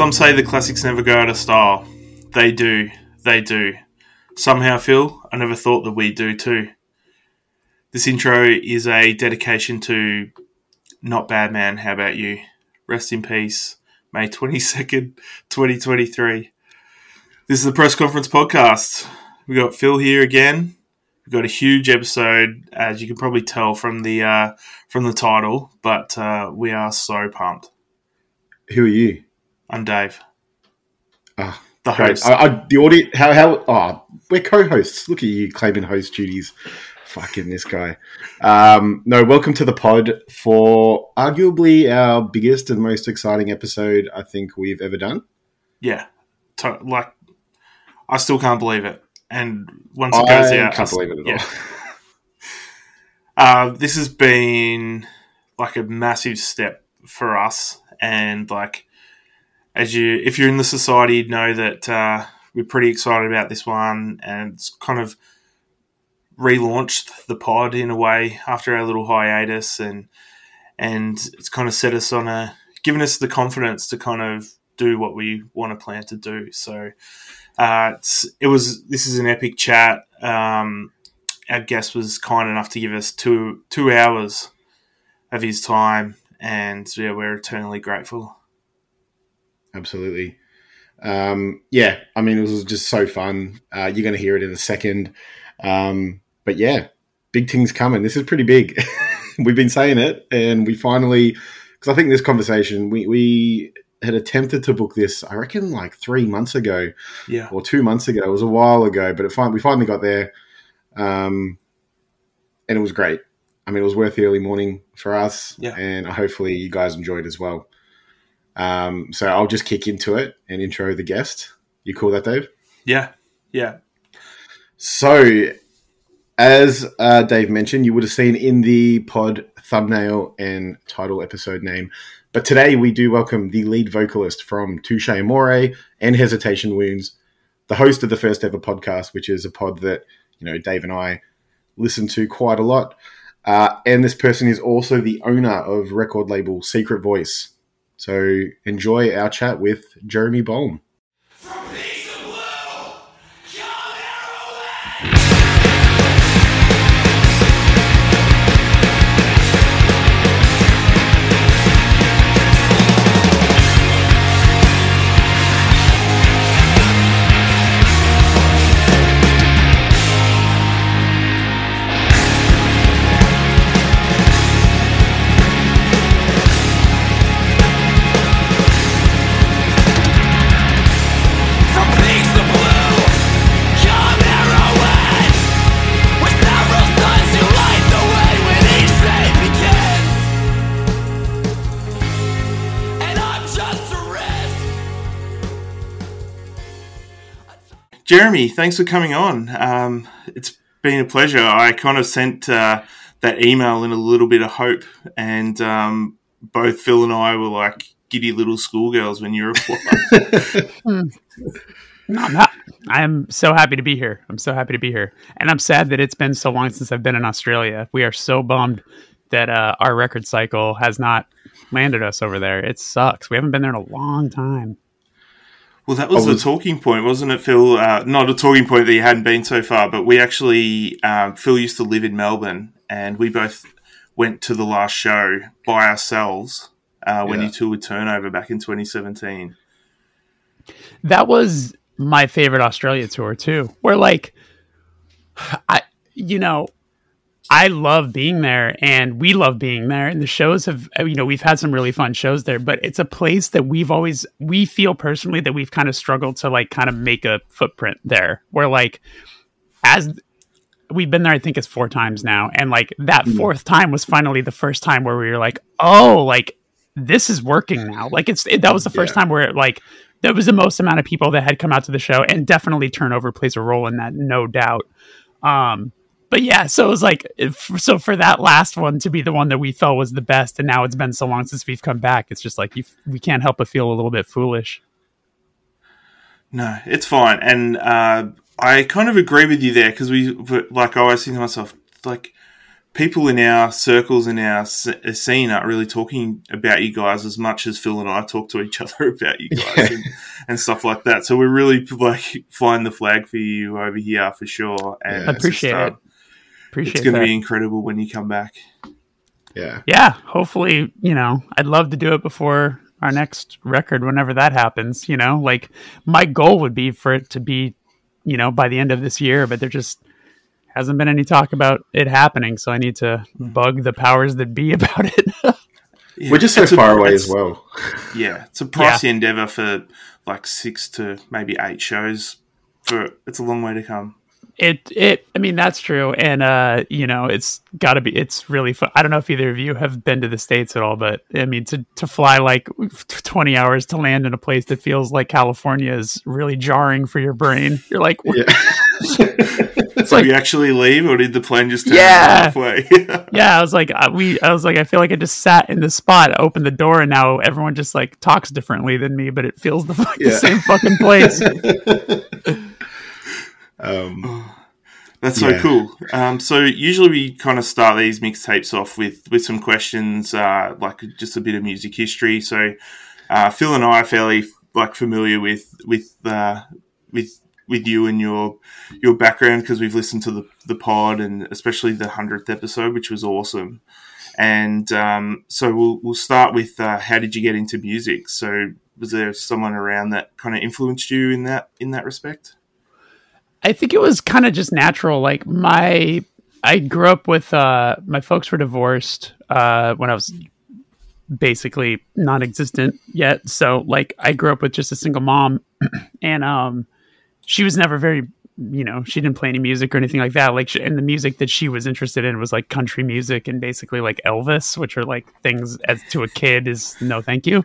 Some say the classics never go out of style. They do. They do. Somehow, Phil, I never thought that we do too. This intro is a dedication to Not Bad Man, How About You? Rest in peace, May 22nd, 2023. This is the press conference podcast. We got Fil here again. We've got a huge episode, as you can probably tell from the uh, from the title, but uh, we are so pumped. Who are you? I'm Dave. Ah, The great. host. I, I, the audience. How? How? Oh, we're co-hosts. Look at you claiming host duties. Fucking this guy. Um, no, welcome to the pod for arguably our biggest and most exciting episode I think we've ever done. Yeah, to- like I still can't believe it. And once it goes I out, can't I- believe it at yeah. all. Uh, this has been like a massive step for us, and like as you, if you're in the society, you'd know that uh, we're pretty excited about this one, and it's kind of relaunched the pod in a way after our little hiatus, and and it's kind of set us on a, given us the confidence to kind of do what we want to plan to do. So. Uh, it was. This is an epic chat. Um, our guest was kind enough to give us two two hours of his time, and yeah, we're eternally grateful. Absolutely. Um, yeah, I mean, it was just so fun. Uh, you're going to hear it in a second. Um, but yeah, big things coming. This is pretty big. We've been saying it, and we finally, because I think this conversation, we, we had attempted to book this, I reckon, like three months ago Yeah, or two months ago. It was a while ago, but it fin- we finally got there. Um, and it was great. I mean, it was worth the early morning for us, Yeah. and hopefully you guys enjoyed as well. Um, so I'll just kick into it and intro the guest. You cool that, Dave? yeah, yeah, So, as uh, Dave mentioned, you would have seen in the pod thumbnail and title episode name. But today we do welcome the lead vocalist from Touche Amore and Hesitation Wounds, the host of the first ever podcast, which is a pod that you know Dave and I listen to quite a lot. Uh, and this person is also the owner of record label Secret Voice. So enjoy our chat with Jeremy Bolm. Jeremy, thanks for coming on. Um, it's been a pleasure. I kind of sent uh, that email in a little bit of hope, and um, both Fil and I were like giddy little schoolgirls when you replied. No, I'm not. I'm so happy to be here. I'm so happy to be here, and I'm sad that it's been so long since I've been in Australia. We are so bummed that uh, our record cycle has not landed us over there. It sucks. We haven't been there in a long time. Well, that was I was- the talking point, wasn't it, Fil? Uh, not a talking point that you hadn't been so far, but we actually, um, Fil used to live in Melbourne, and we both went to the last show by ourselves uh, when Yeah. you toured Turnover back in 2017. That was my favorite Australia tour too. Where like, I you know, I love being there, and we love being there, and the shows have you know we've had some really fun shows there. But it's a place that we've always we feel personally that we've kind of struggled to like kind of make a footprint there. Where like as we've been there, I think it's four times now, and like that fourth time was finally the first time where we were like, oh, like this is working now. Like it's it, that was the first Yeah. time where it, like that was the most amount of people that had come out to the show, and definitely turnover plays a role in that, no doubt. Um, but yeah, so it was like, if, so for that last one to be the one that we felt was the best, and now it's been so long since we've come back, it's just like you, we can't help but feel a little bit foolish. No, it's fine, and uh, I kind of agree with you there because we, like, I always think to myself, like, people in our circles in our s- scene aren't really talking about you guys as much as Fil and I talk to each other about you guys Yeah. and, and stuff like that. So we're really like flying the flag for you over here for sure. And Yeah. it's just, Appreciate uh, it. Appreciate It's going to be incredible when you come back. Yeah. yeah, hopefully, you know, I'd love to do it before our next record, whenever that happens. You know, like my goal would be for it to be, you know, by the end of this year, but there just hasn't been any talk about it happening. So I need to hmm. bug the powers that be about it. Yeah, We're just so it's a- far away as well. Yeah, it's a pricey endeavor for like six to maybe eight shows. For it's a long way to come. It it i mean that's true and uh you know it's got to be it's really fun i don't know if either of you have been to the states at all but i mean to to fly like 20 hours to land in a place that feels like california is really jarring for your brain you're like Yeah. it's Did like you actually leave, or did the plane just turn Yeah. halfway? yeah i was like I, we i was like i feel like i just sat in the spot opened the door and now everyone just like talks differently than me but it feels the, like, the same fucking place um, That's Yeah. so cool. Um, so usually we kind of start these mixtapes off with with some questions, uh, like just a bit of music history. So uh, Fil and I are fairly like familiar with with uh, with with you and your your background because we've listened to the the pod and especially the hundredth episode, which was awesome. And um, so we'll we'll start with uh, how did you get into music? So was there someone around that kind of influenced you in that in that respect? I think it was kind of just natural. Like my, I grew up with uh, my folks were divorced uh, when I was basically non-existent yet. So like I grew up with just a single mom, and um, she was never very, you know, she didn't play any music or anything like that. Like, she, and the music that she was interested in was like country music and basically like Elvis, which are like things as to a kid is no thank you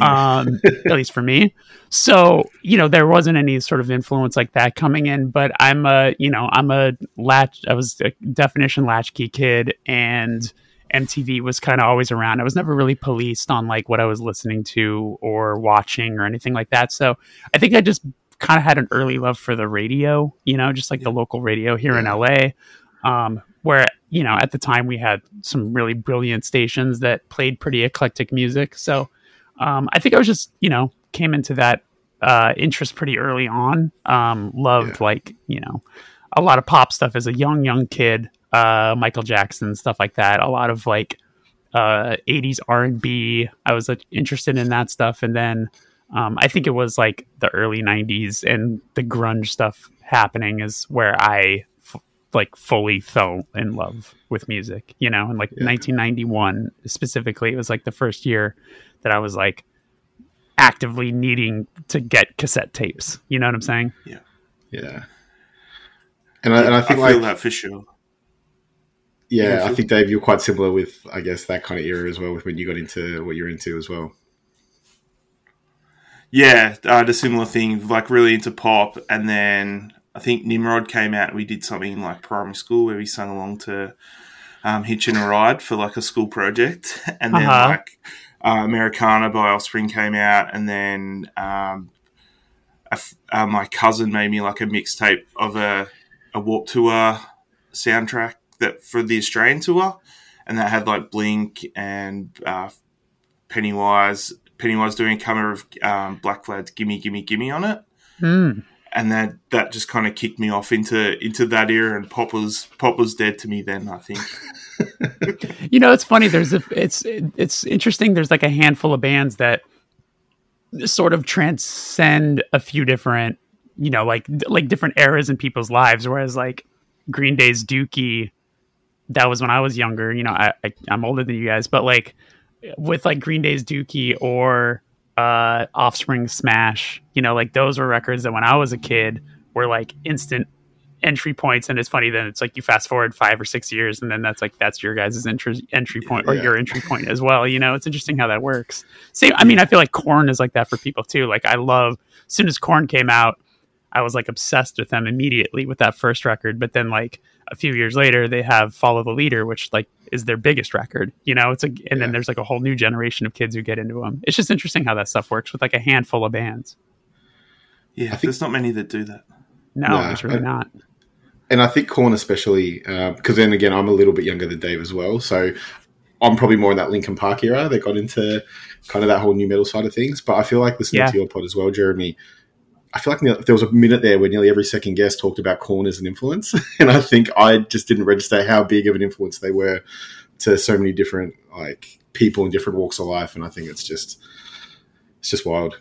um, at least for me. So, you know, there wasn't any sort of influence like that coming in, but I'm a, you know, I'm a latch, I was a definition latchkey kid and MTV was kind of always around. I was never really policed on like what I was listening to or watching or anything like that. So I think I just kind of had an early love for the radio, you know, just like the local radio here in LA. Um, where, you know, at the time we had some really brilliant stations that played pretty eclectic music. So, um, I think I was just, you know, came into that uh, interest pretty early on. Um, loved like, you know, a lot of pop stuff as a young, young kid. Uh, Michael Jackson stuff like that. A lot of like uh, 80s R&B. I was like, interested in that stuff, and then um, I think it was like the early 90s and the grunge stuff happening is where I f- like fully fell in love with music. You know, and like 1991 specifically, it was like the first year that I was like actively needing to get cassette tapes. You know what I'm saying? yeah. Yeah. And I, and I think I feel like that for sure. yeah, Yeah, I think Dave, you're quite similar with I guess that kind of era as well with when you got into what you're into as well. Yeah, uh, the similar thing, like really into pop, and then I think Nimrod came out. We did something in like primary school where we sung along to um, "Hitching a Ride" for like a school project, and then Uh-huh. like uh, "Americana" by Offspring came out, and then um, a f- uh, my cousin made me like a mixtape of a a Warped Tour soundtrack that for the Australian tour, and that had like Blink and uh, Pennywise. Pennywise doing a cover of um, Black Flag's "Gimme Gimme Gimme" on it, Hmm. and that that just kind of kicked me off into into that era. And pop was pop was dead to me then. I think. You know, it's funny. There's a, it's it's interesting. There's like a handful of bands that sort of transcend a few different, you know, like like different eras in people's lives. Whereas like Green Day's Dookie, that was when I was younger. You know, I, I I'm older than you guys, but like with like Green Day's Dookie or uh Offspring Smash, you know, like those were records that when I was a kid were like instant entry points. And it's funny then it's like you fast forward five or six years and then that's like that's your guys' entry entry point or Yeah. your entry point as well you know? It's interesting how that works. Same i mean i feel like Korn is like that for people too. Like i love as soon as Korn came out i was like obsessed with them immediately with that first record but then like a few years later they have follow the leader which like is their biggest record you know it's a and Yeah. then there's like a whole new generation of kids who get into them it's just interesting how that stuff works with like a handful of bands Yeah, think- there's not many that do that. no Nah, there's really I- not and I think Korn especially uh, because then again I'm a little bit younger than Dave as well, so I'm probably more in that Linkin Park era that got into kind of that whole nu metal side of things. But I feel like listening Yeah. to your pod as well, Jeremy. I feel like there was a minute there where nearly every second guest talked about Korn as an influence, and I think I just didn't register how big of an influence they were to so many different like people in different walks of life. And I think it's just it's just wild.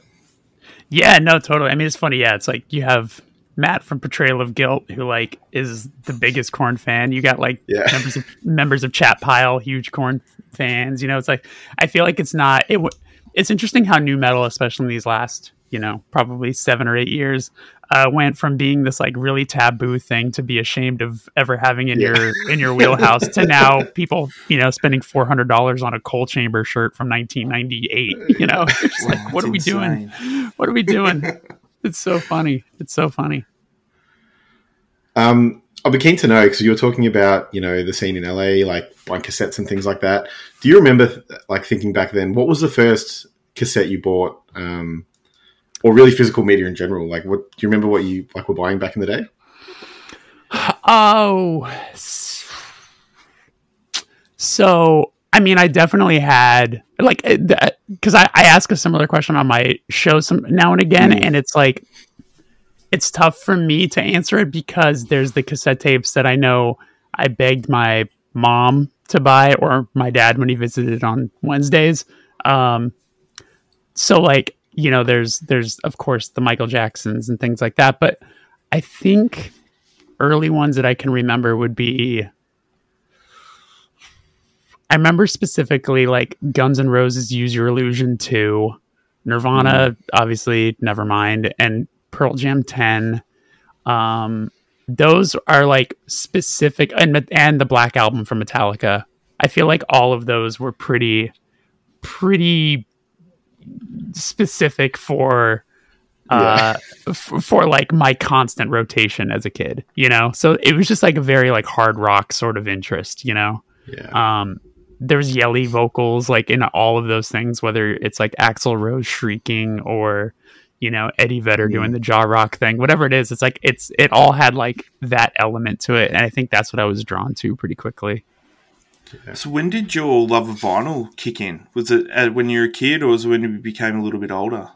Yeah, no, totally. I mean, it's funny. Yeah, it's like you have Matt from Portrayal of Guilt, who like is the biggest Korn fan. You got like Yeah. members of members of Chat Pile, huge Korn fans. You know, it's like I feel like it's not. It. w- It's interesting how nu metal, especially in these last, you know, probably seven or eight years, uh, went from being this like really taboo thing to be ashamed of ever having in Yeah. your in your wheelhouse to now people, you know, spending four hundred dollars on a Coal Chamber shirt from nineteen ninety eight. You know, It's just like what are we it's doing? What are we doing? it's so funny. It's so funny. Um, I'll be keen to know because you were talking about you know the scene in LA, like buying cassettes and things like that. Do you remember, like thinking back then, what was the first cassette you bought, um, or really physical media in general? Like, what do you remember? What you like were buying back in the day? Oh, so I mean, I definitely had like because I, I ask a similar question on my show some now and again, Mm. and it's like it's tough for me to answer it because there's the cassette tapes that I know I begged my mom to buy or my dad when he visited on Wednesdays. Um, so like you know, there's there's of course the Michael Jacksons and things like that, but I think early ones that I can remember would be I remember specifically like Guns N' Roses Use Your Illusion 2, Nirvana, obviously, Nevermind, and Pearl Jam 10. Um, those are like specific, and, and the Black Album from Metallica. I feel like all of those were pretty, pretty specific for uh f- for like my constant rotation as a kid you know? So it was just like a very like hard rock sort of interest you know? Yeah, um there's yelly vocals like in all of those things whether it's like axl rose shrieking or you know eddie vedder doing the jaw rock thing whatever it is it's like it's it all had like that element to it and i think that's what i was drawn to pretty quickly So when did your love of vinyl kick in? Was it uh, when you were a kid, or was it when you became a little bit older?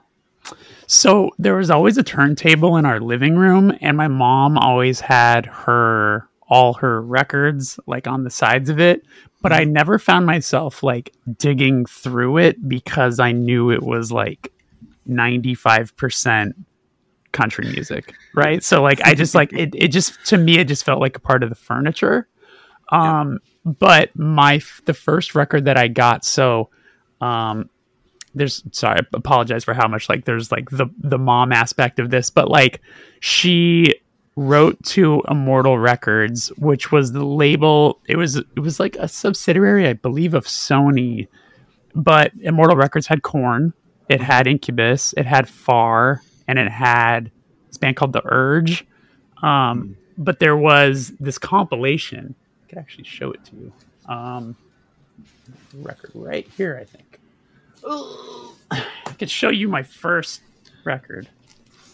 So there was always a turntable in our living room, and my mom always had her all her records like on the sides of it. But I never found myself like digging through it because I knew it was like ninety five percent country music, right? So like I just like it. It just to me it just felt like a part of the furniture. Um, but my the first record that I got so um there's sorry I apologize for how much like there's like the the mom aspect of this but like she wrote to Immortal Records which was the label it was it was like a subsidiary I believe of Sony but Immortal Records had Korn it had Incubus it had Far and it had this band called The Urge um but there was this compilation could actually show it to you um record right here I think I could show you my first record.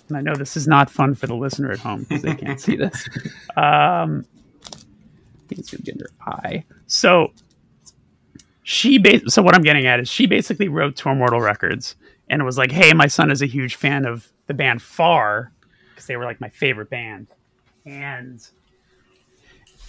And I know this is not fun for the listener at home because they can't see this. Um, I think it's going to get her eye. So she ba- so what I'm getting at is she basically wrote to Immortal Records and was like, "Hey, my son is a huge fan of the band Far because they were like my favorite band." And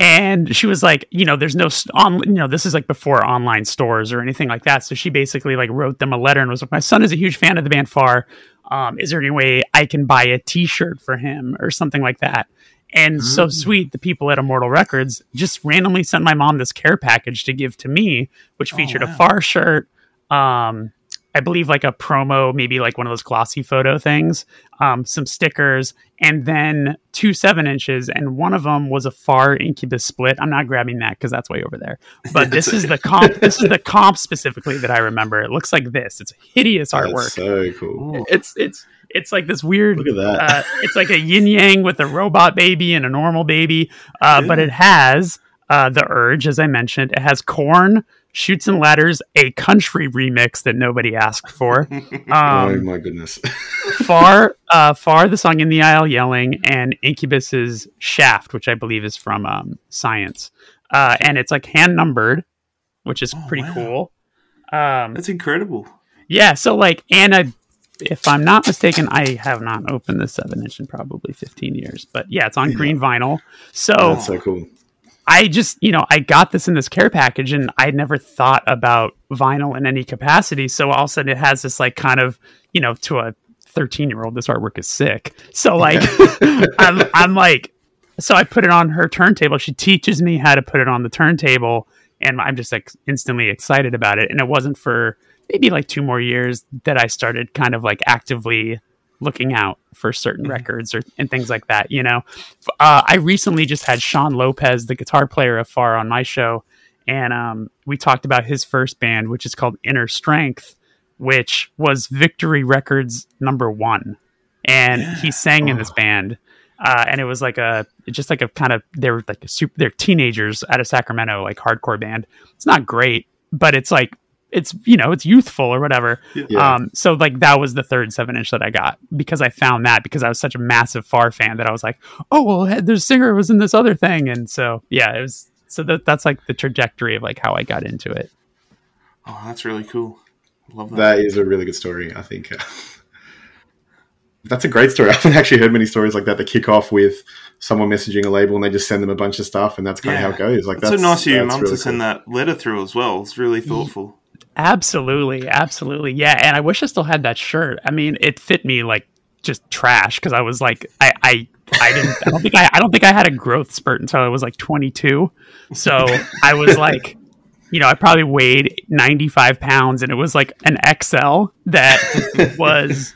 and she was like, you know, there's no st- on, you know, this is like before online stores or anything like that. So she basically like wrote them a letter and was like, my son is a huge fan of the band Far. Um, is there any way I can buy a T-shirt for him or something like that? And so sweet, the people at Immortal Records just randomly sent my mom this care package to give to me, which featured a wow. Far shirt, um, I believe like a promo, maybe like one of those glossy photo things, um, some stickers, and then two seven inches, and one of them was a far incubus split. I'm not grabbing that because that's way over there. But this is the comp. This is the comp specifically that I remember. It looks like this. It's hideous That's artwork. so cool. It's it's it's like this weird. Look at that. Uh, it's like a yin yang with a robot baby and a normal baby, uh, but it has uh, the urge, as I mentioned. It has Korn, shoots and ladders, a country remix that nobody asked for. oh Um, my goodness. Far, uh, Far, the song "In the Aisle Yelling," and Incubus's "Shaft," which I believe is from um, Science, uh, and it's like hand numbered, which is Oh, pretty wow. cool. Um, That's incredible. yeah, so like, and I, if I'm not mistaken, I have not opened the seven inch in probably 15 years, but yeah, it's on green vinyl. So That's so cool. I just, you know, I got this in this care package and I never thought about vinyl in any capacity. So all of a sudden it has this like kind of, you know, to a 13 year old, this artwork is sick. So like, I'm, I'm like, so I put it on her turntable. She teaches me how to put it on the turntable and I'm just like instantly excited about it. And it wasn't for maybe like two more years that I started kind of like actively looking out for certain records or and things like that. You know, uh, I recently just had Shaun Lopez, the guitar player of Far, on my show, and um, we talked about his first band, which is called Inner Strength, which was Victory Records number one, and he sang in this band. Uh, and it was like a just like a kind of they were like a super they're teenagers out of Sacramento like hardcore band. It's not great, but it's like it's you know it's youthful or whatever. Yeah. Um, so like that was the third seven inch that I got because I found that because I was such a massive Far fan that I was like, oh well, hey, the singer was in this other thing, and so yeah, it was. So that that's like the trajectory of like how I got into it. Oh, that's really cool. Love that. That is a really good story, I think. That's a great story. I haven't actually heard many stories like that that kick off with someone messaging a label and they just send them a bunch of stuff, and that's kind Yeah. of how it goes. Like It's that's so nice of your mum really to send that letter through as well. It's really thoughtful. Absolutely, absolutely, yeah. And I wish I still had that shirt. I mean, it fit me like just trash because I was like, I, I, I didn't. I don't think I, I don't think I had a growth spurt until I was like 22. So I was like, you know, I probably weighed 95 pounds, and it was like an XL that was.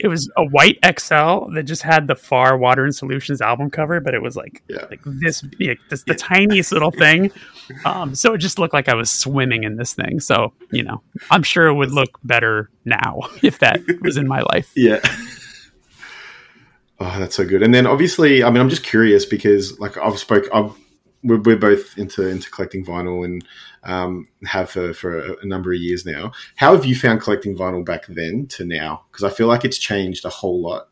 It was a white XL that just had the Far Water and Solutions album cover, but it was like Yeah. like this big, this the tiniest little thing. Um, so it just looked like I was swimming in this thing. So you know, I'm sure it would look better now if that was in my life. Yeah. Oh, that's so good. And then obviously, I mean, I'm just curious because like I've spoke, I've, we're, we're both into into collecting vinyl and um, have for, for a, number of years now. How have you found collecting vinyl back then to now? Because I feel like it's changed a whole lot.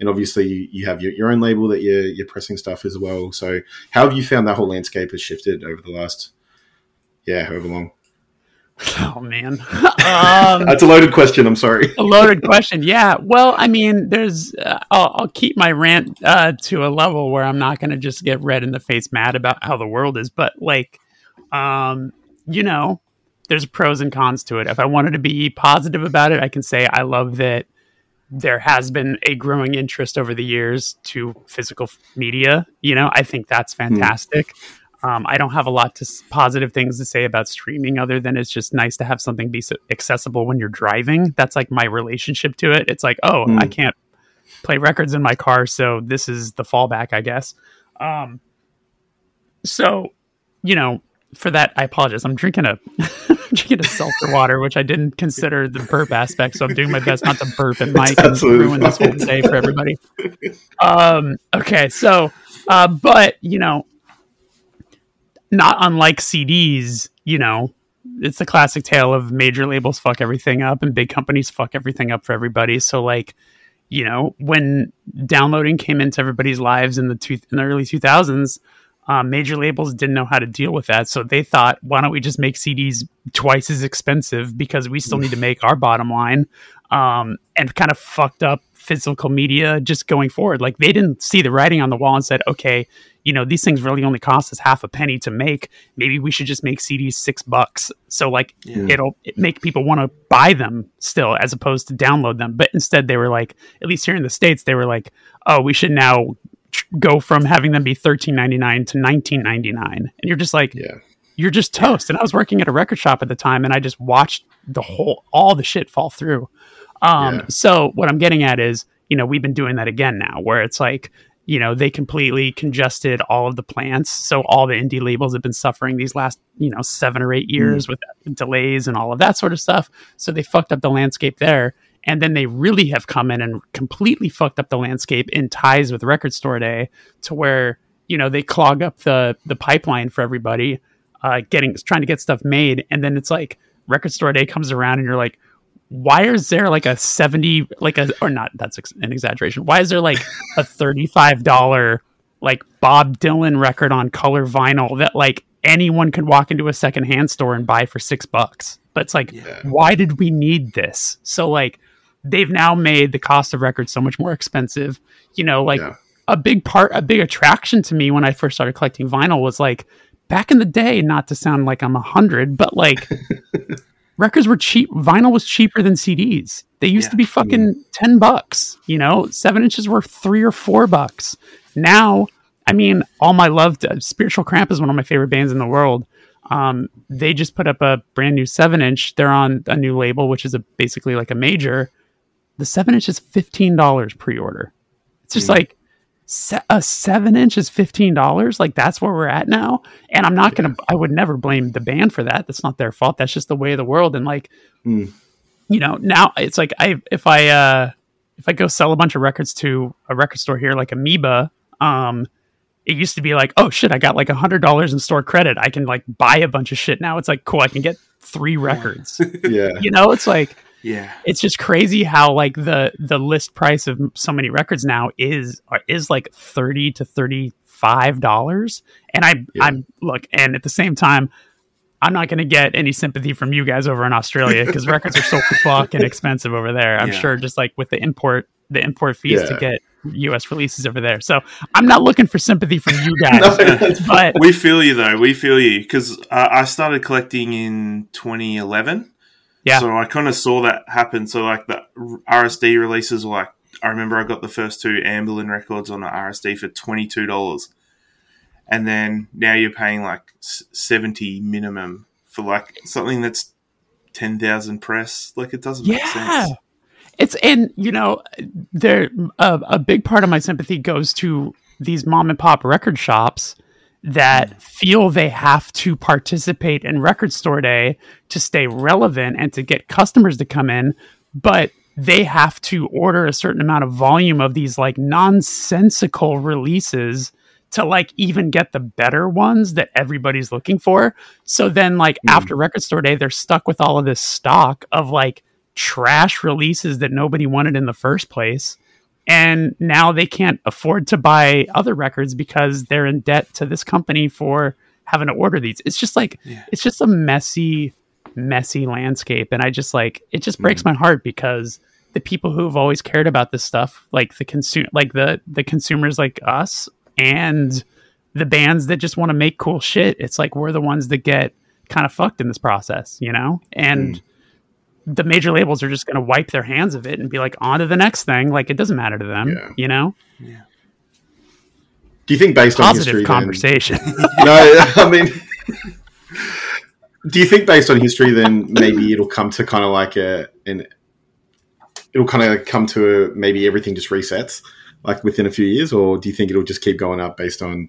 And obviously, you, you have your, your own label that you're, you're pressing stuff as well. So, how have you found that whole landscape has shifted over the last, yeah, however long? Oh man, um, That's a loaded question. I'm sorry. a loaded question. Yeah. Well, I mean, there's. Uh, I'll, I'll keep my rant uh, to a level where I'm not going to just get red in the face mad about how the world is, but like, um, you know, there's pros and cons to it. If I wanted to be positive about it, I can say I love that there has been a growing interest over the years to physical media. You know, I think that's fantastic. Um, I don't have a lot to s- positive things to say about streaming other than it's just nice to have something be so accessible when you're driving. That's like my relationship to it. It's like, oh, Hmm. I can't play records in my car, so this is the fallback, I guess. Um, so, you know, for that, I apologize. I'm drinking a drinking a seltzer water, which I didn't consider the burp aspect. So I'm doing my best not to burp and mic and ruin this whole day for everybody. Um, okay, so, uh, but you know, not unlike CDs, you know, it's the classic tale of major labels fuck everything up and big companies fuck everything up for everybody. So like, you know, when downloading came into everybody's lives in the two, in the early 2000s, um, major labels didn't know how to deal with that. So they thought, why don't we just make CDs twice as expensive because we still need to make our bottom line um, and kind of fucked up physical media just going forward. Like they didn't see the writing on the wall and said, okay, you know, these things really only cost us half a penny to make. Maybe we should just make CDs six bucks. So like it'll make people want to buy them still as opposed to download them. But instead they were like, at least here in the States, they were like, oh, we should now tr- go from having them be thirteen ninety nine to nineteen ninety nine. And you're just like, Yeah. you're just toast. And I was working at a record shop at the time, and I just watched the whole all the shit fall through. Um, Yeah. So what I'm getting at is, you know, we've been doing that again now, where it's like, you know, they completely congested all of the plants. So all the indie labels have been suffering these last, you know, seven or eight years with delays and all of that sort of stuff. So they fucked up the landscape there. And then they really have come in and completely fucked up the landscape in ties with Record Store Day to where, you know, they clog up the the pipeline for everybody, uh, getting trying to get stuff made. And then it's like Record Store Day comes around and you're like, why is there like a 70 like a or not that's an exaggeration why is there like a $35 like bob dylan record on color vinyl that like anyone could walk into a secondhand store and buy for six bucks but it's like Yeah. why did we need this so like they've now made the cost of records so much more expensive you know like Yeah. a big part a big attraction to me when i first started collecting vinyl was like back in the day not to sound like i'm a hundred but like records were cheap vinyl was cheaper than cds they used Yeah. to be fucking 10 bucks you know? Seven inches were three or four bucks. Now i mean all my love to, spiritual cramp is one of my favorite bands in the world. Um, they just put up a brand new seven inch. They're on a new label which is a basically like a major. The seven inch is $15 pre-order. It's just like se- a seven inch is fifteen dollars. Like that's where we're at now. And I'm not gonna. I would never blame the band for that. That's not their fault. That's just the way of the world. And like, Mm. you know, now it's like I if I uh if I go sell a bunch of records to a record store here like Amoeba, um, it used to be like, oh shit, I got like a hundred dollars in store credit. I can like buy a bunch of shit. Now it's like cool. I can get three records. Yeah. you know, it's like Yeah. it's just crazy how like the the list price of so many records now is is like 30 to 35 dollars and i Yeah. i'm look and at the same time i'm not going to get any sympathy from you guys over in australia because records are so fucking expensive over there i'm Yeah. sure just like with the import the import fees to get us releases over there so i'm not looking for sympathy from you guys No, but We feel you though. We feel you because uh, I started collecting in 2011. Yeah. So I kind of saw that happen. So like the RSD releases were like I remember I got the first two Anberlin records on the RSD for twenty two dollars, and then now you're paying like seventy minimum for like something that's ten thousand press. Like it doesn't make yeah sense. it's and you know there a, a big part of my sympathy goes to these mom and pop record shops that hmm. feel they have to participate in record store day to stay relevant and to get customers to come in but they have to order a certain amount of volume of these like nonsensical releases to like even get the better ones that everybody's looking for. So then like hmm. after record store day they're stuck with all of this stock of like trash releases that nobody wanted in the first place. And now they can't afford to buy other records because they're in debt to this company for having to order these. It's just like Yeah. it's just a messy messy landscape and I just like it just breaks mm. my heart because the people who have always cared about this stuff like the consume like the the consumers like us and the bands that just want to make cool shit it's like we're the ones that get kind of fucked in this process you know and mm. The major labels are just going to wipe their hands of it and be like on to the next thing like it doesn't matter to them Yeah. you know Do you think based on positive history, then- conversation no, I mean, do you think based on history, then maybe it'll come to kind of like a an it'll kind of come to a, maybe everything just resets like within a few years, or do you think it'll just keep going up based on?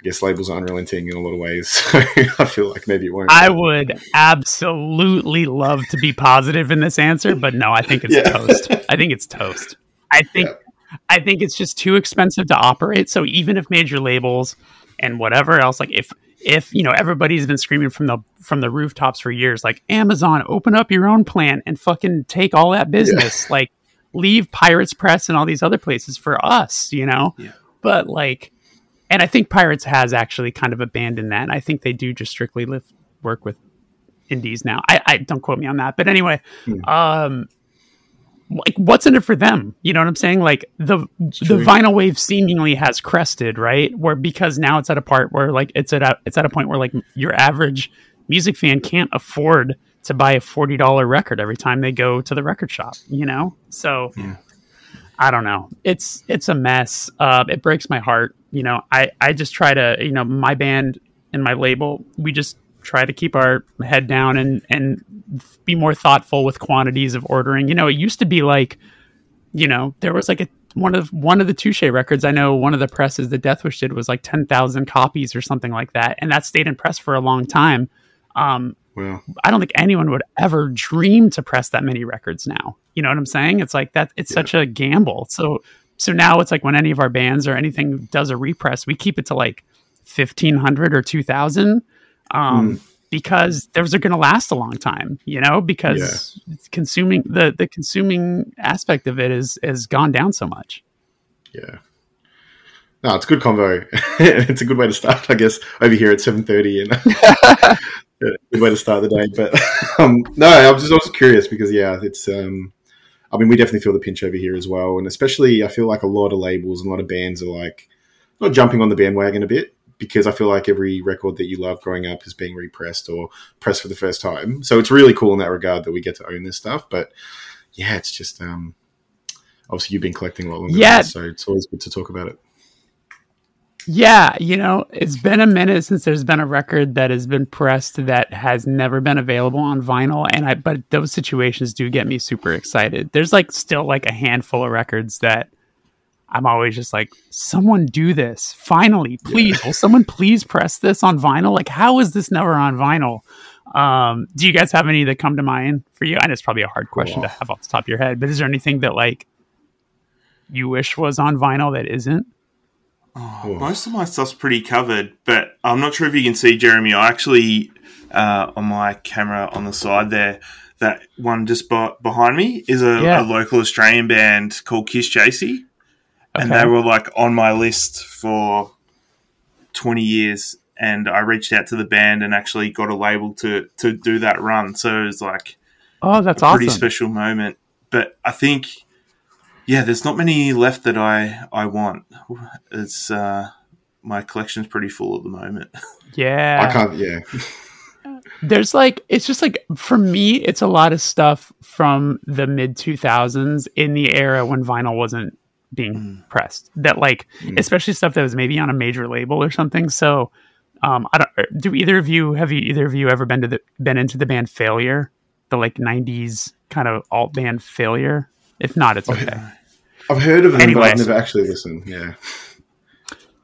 I guess labels are unrelenting in a lot of ways, so I feel like maybe it won't. I would absolutely love to be positive in this answer, but no, I think it's Yeah. toast. I think it's toast. I think I think it's just too expensive to operate. So even if major labels and whatever else, like if if you know everybody's been screaming from the from the rooftops for years, like Amazon, open up your own plant and fucking take all that business, like leave Pirates Press and all these other places for us, you know. Yeah. But like, and I think Pirates has actually kind of abandoned that. I think they do just strictly live work with indies now. I, I don't quote me on that, but anyway, um, like what's in it for them? You know what I'm saying? Like the the vinyl wave seemingly has crested, right? Where because now it's at a part where like it's at a it's at a point where like your average music fan can't afford to buy a forty dollar record every time they go to the record shop. You know, so. I don't know. It's it's a mess. Uh, it breaks my heart. You know, I I just try to you know my band and my label. We just try to keep our head down and and be more thoughtful with quantities of ordering. You know, it used to be like, you know, there was like a one of one of the Touche records. I know one of the presses that Deathwish did was like ten thousand copies or something like that, and that stayed in press for a long time. Um, well, I don't think anyone would ever dream to press that many records now. You know what I'm saying? It's like that. It's such a gamble. So so now it's like when any of our bands or anything does a repress, we keep it to like fifteen hundred or two thousand. Um, because those are going to last a long time, you know, because consuming the the consuming aspect of it is has gone down so much. Yeah. No, it's a good convo. it's a good way to start, I guess. Over here at seven thirty, and good way to start the day. But um, no, I was just also curious because yeah, it's. Um, I mean, we definitely feel the pinch over here as well, and especially I feel like a lot of labels and a lot of bands are like not jumping on the bandwagon a bit because I feel like every record that you love growing up is being repressed or pressed for the first time. So it's really cool in that regard that we get to own this stuff. But yeah, it's just um, obviously you've been collecting a lot longer, Yeah. so it's always good to talk about it. Yeah, you know, it's been a minute since there's been a record that has been pressed that has never been available on vinyl and I but those situations do get me super excited. There's like still like a handful of records that I'm always just like someone do this. Finally, please. Will someone please press this on vinyl? Like how is this never on vinyl? Um, do you guys have any that come to mind for you? I know it's probably a hard question to have off the top of your head, but is there anything that like you wish was on vinyl that isn't? Oh. Most of my stuff's pretty covered, but I'm not sure if you can see Jeremy. I actually, uh, on my camera on the side there, that one just be- behind me is a, Yeah. a local Australian band called Kisschasy, and Okay. they were like on my list for 20 years. And I reached out to the band and actually got a label to to do that run. So it was like Oh, that's a pretty awesome. special moment. But I think, yeah, there's not many left that I I want. It's uh, my collection's pretty full at the moment. Yeah. I can't. Yeah, There's like it's just like for me it's a lot of stuff from the mid 2000s in the era when vinyl wasn't being pressed. That like especially stuff that was maybe on a major label or something. So um I don't do either of you have you either of you ever been to the been into the band Failure? The like 90s kind of alt band Failure? If not it's okay. I've heard of them, Anyway. but I've never actually listened. Yeah,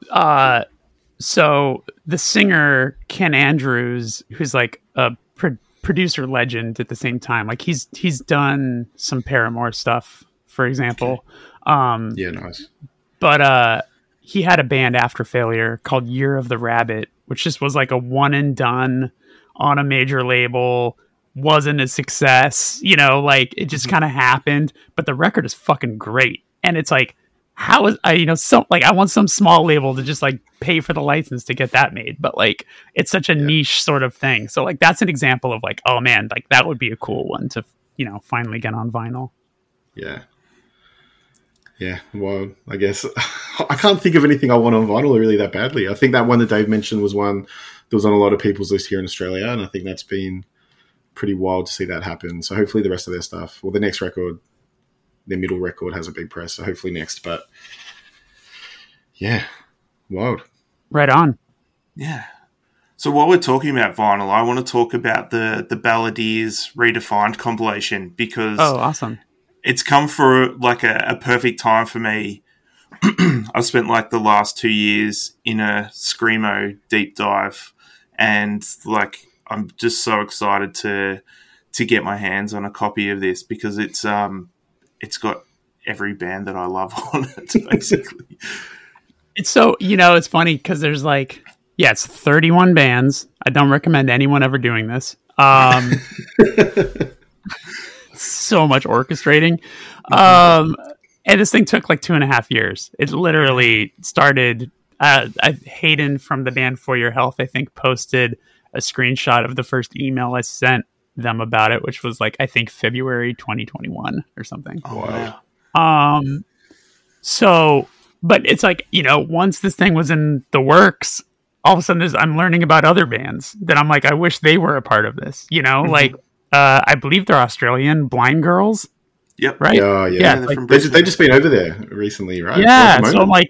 uh so the singer Ken Andrews, who's like a pro- producer legend at the same time, like he's he's done some Paramore stuff, for example. Um, yeah, nice. but uh, he had a band after Failure called Year of the Rabbit, which just was like a one and done on a major label. Wasn't a success, you know, like it just kind of happened. But the record is fucking great, and it's like, how is I, you know, some like I want some small label to just like pay for the license to get that made, but like it's such a niche sort of thing. So like that's an example of like, oh man, like that would be a cool one to you know finally get on vinyl. Yeah. Yeah, well, I guess I can't think of anything I want on vinyl really that badly. I think that one that Dave mentioned was one that was on a lot of people's list here in Australia, and I think that's been pretty wild to see that happen. So hopefully the rest of their stuff, well, the next record, their middle record has a big press, so hopefully next. But yeah, wild. Right on. Yeah. So while we're talking about vinyl, I want to talk about the the Balladeers redefined compilation because Oh, awesome. it's come for like a, a perfect time for me. I've spent like the last two years in a screamo deep dive, and like I'm just so excited to to get my hands on a copy of this because it's um it's got every band that I love on it basically. It's so you know it's funny because there's like yeah it's 31 bands. I don't recommend anyone ever doing this. Um, so much orchestrating, um, and this thing took like two and a half years. It literally started. Uh, I, Hayden from the band For Your Health, I think, posted a screenshot of the first email I sent them about it, which was like I think February 2021 or something. wow. Um, so, but it's like you know, once this thing was in the works, all of a sudden, there's, I'm learning about other bands that I'm like, I wish they were a part of this. You know, like uh, I believe they're Australian Blind Girls, Yep. right? Yeah, yeah. Yeah, they're like- They just, they Brisbane. just been over there recently, right? Yeah, At the so I'm like,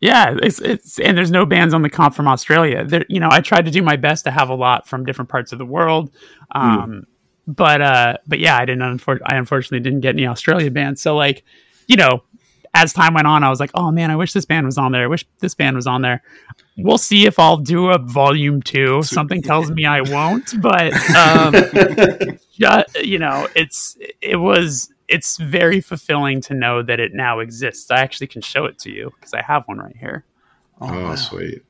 yeah, it's it's and there's no bands on the comp from Australia. There, you know, I tried to do my best to have a lot from different parts of the world, um, but uh, but yeah, I didn't. Unfor- I unfortunately didn't get any Australia bands. So like, you know, as time went on, I was like, oh man, I wish this band was on there. I wish this band was on there. We'll see if I'll do a volume two. Something tells me I won't, but um, you know, it's it was it's very fulfilling to know that it now exists. I actually can show it to you because I have one right here. Oh, Oh, wow. sweet.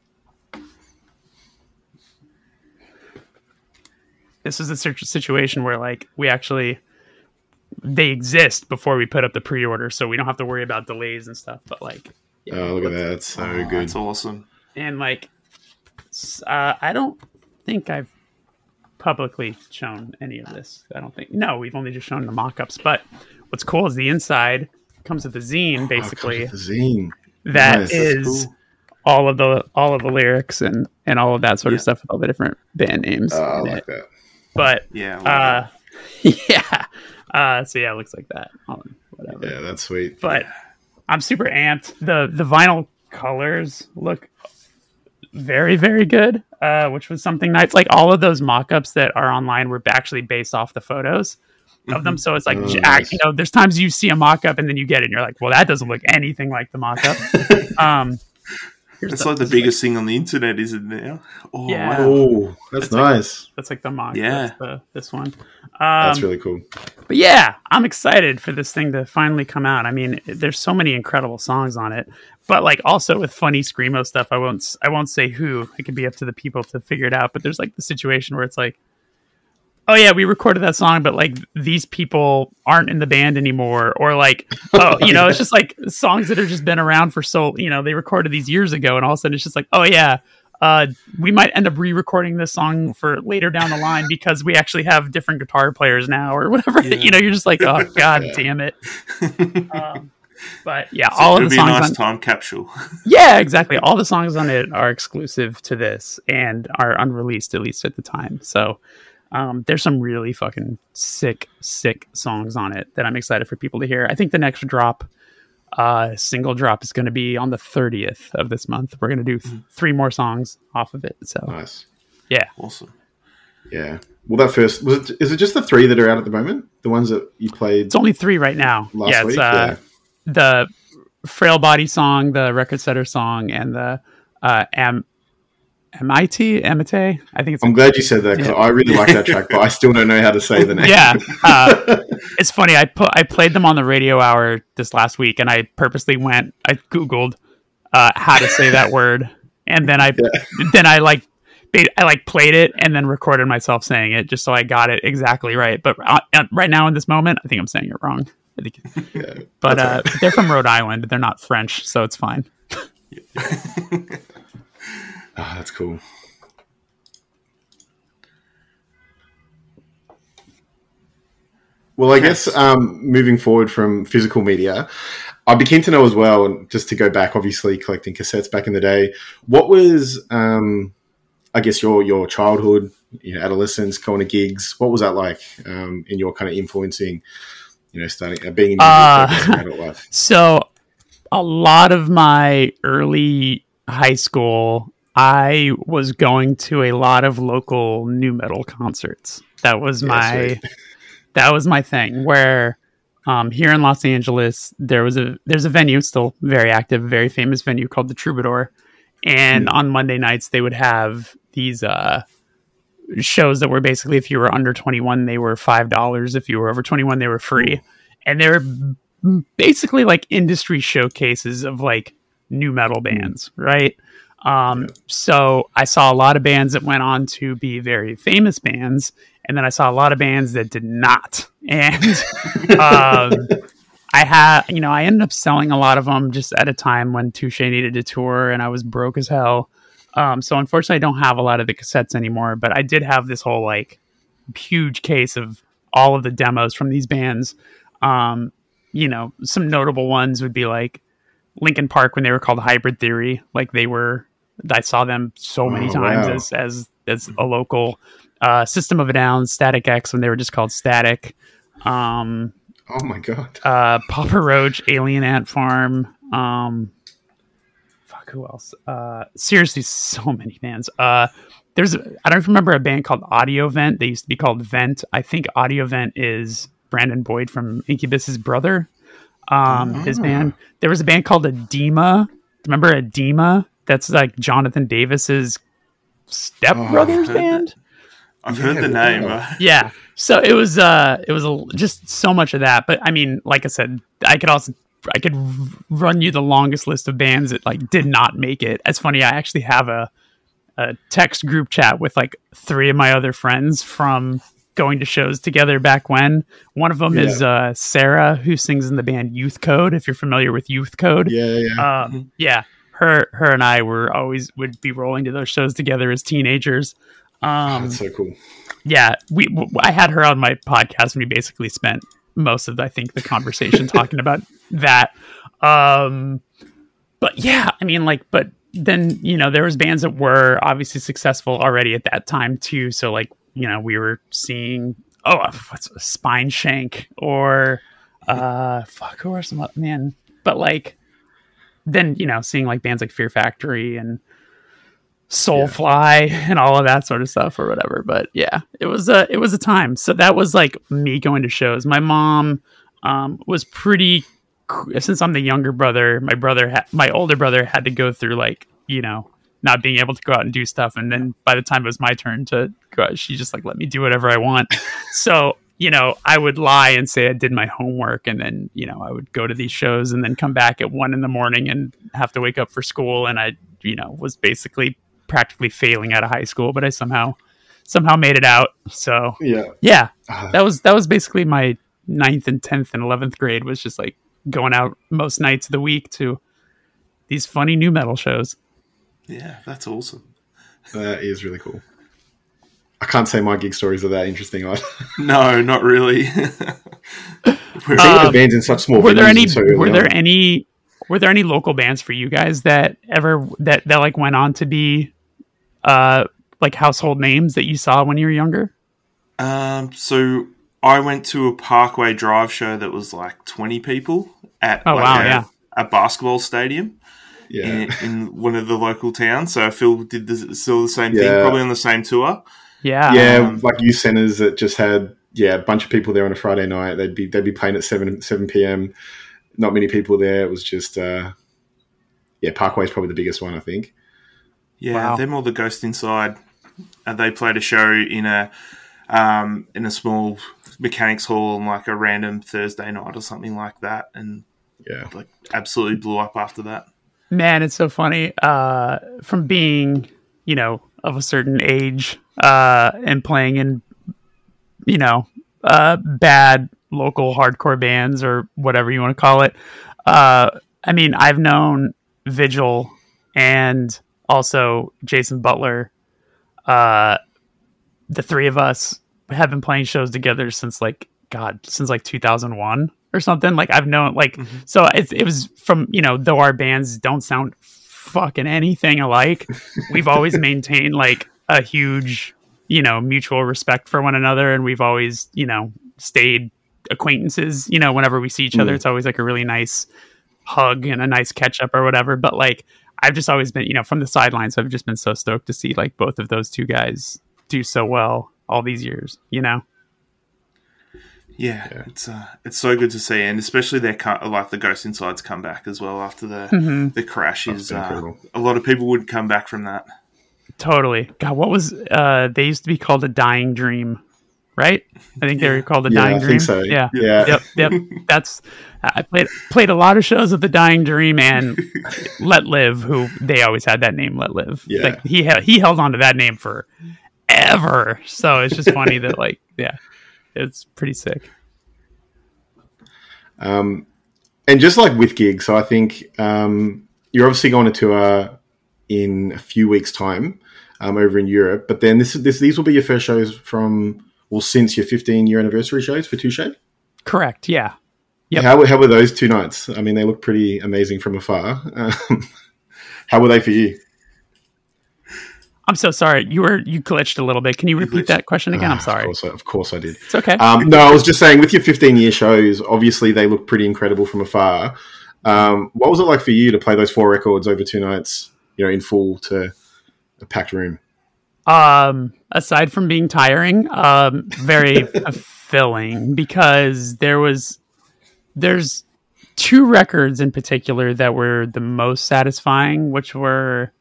this is a situation where like we actually they exist before we put up the pre-order, so we don't have to worry about delays and stuff. But like, yeah, Oh, look at that. That's so Oh, good. That's awesome. and like, uh, I don't think I've publicly shown any of this. I don't think. No, we've only just shown the mock-ups. But what's cool is the inside comes with the zine, basically. Oh, the zine. that Nice, that's is cool. all of the all of the lyrics and and all of that sort of stuff with all the different band names. Oh, I like it. that. But Yeah. I uh, yeah, uh, so yeah, it looks like that. Um, whatever. Yeah, that's sweet. But I'm super amped. the The vinyl colors look very very good, uh, which was something nice. Like all of those mock-ups that are online were actually based off the photos of them. So it's like, Oh, j- nice. you know, there's times you see a mock-up and then you get it, and you're like, well, that doesn't look anything like the mock-up. um, here's It's the- like the biggest thing on the internet, isn't it now? Oh, Yeah. wow. Oh, that's It's like- nice. That's like the mock. Yeah. The, this one. Um, That's really cool. but yeah, I'm excited for this thing to finally come out. I mean, there's so many incredible songs on it, but like also with funny screamo stuff. I won't s- I won't say who. It could be up to the people to figure it out. But there's like the situation where it's like, oh yeah, we recorded that song, but like these people aren't in the band anymore, or like oh you know it's just like songs that have just been around for so you know they recorded these years ago, and all of a sudden it's just like oh yeah. Uh, we might end up re-recording this song for later down the line because we actually have different guitar players now or whatever. Yeah. you know, you're just like, oh god damn it. Um, but yeah, all It'd of the be a songs. nice on, time capsule. yeah, exactly. All the songs on it are exclusive to this and are unreleased at least at the time. So um, there's some really fucking sick, sick songs on it that I'm excited for people to hear. I think the next drop, uh, single drop, is going to be on the 30th of this month. We're going to do th- three more songs off of it. So Nice. yeah, Awesome. Yeah. Well, that first was it. Is it just the three that are out at the moment? The ones that you played it's only three right now. last yeah, week? it's uh, the frail body song, the record setter song, and the uh, am MIT Amite. I think it's I'm glad you said that because Yeah. I really like that track, but I still don't know how to say the name. yeah. Uh, it's funny. I put I played them on the radio hour this last week, and I purposely went. I googled uh, how to say that word, and then I then I like I like played it and then recorded myself saying it just so I got it exactly right. But uh, uh, right now in this moment, I think I'm saying it wrong. I think, Yeah. but uh, they're from Rhode Island. They're not French, so it's fine. Ah, that's cool. Well, I guess um, moving forward from physical media, I'd be keen to know as well, and just to go back, obviously collecting cassettes back in the day. What was, um, I guess, your your childhood, your adolescence, going to gigs? What was that like um, in your kind of influencing, you know, starting uh, being in music Uh, adult life? So, a lot of my early high school, I was going to a lot of local nu metal concerts. That was Yeah, my sweet. that was my thing. Where um, here in Los Angeles, there was a there's a venue still very active, very famous venue called the Troubadour, and on Monday nights they would have these uh, shows that were basically if you were under 21 they were five dollars if you were over 21 they were free and they were basically like industry showcases of like nu metal bands right um, so i saw a lot of bands that went on to be very famous bands and then i saw a lot of bands that did not and um, i had you know i ended up selling a lot of them just at a time when touche needed a tour and i was broke as hell um, so unfortunately, I don't have a lot of the cassettes anymore, but I did have this whole like huge case of all of the demos from these bands. Um, you know, some notable ones would be like Linkin Park when they were called Hybrid Theory. Like they were, I saw them so many Oh, times wow. as as as a local. Uh, System of a Down, Static X when they were just called Static. Um, Oh my god! uh, Papa Roach, Alien Ant Farm. Um, fuck, who else? Uh, seriously, so many bands. Uh, there's, I don't remember a band called Audio Vent. They used to be called Vent. I think Audio Vent is Brandon Boyd from Incubus's brother. Um, his Ah. band. There was a band called Adema. Remember Adema? That's like Jonathan Davis's Step Oh, I've heard band. I've Yeah, heard the name. wow. uh, yeah so it was uh it was a, just so much of that but i mean like i said i could also i could run you the longest list of bands that like did not make it it's funny i actually have a a text group chat with like three of my other friends from going to shows together back when. One of them Yeah. is uh, Sarah, who sings in the band Youth Code. If you're familiar with Youth Code, Yeah, yeah. um, yeah, her her and I were always would be rolling to those shows together as teenagers. Um, That's so cool. yeah, we w- I had her on my podcast, and we basically spent most of I think the conversation talking about that. Um, but yeah, I mean, like, but then you know there was bands that were obviously successful already at that time too. So like, you know, we were seeing oh, what's Spineshank or uh, fuck, who are some man? But like, then you know, seeing like bands like Fear Factory and Soulfly and all of that sort of stuff or whatever. But yeah, it was a it was a time. So that was like me going to shows. My mom um, was pretty since I'm the younger brother. My brother, ha- my older brother, had to go through like you know not being able to go out and do stuff. And then by the time it was my turn to go out, she just like let me do whatever I want. so you know, I would lie and say I did my homework, and then you know I would go to these shows and then come back at one in the morning and have to wake up for school. And I, you know, was basically practically failing out of high school, but I somehow somehow made it out. So Yeah. yeah, Ah, that was that was basically my ninth and tenth and eleventh grade was just like going out most nights of the week to these funny nu metal shows. Yeah, that's awesome. that is really cool. I can't say my gig stories are that interesting. I No, not really. We're- seeing Um, the bands in such small. were there any so were there on. any were there any local bands for you guys that ever that that like went on to be uh like household names that you saw when you were younger? Um, so I went to a Parkway Drive show that was like 20 people at Oh, like wow, a, yeah. a basketball stadium Yeah, in, in one of the local towns. So Fil did the, still the same thing, probably on the same tour. Yeah. yeah, Um, like youth centers that just had yeah a bunch of people there on a Friday night. They'd be they'd be playing at seven seven p.m. Not many people there. It was just uh, yeah, Parkway's probably the biggest one I think. Yeah, Wow. they're more the Ghost Inside. And they played a show in a um, in a small mechanics hall on like a random Thursday night or something like that, and Yeah, like absolutely blew up after that. Man, it's so funny. Uh, from being, you know, of a certain age, uh, and playing in, you know, uh, bad local hardcore bands or whatever you want to call it. Uh, I mean, I've known Vigil and also Jason Butler. Uh, the three of us have been playing shows together since like God, since like 2001 or something. Like I've known like so it, it was from you know though our bands don't sound fucking anything alike, we've always maintained like a huge you know mutual respect for one another, and we've always you know stayed acquaintances. You know, whenever we see each other, Mm. it's always like a really nice hug and a nice catch up or whatever. But like I've just always been you know from the sidelines, I've just been so stoked to see like both of those two guys do so well all these years. You know. Yeah, Yeah. it's uh, it's so good to see, and especially their co- like the Ghost Inside's come back as well after the Mhm. the crash. Is uh, a lot of people would come back from that. Totally. God, what was uh they used to be called a dying dream, right? I think they were called a Yeah, dying I dream. think so. Yeah. Yeah. Yep, yep. That's I played played a lot of shows with the dying dream and Let Live, who they always had that name Let Live. Yeah. Like he held he held on to that name for ever. So it's just funny that like yeah. It's pretty sick. Um, and just like with gigs, so I think um, you're obviously going to tour in a few weeks' time um, over in Europe. But then this, this these will be your first shows from well since your 15 year anniversary shows for Touche. Correct. Yeah. Yep. How how were those two nights? I mean, they look pretty amazing from afar. Um, how were they for you? I'm so sorry. You were you glitched a little bit. Can you repeat that question again? I'm Ah, sorry. Of course, I, of course I did. It's okay. Um, no, I was just saying, with your 15 year shows, obviously they look pretty incredible from afar. Um, what was it like for you to play those four records over two nights, you know, in full to a packed room? Um, aside from being tiring, um, very fulfilling because there was there's two records in particular that were the most satisfying, which were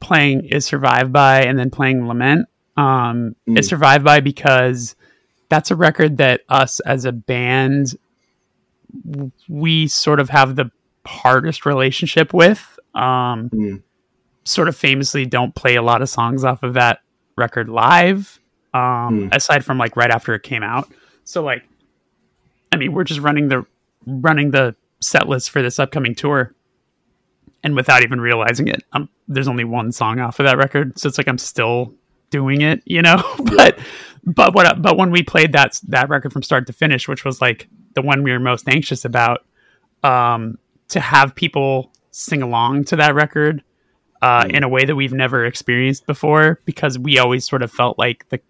playing "Is Survived By" and then playing "Lament." Um, Mm. "Is Survived By" because that's a record that us as a band we sort of have the hardest relationship with. Um, Mm. sort of famously don't play a lot of songs off of that record live, um, Hmm. aside from like right after it came out. So like, I mean, we're just running the running the set list for this upcoming tour, and without even realizing it, um, there's only one song off of that record. So it's like I'm still doing it, you know. but but what but when we played that that record from start to finish, which was like the one we were most anxious about, um, to have people sing along to that record uh, in a way that we've never experienced before, because we always sort of felt like the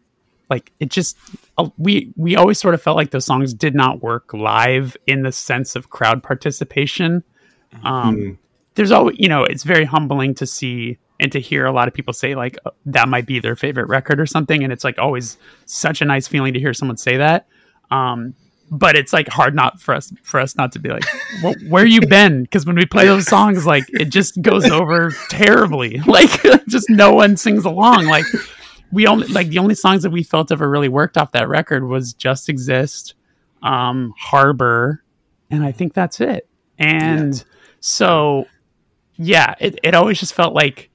like it just uh, we we always sort of felt like those songs did not work live in the sense of crowd participation. Um, Mm. There's always you know it's very humbling to see and to hear a lot of people say like uh, that might be their favorite record or something, and it's like always such a nice feeling to hear someone say that. Um, but it's like hard not for us for us not to be like "Wh- where you been? Because when we play those songs like it just goes over terribly. Like just no one sings along. Like we only like the only songs that we felt ever really worked off that record was just exist um harbor and i think that's it. And so yeah it, it always just felt like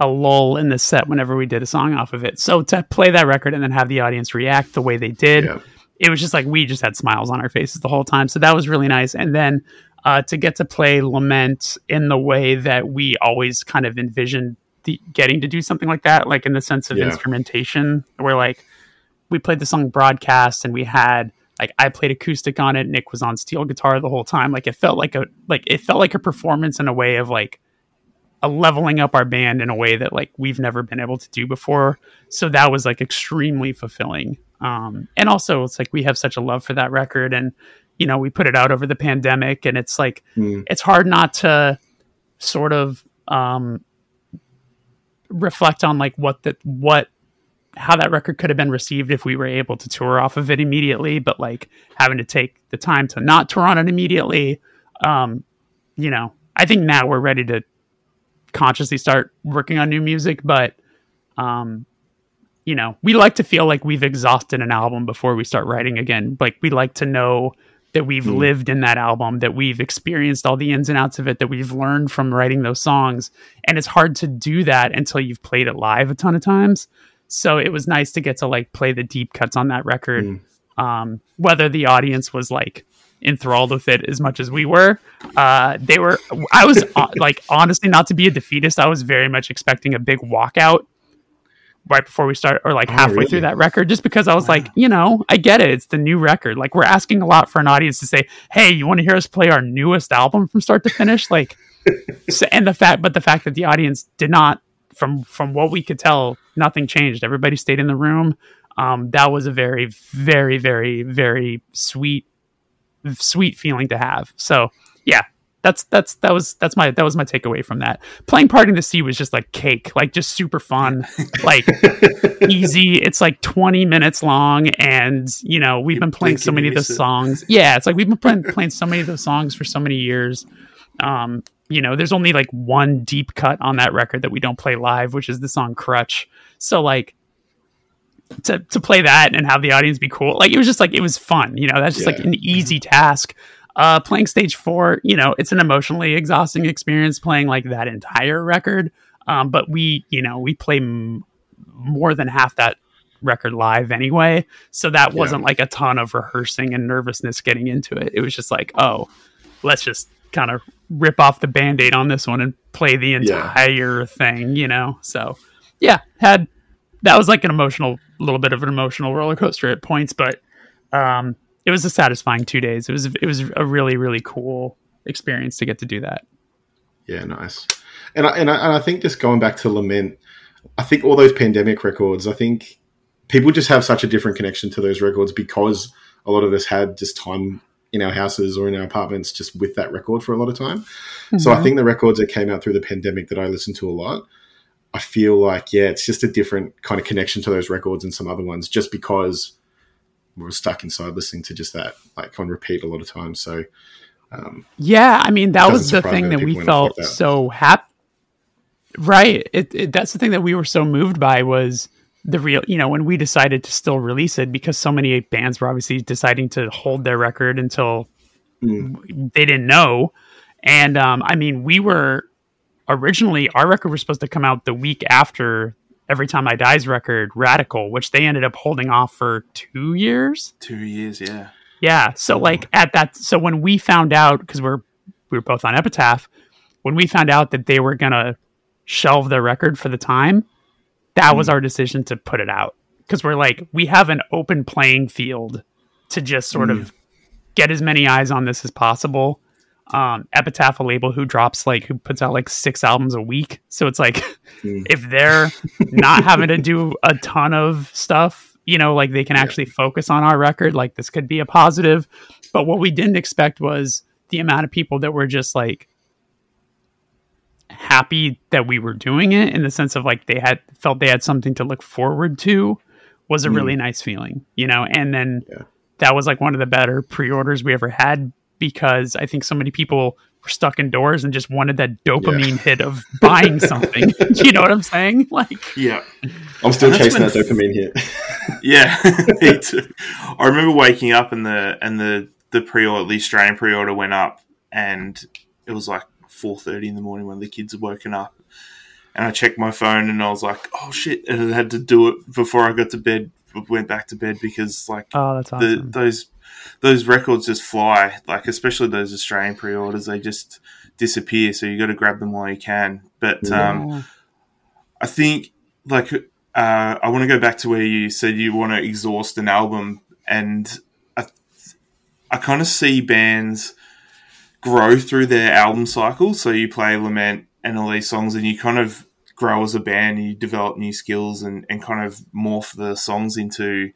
a lull in the set whenever we did a song off of it so to play that record and then have the audience react the way they did Yeah. it was just like we just had smiles on our faces the whole time. So that was really nice. And then uh, to get to play Lament in the way that we always kind of envisioned the, getting to do something like that, like in the sense of Yeah. instrumentation, where like we played the song broadcast and we had like I played acoustic on it, Nick was on steel guitar the whole time. Like it felt like a like it felt like a performance in a way of like a leveling up our band in a way that like we've never been able to do before. So that was like extremely fulfilling. Um, and also it's like we have such a love for that record and you know, we put it out over the pandemic and it's like Mm. it's hard not to sort of um reflect on like what that what how that record could have been received if we were able to tour off of it immediately, but like having to take the time to not tour on it immediately. Um, you know, I think now we're ready to consciously start working on new music, but um, you know, we like to feel like we've exhausted an album before we start writing again. Like we like to know that we've Hmm. lived in that album, that we've experienced all the ins and outs of it, that we've learned from writing those songs. And it's hard to do that until you've played it live a ton of times. So it was nice to get to like play the deep cuts on that record. Mm. Um, whether the audience was like enthralled with it as much as we were, uh, they were. I was uh, like, honestly, not to be a defeatist, I was very much expecting a big walkout right before we start, or like Oh, halfway really? through that record, just because I was like, you know, I get it. It's the new record. Like we're asking a lot for an audience to say, "Hey, you want to hear us play our newest album from start to finish?" Like, so, and the fact, but the fact that the audience did not, from from what we could tell, nothing changed. Everybody stayed in the room. Um, that was a very, very, very, very sweet, sweet feeling to have. So yeah, that's that's that was that's my that was my takeaway from that. Playing Parting the Sea was just like cake, like just super fun, like easy. It's like 20 minutes long, and you know we've You been playing so many of those it. songs. Yeah, it's like we've been playing, playing so many of those songs for so many years. Um, you know, there's only like one deep cut on that record that we don't play live, which is the song Crutch. So like to to play that and have the audience be cool, like it was just like it was fun. You know, that's just like an easy task. Uh, playing stage four, you know, it's an emotionally exhausting experience playing like that entire record. Um, but we, you know, we play m- more than half that record live anyway. So that wasn't like a ton of rehearsing and nervousness getting into it. It was just like, oh, let's just kind of rip off the band aid on this one and play the entire thing, you know? So yeah, had that was like an emotional, little bit of an emotional roller coaster at points, but um, it was a satisfying two days. It was, it was a really, really cool experience to get to do that. Yeah, nice. And I, and I, and I think just going back to Lament, I think all those pandemic records, I think people just have such a different connection to those records because a lot of us had just time in our houses or in our apartments just with that record for a lot of time. So I think the records that came out through the pandemic that I listened to a lot, I feel like, yeah, it's just a different kind of connection to those records and some other ones just because we were stuck inside listening to just that like on repeat a lot of times. So um, Yeah, I mean that was the thing that that we people went off felt so happy. Right, it, it that's the thing that we were so moved by was the real, you know, when we decided to still release it because so many bands were obviously deciding to hold their record until Mm. they didn't know, and um, I mean we were originally our record was supposed to come out the week after Every Time I Die's record, Radical, which they ended up holding off for two years. Two years, yeah. Yeah. So like at that, so when we found out, because we're we were both on Epitaph, when we found out that they were gonna shelve their record for the time, that was hmm. our decision to put it out because we're like we have an open playing field to just sort hmm. of get as many eyes on this as possible. Um, Epitaph, a label who drops like who puts out like six albums a week, so it's like if they're not having to do a ton of stuff, you know, like they can actually focus on our record, like this could be a positive. But what we didn't expect was the amount of people that were just like happy that we were doing it in the sense of like they had felt they had something to look forward to was a really nice feeling, you know, and then Yeah. that was like one of the better pre-orders we ever had because I think so many people were stuck indoors and just wanted that dopamine hit of buying something. you know what I'm saying? Like, Yeah. I'm still chasing when- that dopamine hit. Yeah, me too. I remember waking up and the and the the pre-order, the Australian pre-order went up, and it was like four thirty in the morning when the kids had woken up, and I checked my phone and I was like, oh shit, and I had to do it before I got to bed. Went back to bed because like oh, that's the awesome. those those records just fly. Like especially those Australian pre-orders, they just disappear. So you got to grab them while you can. But um, I think like uh, I want to go back to where you said you want to exhaust an album, and I I kind of see bands grow through their album cycle. So you play Lament and all these songs, and you kind of grow as a band, and you develop new skills, and and kind of morph the songs into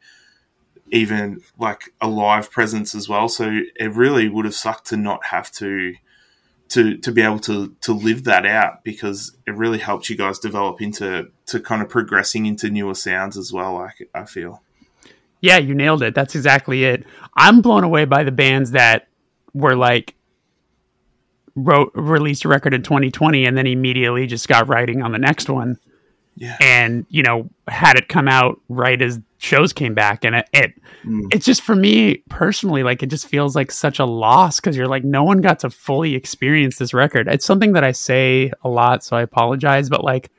even like a live presence as well. So it really would have sucked to not have to to to be able to to live that out because it really helped you guys develop into to kind of progressing into newer sounds as well. I, I feel. Yeah, you nailed it. That's exactly it. I'm blown away by the bands that were like wrote released a record in 2020 and then immediately just got writing on the next one Yeah. and you know had it come out right as shows came back and it, it it's just for me personally like it just feels like such a loss because you're like no one got to fully experience this record. It's something that i say a lot so i apologize but like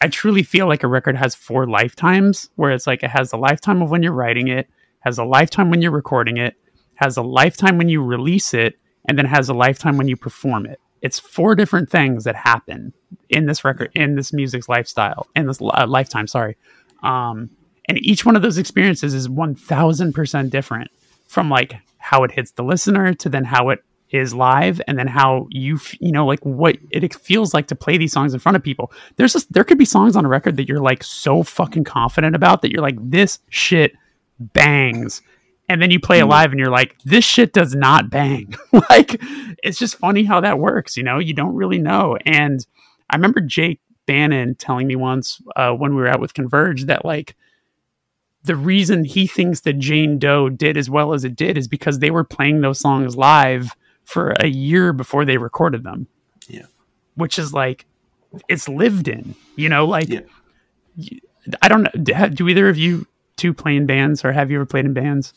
i truly feel like a record has four lifetimes where it's like it has the lifetime of when you're writing it has a lifetime when you're recording it has a lifetime when you release it and then has a lifetime when you perform it. It's four different things that happen in this record in this music's lifestyle in this uh, lifetime sorry. Um and each one of those experiences is 1000% different from like how it hits the listener to then how it is live and then how you f- you know like what it feels like to play these songs in front of people. There's just there could be songs on a record that you're like so fucking confident about that you're like this shit bangs. And then you play it live and you're like this shit does not bang. Like it's just funny how that works you know? You don't really know. And i remember jake bannon telling me once uh, when we were out with converge that like the reason he thinks that jane doe did as well as it did is because they were playing those songs live for a year before they recorded them Yeah. which is like it's lived in you know like Yeah. y- i don't know do, do either of you two play in bands or have you ever played in bands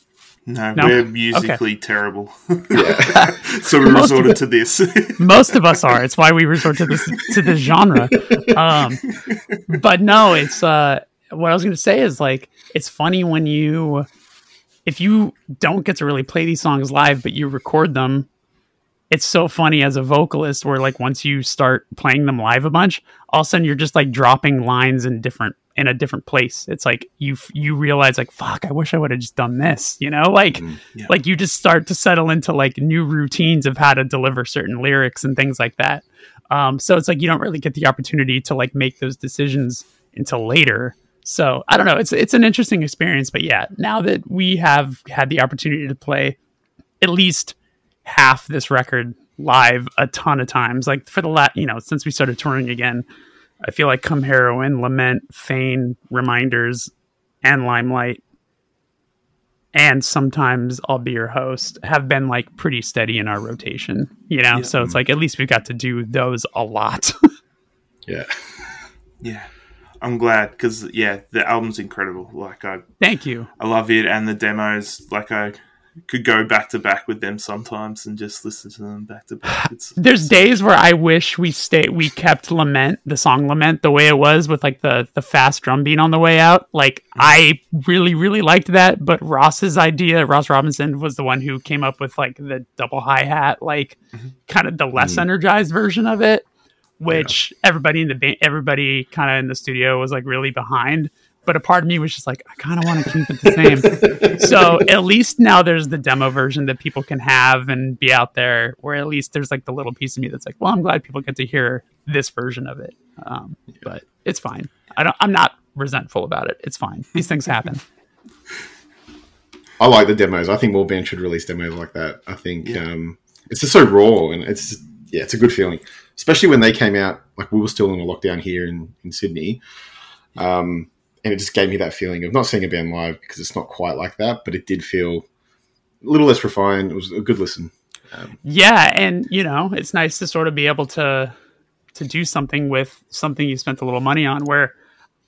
No, No? we're musically terrible. Yeah. so we Most resorted to this. most of us are it's why we resort to this to this genre um but no it's uh what i was gonna say is like it's funny when you if you don't get to really play these songs live but you record them it's so funny as a vocalist where like once you start playing them live a bunch all of a sudden you're just like dropping lines in different in a different place. It's like you you realize like fuck i wish i would have just done this you know? Like Yeah. like you just start to settle into like new routines of how to deliver certain lyrics and things like that. Um so it's like you don't really get the opportunity to like make those decisions until later so i don't know it's it's an interesting experience but yeah now that we have had the opportunity to play at least half this record live a ton of times. Like for the last, you know, since we started touring again, I feel like Come Heroine, Lament, Feign, Reminders, and Limelight, and sometimes I'll Be Your Host have been like pretty steady in our rotation, you know? Yeah. So it's like at least we got to do those a lot. Yeah. yeah, I'm glad because yeah, the album's incredible. Like I, Thank you. I love it, and the demos. Like I, could go back to back with them sometimes and just listen to them back to back. It's There's days where I wish we stay we kept Lament, the song Lament, the way it was with like the the fast drum beat on the way out. Like mm-hmm. I really, really liked that, but Ross's idea, Ross Robinson was the one who came up with like the double hi hat, like mm-hmm. kind of the less mm-hmm. energized version of it, which everybody in the ba- everybody kind of in the studio was like really behind. But a part of me was just like, I kind of want to keep it the same. so at least now there's the demo version that people can have and be out there, where at least there's like the little piece of me that's like, well, I'm glad people get to hear this version of it. Um, But it's fine. I don't. I'm not resentful about it. It's fine. These things happen. I like the demos. I think more bands should release demos like that. I think Yeah. um, it's just so raw and it's just, yeah, it's a good feeling. Especially when they came out, like we were still in a lockdown here in, in Sydney. Um, and it just gave me that feeling of not seeing a band live because it's not quite like that, but it did feel a little less refined. It was a good listen. Yeah, and you know, it's nice to sort of be able to to do something with something you spent a little money on. Where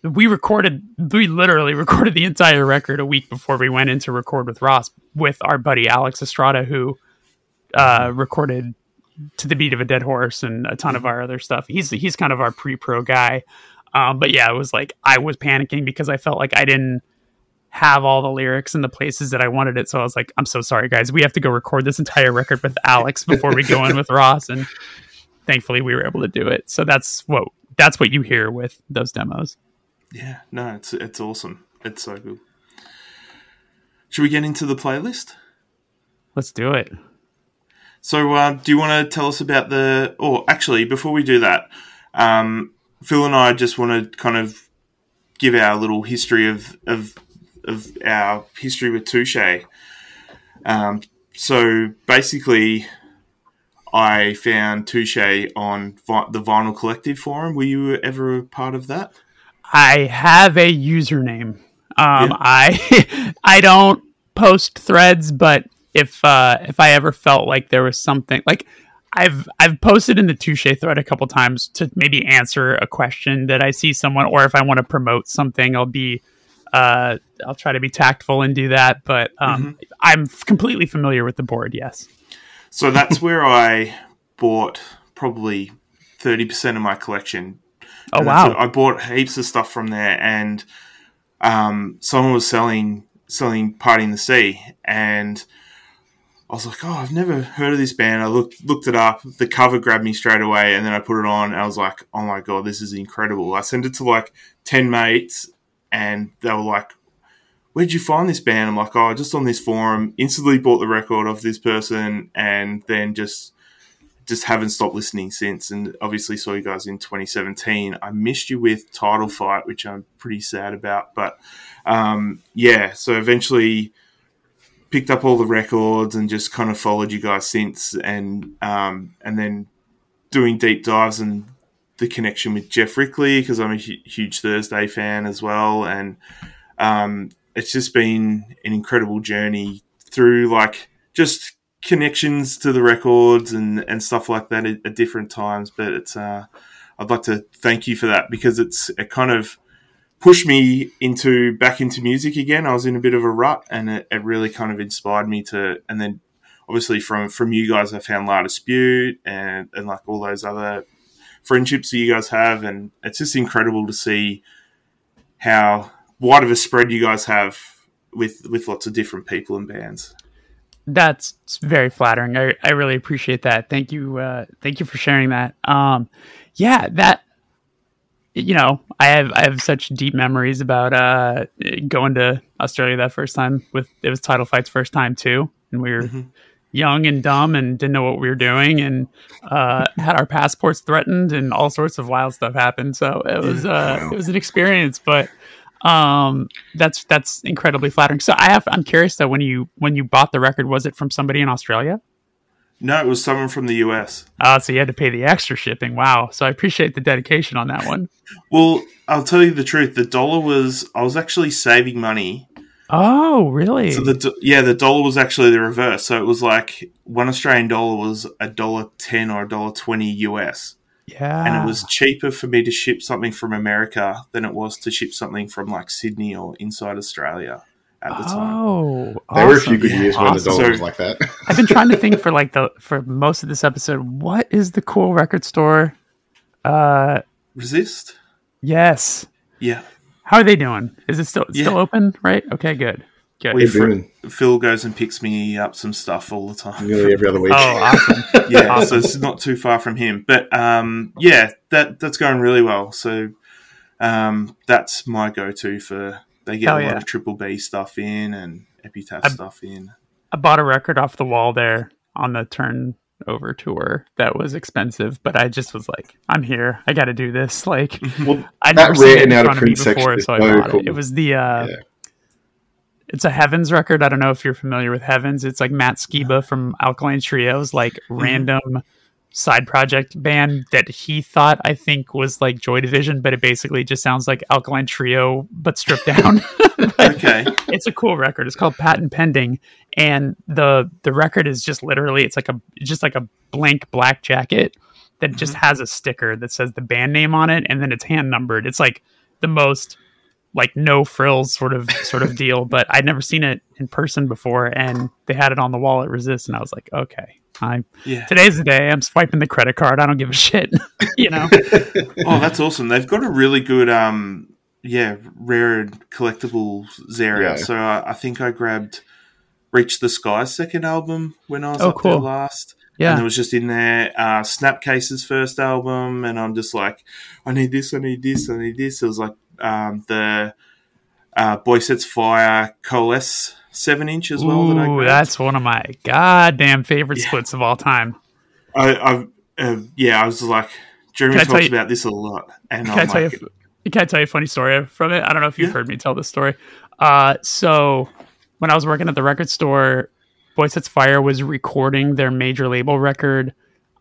we recorded, we literally recorded the entire record a week before we went in to record with Ross with our buddy Alex Estrada, who uh, recorded to the beat of a dead horse and a ton of our other stuff. He's he's kind of our pre-pro guy. Um, but yeah, it was like I was panicking because I felt like I didn't have all the lyrics in the places that I wanted it. So I was like, I'm so sorry, guys. We have to go record this entire record with Alex before we go in with Ross. And thankfully, we were able to do it. So that's what that's what you hear with those demos. yeah, no, it's it's awesome. It's so good. Should we get into the playlist? Let's do it. So, uh, do you want to tell us about the? Or actually, before we do that, um, Fil and I just want to kind of give our little history of of, of our history with Touche. Um, so basically, I found Touche on Vi- the Vinyl Collective forum. Were you ever a part of that? I have a username. Um, Yeah. I I don't post threads, but if uh, if I ever felt like there was something like I've I've posted in the Touche thread a couple times to maybe answer a question that I see someone, or if I want to promote something, I'll be uh, I'll try to be tactful and do that. But um, I'm completely familiar with the board. Yes. So that's where I bought probably thirty percent of my collection. Oh And wow. I bought heaps of stuff from there, and um, someone was selling selling Parting the Sea, and I was like, "Oh, I've never heard of this band." I looked looked it up. The cover grabbed me straight away, and then I put it on. And I was like, "Oh my god, this is incredible!" I sent it to like ten mates, and they were like, "Where'd you find this band?" I'm like, "Oh, just on this forum." Instantly bought the record of this person, and then just just haven't stopped listening since. And obviously saw you guys in 2017. I missed you with Title Fight, which I'm pretty sad about. But um, yeah, so eventually picked up all the records and just kind of followed you guys since. And um, and then doing deep dives and the connection with Geoff Rickly because I'm a hu- huge Thursday fan as well. And um, it's just been an incredible journey through like just connections to the records and, and stuff like that at, at different times. But it's uh, I'd like to thank you for that because it's it kind of pushed me into back into music again. I was in a bit of a rut, and it, it really kind of inspired me to. And then obviously from from you guys, I found La Dispute and and like all those other friendships that you guys have, and it's just incredible to see how wide of a spread you guys have with with lots of different people and bands. That's very flattering. I, I really appreciate that. Thank you. Uh, thank you for sharing that. Um, yeah, that you know, I have I have such deep memories about uh, going to Australia that first time. With it was Title Fight's first time too, and we were young and dumb and didn't know what we were doing, and uh, had our passports threatened, and all sorts of wild stuff happened. So it was uh, it was an experience, but um that's that's incredibly flattering so i have i'm curious though when you when you bought the record was it from somebody in australia No, it was someone from the US. uh so you had to pay the extra shipping wow so i appreciate the dedication on that one Well, I'll tell you the truth. The dollar was I was actually saving money. oh really So the yeah, the dollar was actually the reverse. So it was like one Australian dollar was a dollar ten or a dollar twenty US. yeah and it was cheaper for me to ship something from America than it was to ship something from like Sydney or inside Australia. At the time. Oh, There were a few awesome. good years when the Awesome. dollar So- was like that. I've been trying to think for like the for most of this episode. What is the cool record store? Uh, Resist? yes. Yeah. How are they doing? Is it still it's still open? Right. Okay. Good. Good. We They're doing Fil goes and picks me up some stuff all the time. nearly every other week. oh, awesome. yeah, Awesome. so it's not too far from him. But um, yeah, that that's going really well. So um, that's my go-to for. They get Hell a lot yeah. of Triple B stuff in and Epitaph I- stuff in. I bought a record off the wall there on the turnover tour that was expensive, but I just was like, I'm here. I got to do this. Like, Well, I'd that never seen rare it in and out of front of me before, so I so bought cool. it. It was the, uh, Yeah. it's a Heavens record. I don't know if you're familiar with Heavens. It's like Matt Skiba from Alkaline Trios, like Mm-hmm. random side project band that he thought I think was like Joy Division, but it basically just sounds like Alkaline Trio but stripped down. But Okay, it's a cool record. It's called Patent Pending, and the the record is just literally it's like a just like a blank black jacket that just mm-hmm. has a sticker that says the band name on it, and then it's hand numbered. It's like the most like no frills sort of sort of deal, but I'd never seen it in person before, and they had it on the wall at Resist, and I was like, okay, I yeah. today's the day. I'm swiping the credit card. I don't give a shit, you know. Oh, that's awesome. They've got a really good, um, yeah, rare and collectibles area. Yeah. So I, I think I grabbed Reach the Sky's second album when I was Oh, up there last. Yeah. And it was just in there, uh, Snapcase's first album, and I'm just like, I need this, I need this, I need this. It was like um, the uh, Boy Sets Fire Coalesce 7 inch as well that I Ooh, grabbed. that's one of my goddamn favorite Yeah. splits of all time. I, I, uh, yeah, I was like, Jeremy Can I tell talks you- about this a lot. And Can I I'm tell like, you? Can I tell you a funny story from it? I don't know if you've Yeah. heard me tell this story. Uh, so when I was working at the record store, Boy Sets Fire was recording their major label record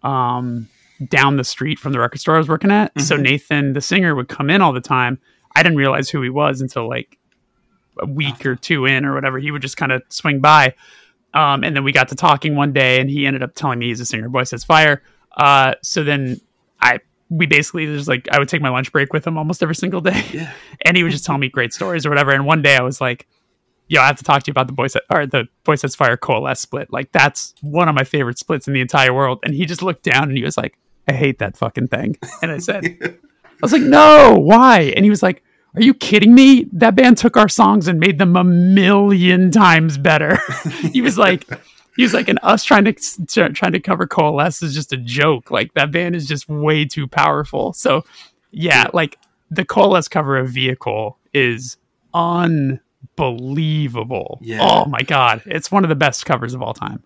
um, down the street from the record store I was working at. So Mhm. Nathan, the singer, would come in all the time. I didn't realize who he was until like a week or two in or whatever. He would just kind of swing by. Um, and then we got to talking one day, and he ended up telling me he's a singer. Boy Sets Fire. Uh, so then I we basically just like I would take my lunch break with him almost every single day, yeah. and he would just tell me great stories or whatever. And one day I was like, "Yo, I have to talk to you about the Boy Set or the Boy Sets Fire Coalesce split. Like that's one of my favorite splits in the entire world." And he just looked down and he was like, "I hate that fucking thing." And I said, "I was like, no, why?" And he was like. Are you kidding me? That band took our songs and made them a million times better. he was like, he was like, and us trying to trying to cover Coalesce is just a joke. Like that band is just way too powerful. So, yeah, like the Coalesce cover of Vehicle is unbelievable. Yeah. Oh my god, it's one of the best covers of all time.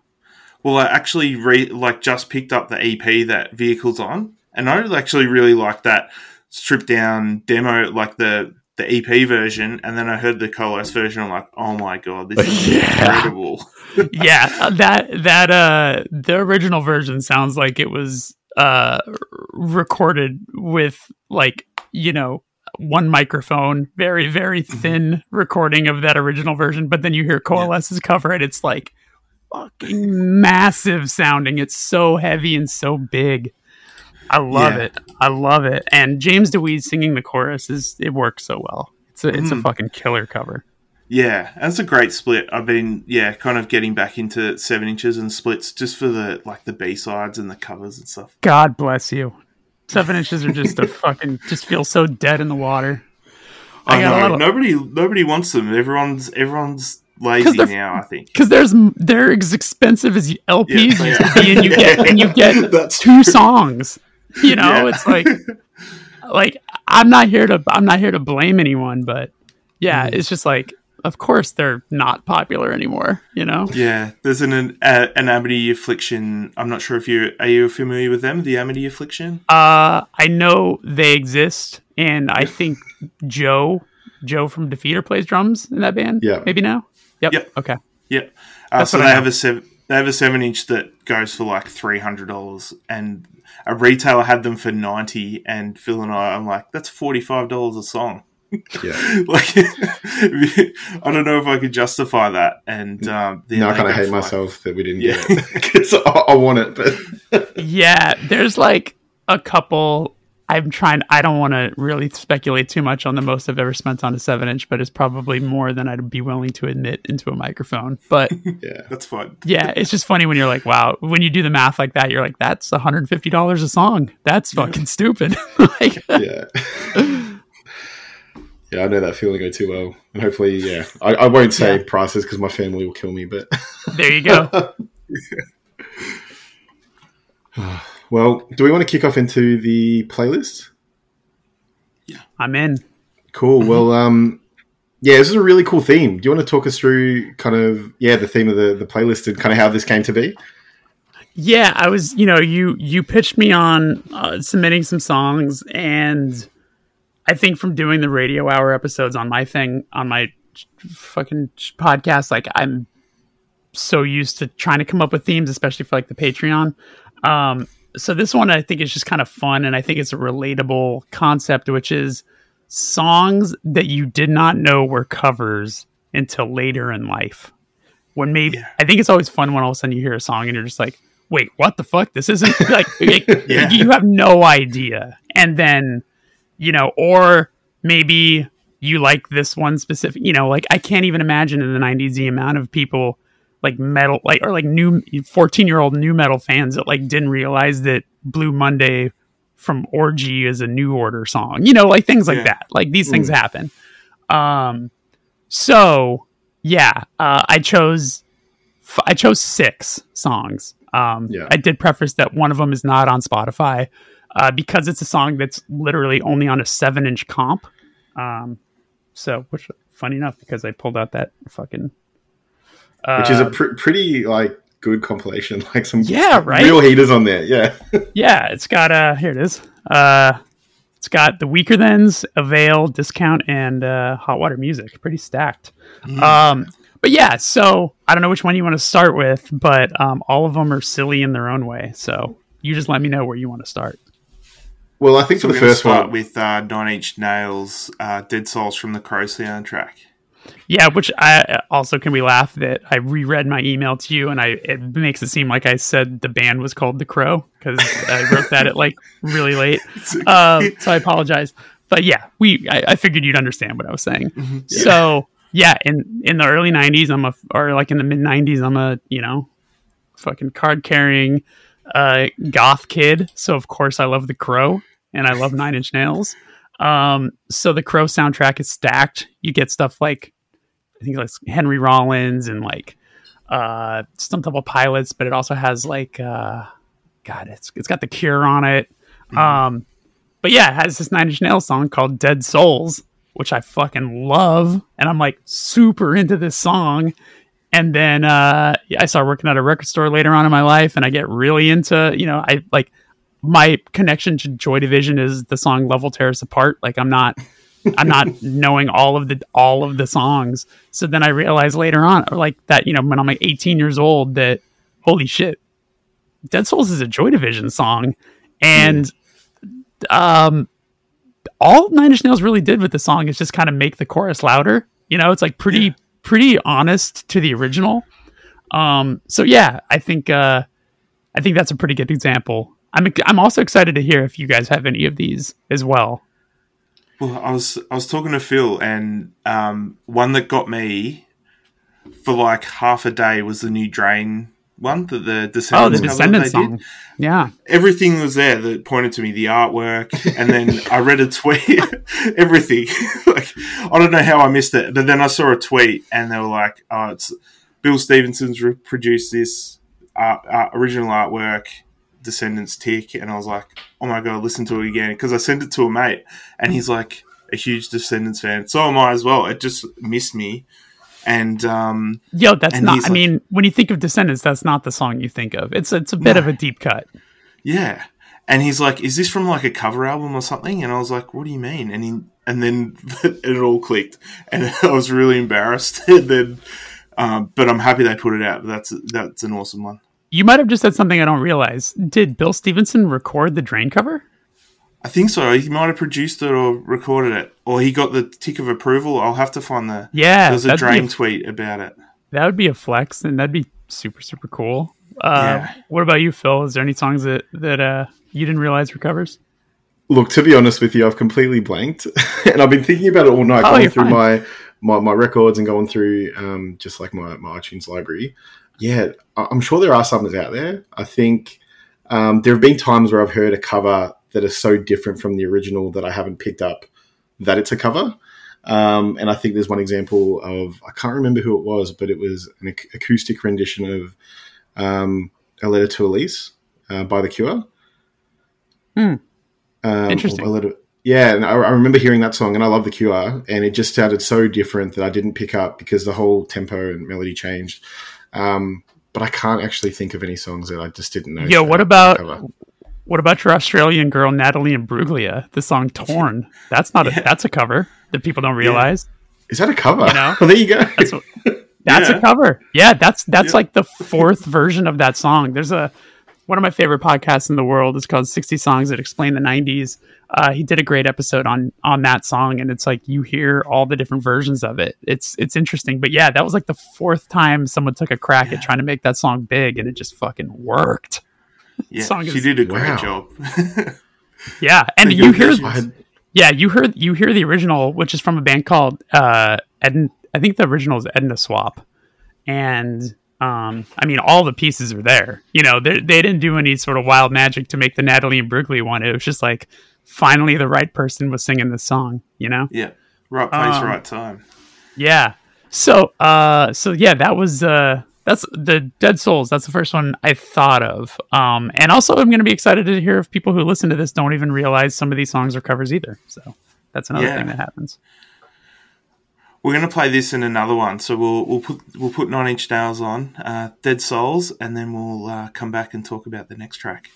Well, I actually re- like just picked up the EP that Vehicles on, and I actually really like that stripped down demo, like the the EP version, and then I heard the Coalesce version. I'm like, oh my god, this is Yeah. incredible. yeah, that that uh the original version sounds like it was uh recorded with like, you know, one microphone, very very thin recording of that original version, but then you hear Coalesce's cover and it's like fucking massive sounding. It's so heavy and so big. I love Yeah. it. I love it. And James Dewees singing the chorus is it works so well. It's a it's a Mm. fucking killer cover. Yeah, that's a great split. I've been yeah, kind of getting back into seven inches and splits just for the like the B sides and the covers and stuff. God bless you. Seven inches are just a fucking just feel so dead in the water. I I, know of- nobody nobody wants them. Everyone's everyone's lazy now. I think. Because there's they're as expensive as LPs Yeah. used to be, and you get and you get That's two songs. You know, Yeah. it's like like I'm not here to I'm not here to blame anyone, but yeah, Mm. it's just like of course they're not popular anymore. You know, Yeah, there's an an, uh, an Amity Affliction. I'm not sure if you are you familiar with them. The Amity Affliction. uh, I know they exist, and I think Joe Joe from Defeater plays drums in that band. Yeah. maybe now. Yep. Yep. Okay. Yep. Uh, so they have a seven. They have a seven inch that goes for like three hundred dollars, and a retailer had them for ninety. And Fil and I, I'm like, that's forty five dollars a song. Yeah. like, I don't know if I could justify that. And um, then now I kind of hate for, myself that we didn't Yeah. get it because I, I want it, but Yeah, there's like a couple. I'm trying. I don't want to really speculate too much on the most I've ever spent on a seven inch, but it's probably more than I'd be willing to admit into a microphone. But Yeah. That's fun. yeah, it's just funny when you're like, wow, when you do the math like that, you're like, that's 150 dollars a song. That's fucking stupid. like, Yeah. yeah, I know that feeling go too well. And hopefully, yeah. I, I won't say Yeah. prices because my family will kill me, but there you go. Well, do we want to kick off into the playlist? Yeah, I'm in. Cool. Well, um, yeah, this is a really cool theme. Do you want to talk us through kind of yeah the theme of the the playlist and kind of how this came to be? Yeah, I was, you know, you you pitched me on uh, submitting some songs, and I think from doing the radio hour episodes on my thing on my fucking podcast, like I'm so used to trying to come up with themes, especially for like the Patreon. Um, so this one I think is just kind of fun, and I think it's a relatable concept, which is songs that you did not know were covers until later in life. When maybe Yeah. I think it's always fun when all of a sudden you hear a song and you're just like, "Wait, what the fuck? This isn't like, like, Yeah. you have no idea." And then, you know, or maybe you like this one specific, you know, like I can't even imagine in the 90s the amount of people like metal like or like new 14 year old nu metal fans that like didn't realize that Blue Monday from Orgy is a new order song. You know, like things like Yeah. that. Like these things happen. Um so yeah, uh, I chose f- I chose six songs. Um, Yeah. I did preface that one of them is not on Spotify uh, because it's a song that's literally only on a seven inch comp. Um, so, which funny enough, because I pulled out that fucking Which is a uh, pr- pretty like good compilation, like some Yeah, right? real heaters on there. Yeah, yeah, it's got uh here it is. Uh, it's got the Weakerthans, avail, discount, and uh, hot water music. Pretty stacked. Um, but yeah, so I don't know which one you want to start with, but um, all of them are silly in their own way. So you just let me know where you want to start. well, I think So for the first start one, with uh, Nine Inch Nails, uh, Dead Souls from the Crow soundtrack. Yeah, which I also can we laugh that I reread my email to you and I it makes it seem like I said the band was called The Crow because I wrote that at like really late. Um, so I apologize. But yeah, we I, I figured you'd understand what I was saying. So yeah, in in the early '90s, I'm a or like in the mid '90s, I'm a you know fucking card carrying uh, goth kid. So of course I love The Crow and I love Nine Inch Nails. Um, so the Crow soundtrack is stacked. You get stuff like I think it's like Henry Rollins and like uh Stone Temple Pilots, but it also has like uh God, it's it's got the Cure on it. Um, but yeah, it has this Nine Inch Nails song called "Dead Souls," which I fucking love, and I'm like super into this song. And then uh, I started working at a record store later on in my life, and I get really into you know I like my connection to Joy Division is the song "Love Will Tear Us Apart." Like I'm not I'm not knowing all of the all of the songs. So then I realized later on, like that, you know, when I'm like 18 years old, that holy shit, Dead Souls is a Joy Division song, and um, all Nine Inch Nails really did with the song is just kind of make the chorus louder. You know, it's like pretty Yeah. pretty honest to the original. Um, so yeah, I think uh, I think that's a pretty good example. I'm I'm also excited to hear if you guys have any of these as well. Well, I was I was talking to Phil, and um, one that got me for like half a day was the new Drain one that the Oh, the Descendents they did. song. Yeah. Everything was there that pointed to me, the artwork, and then I read a tweet, everything. like I don't know how I missed it, but then I saw a tweet, and they were like, "Oh, it's Bill Stevenson's re- produced this art, art, original artwork." Descendents tick, and I was like, "Oh my god, listen to it again!" Because I sent it to a mate, and he's like a huge Descendents fan. So am I as well. It just missed me, and um, Yo, that's not. I like- mean, when you think of Descendents, that's not the song you think of. It's it's a bit No. of a deep cut. yeah. And he's like, "Is this from like a cover album or something?" And I was like, "What do you mean?" And he, and then it all clicked, and I was really embarrassed. and then, um, but I'm happy they put it out. That's that's an awesome one. You might have just said something I don't realize. Did Bill Stevenson record the Drain cover? I think so. He might have produced it or recorded it, or he got the tick of approval. I'll have to find the. Yeah, There's a that'd drain a- tweet about it. That would be a flex, and that'd be super super cool. Uh, Yeah. What about you, Phil? Is there any songs that that uh, you didn't realize were covers? Look, to be honest with you, I've completely blanked, and I've been thinking about it all night, Oh, going through fine. my, my my records and going through um, just like my, my iTunes library. Yeah, I'm sure there are some that's out there. I think um, there have been times where I've heard a cover that is so different from the original that I haven't picked up that it's a cover. Um, and I think there's one example of I can't remember who it was, but it was an ac- acoustic rendition of um, "A Letter to Elise" uh, by The Cure. Hmm. Um, Interesting. Letter- yeah, and I, I remember hearing that song, and I love The Cure, and it just sounded so different that I didn't pick up because the whole tempo and melody changed. Um, but I can't actually think of any songs that I just didn't know. Yo, what about cover. what about your Australian girl Natalie Imbruglia? The song "Torn." That's not a that's a cover that people don't realize. Is that a cover? You know? well, there you go. That's That's Yeah. a cover. Yeah, that's that's Yeah. like the fourth version of that song. There's a one of my favorite podcasts in the world is called 60 Songs That Explain the 90s. Uh, he did a great episode on on that song, and it's like you hear all the different versions of it. It's it's interesting, but yeah, that was like the fourth time someone took a crack at trying to make that song big, and it just fucking worked. Yeah, song she is- did a great Wow. job. Yeah, and you hear version. Yeah, you heard you hear the original, which is from a band called uh Edna, I think the original is Edna Swap. And um I mean all the pieces are there. You know, they they didn't do any sort of wild magic to make the Natalie Imbruglia one. It was just like finally the right person was singing this song, you know? yeah, right place, Um, right time. Yeah. So uh so yeah, that was uh that's the Dead Souls. That's the first one I thought of. Um and also I'm going to be excited to hear if people who listen to this don't even realize some of these songs are covers either. So that's another Yeah. thing that happens. We're going to play this in another one, so we'll we'll put we'll put Nine Inch Nails on uh, Dead Souls, and then we'll uh, come back and talk about the next track.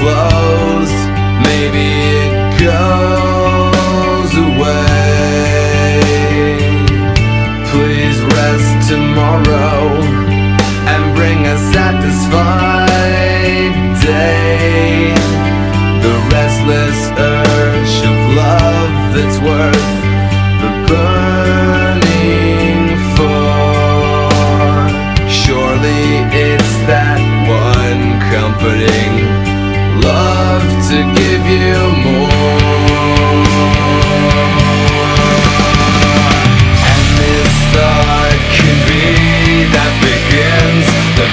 Close. maybe it goes away. Please rest tomorrow and bring a satisfied day. The restless urge of love that's worth the burning for. Surely it's that one comforting.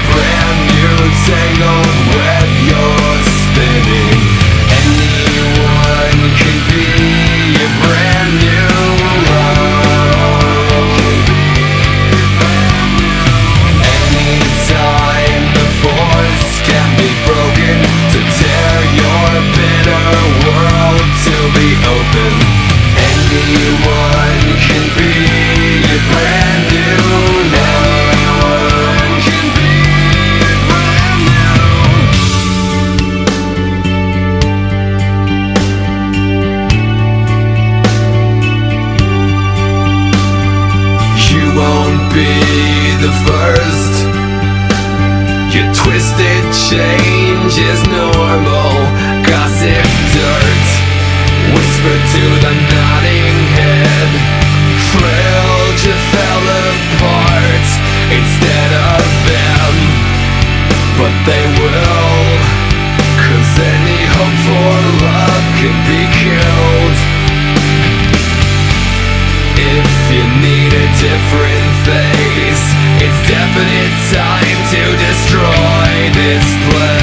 Brand new tangled web you're spinning. Anyone can be a brand new love. Anytime the force can be broken to tear your bitter world to be open. Change is normal. Gossip dirt. Whisper to the nodding head. Fell apart instead of them. But they will. Cause any hope for love can be killed. If you need a different face, it's definite time to destroy this place.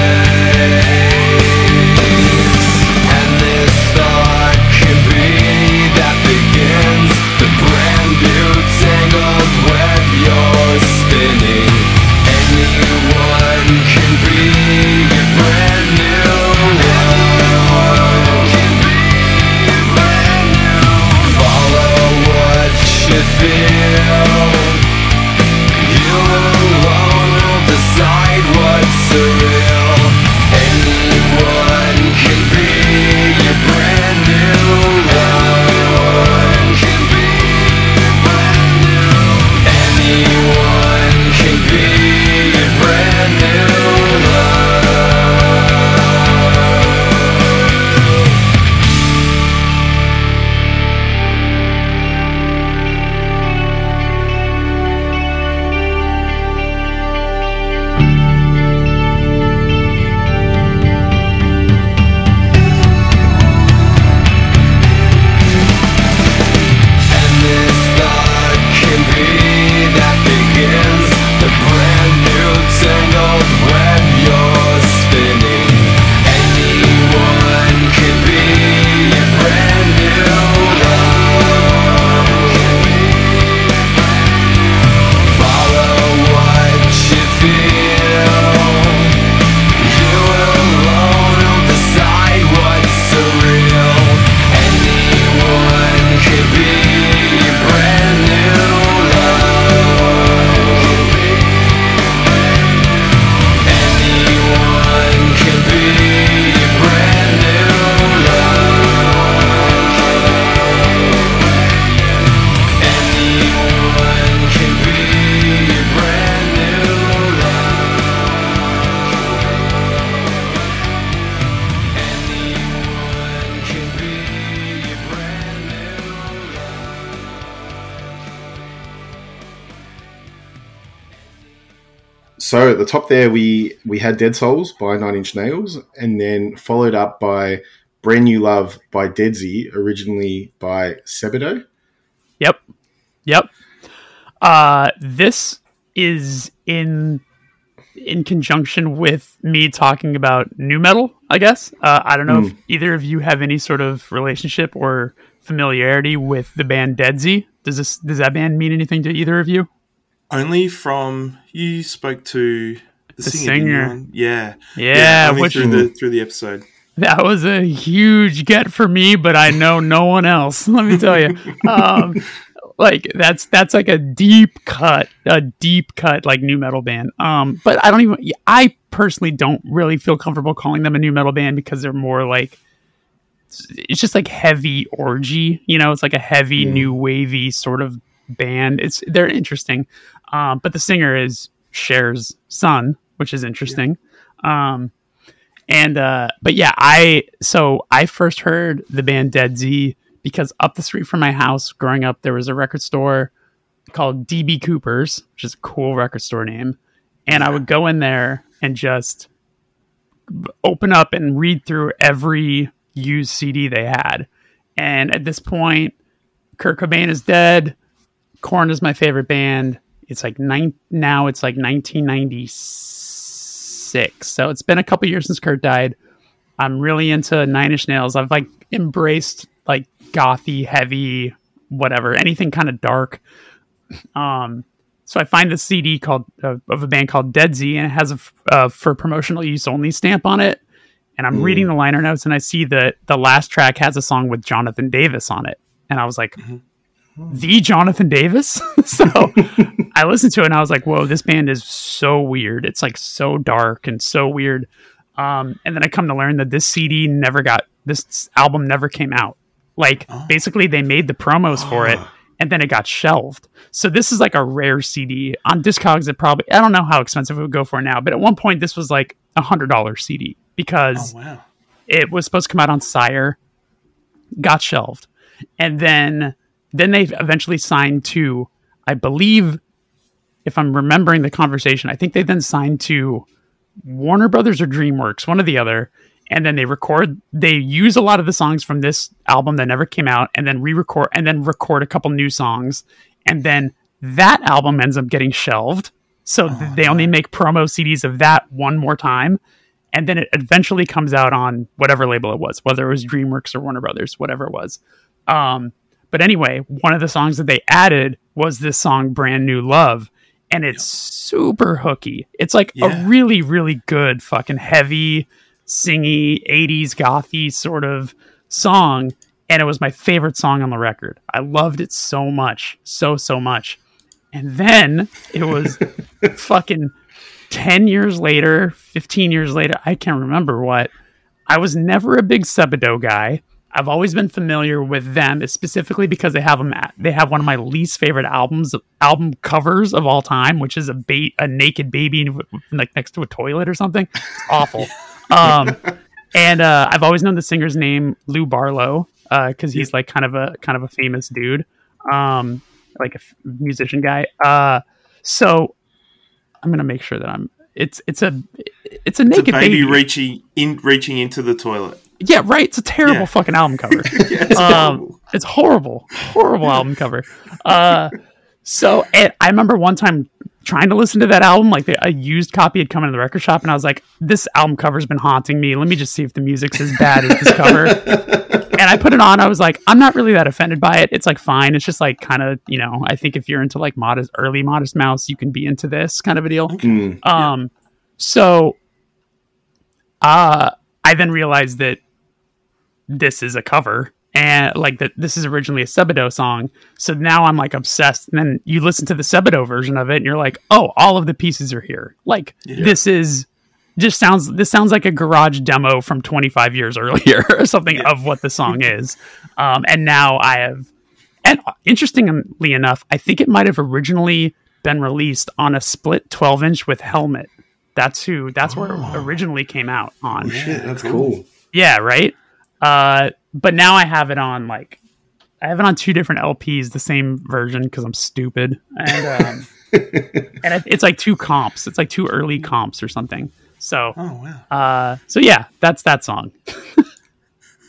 So at the top there, we we had Dead Souls by Nine Inch Nails, and then followed up by Brand New Love by Deadsy, originally by Sebadoh. Yep. Yep. Uh, this is in in conjunction with me talking about nu metal, I guess. Uh, I don't know if either of you have any sort of relationship or familiarity with the band Deadsy. Does this does that band mean anything to either of you? Only from you spoke to the, The singer, singer. Yeah, Yeah, only which through the through the episode. that was a huge get for me, but I know no one else. Let me tell you, um, like that's that's like a deep cut, a deep cut like nu metal band. Um, but I don't even. I personally don't really feel comfortable calling them a nu metal band because they're more like it's just like heavy orgy. You know, it's like a heavy new wavy sort of band. It's they're interesting, um, but the singer is Cher's son, which is interesting. Um, and uh, but yeah, I so I first heard the band Deadsy because up the street from my house, growing up, there was a record store called DB Cooper's, which is a cool record store name. And I would go in there and just open up and read through every used CD they had. And at this point, Kurt Cobain is dead. Korn is my favorite band. It's like nine now. It's like 1996. So it's been a couple years since Kurt died. I'm really into Nine Inch Nails. I've like embraced like gothy, heavy, whatever, anything kind of dark. Um, so I find this CD called uh, of a band called Deadsy, and it has a f- uh, for promotional use only stamp on it. And I'm reading the liner notes, and I see that the last track has a song with Jonathan Davis on it, and I was like, "The Jonathan Davis." so I listened to it, and I was like, "Whoa, this band is so weird. It's like so dark and so weird." Um, and then I come to learn that this CD never got this album never came out. Like basically, they made the promos for it, and then it got shelved. So this is like a rare CD on Discogs. It probably I don't know how expensive it would go for now, but at one point this was like a hundred dollar CD because Oh wow. it was supposed to come out on Sire, got shelved, and then then they eventually signed to, I believe, if I'm remembering the conversation, I think they then signed to Warner Brothers or DreamWorks, one or the other, and then they record. They use a lot of the songs from this album that never came out, and then re-record, and then record a couple new songs, and then that album ends up getting shelved. So th- they only make promo CDs of that one more time, and then it eventually comes out on whatever label it was, whether it was DreamWorks or Warner Brothers, whatever it was. Um, but anyway, one of the songs that they added was this song "Brand New Love," and it's super hooky. It's like Yeah. a really, really good fucking heavy, singy '80s gothy sort of song, and it was my favorite song on the record. I loved it so much, so so much. And then it was fucking 10 years later, 15 years later, I can't remember what. I was never a big Sebadoh guy. I've always been familiar with them, specifically because they have them. At, they have one of my least favorite albums, album covers of all time, which is a ba- a naked baby like next to a toilet or something. It's awful. um, and uh, I've always known the singer's name, Lou Barlow, because he's like kind of a kind of a famous dude, um, like a f- musician guy. Uh, so I'm gonna make sure that I'm. It's it's a it's a It's a naked baby, baby. reaching in reaching into the toilet. Yeah, right. It's a terrible Yeah. fucking album cover. Yeah, it's um, horrible. it's horrible, horrible album cover. Uh, so and I remember one time trying to listen to that album, like the, a used copy had come into the record shop, and I was like, "This album cover's been haunting me. Let me just see if the music's as bad as this cover." and I put it on. I was like, I'm not really that offended by it. It's like fine. It's just like kind of you know. I think if you're into like modest, early Modest Mouse, you can be into this kind of a deal. Mm. Um, so, uh, I then realized that this is a cover and like that this is originally a Sebadoh song. So now I'm like obsessed. And then you listen to the Sebadoh version of it and you're like, oh, all of the pieces are here. Like this is just sounds this sounds like a garage demo from 25 years earlier or something of what the song is. Um, and now I have and interestingly enough, I think it might have originally been released on a split 12 inch with helmet. That's who. That's where it originally came out on. Shit, that's cool. Yeah, right. Uh, but now I have it on like I have it on two different LPs, the same version because I'm stupid, and um, and it's like two comps. It's like two early comps or something. So, Oh wow. uh, so yeah, that's that song.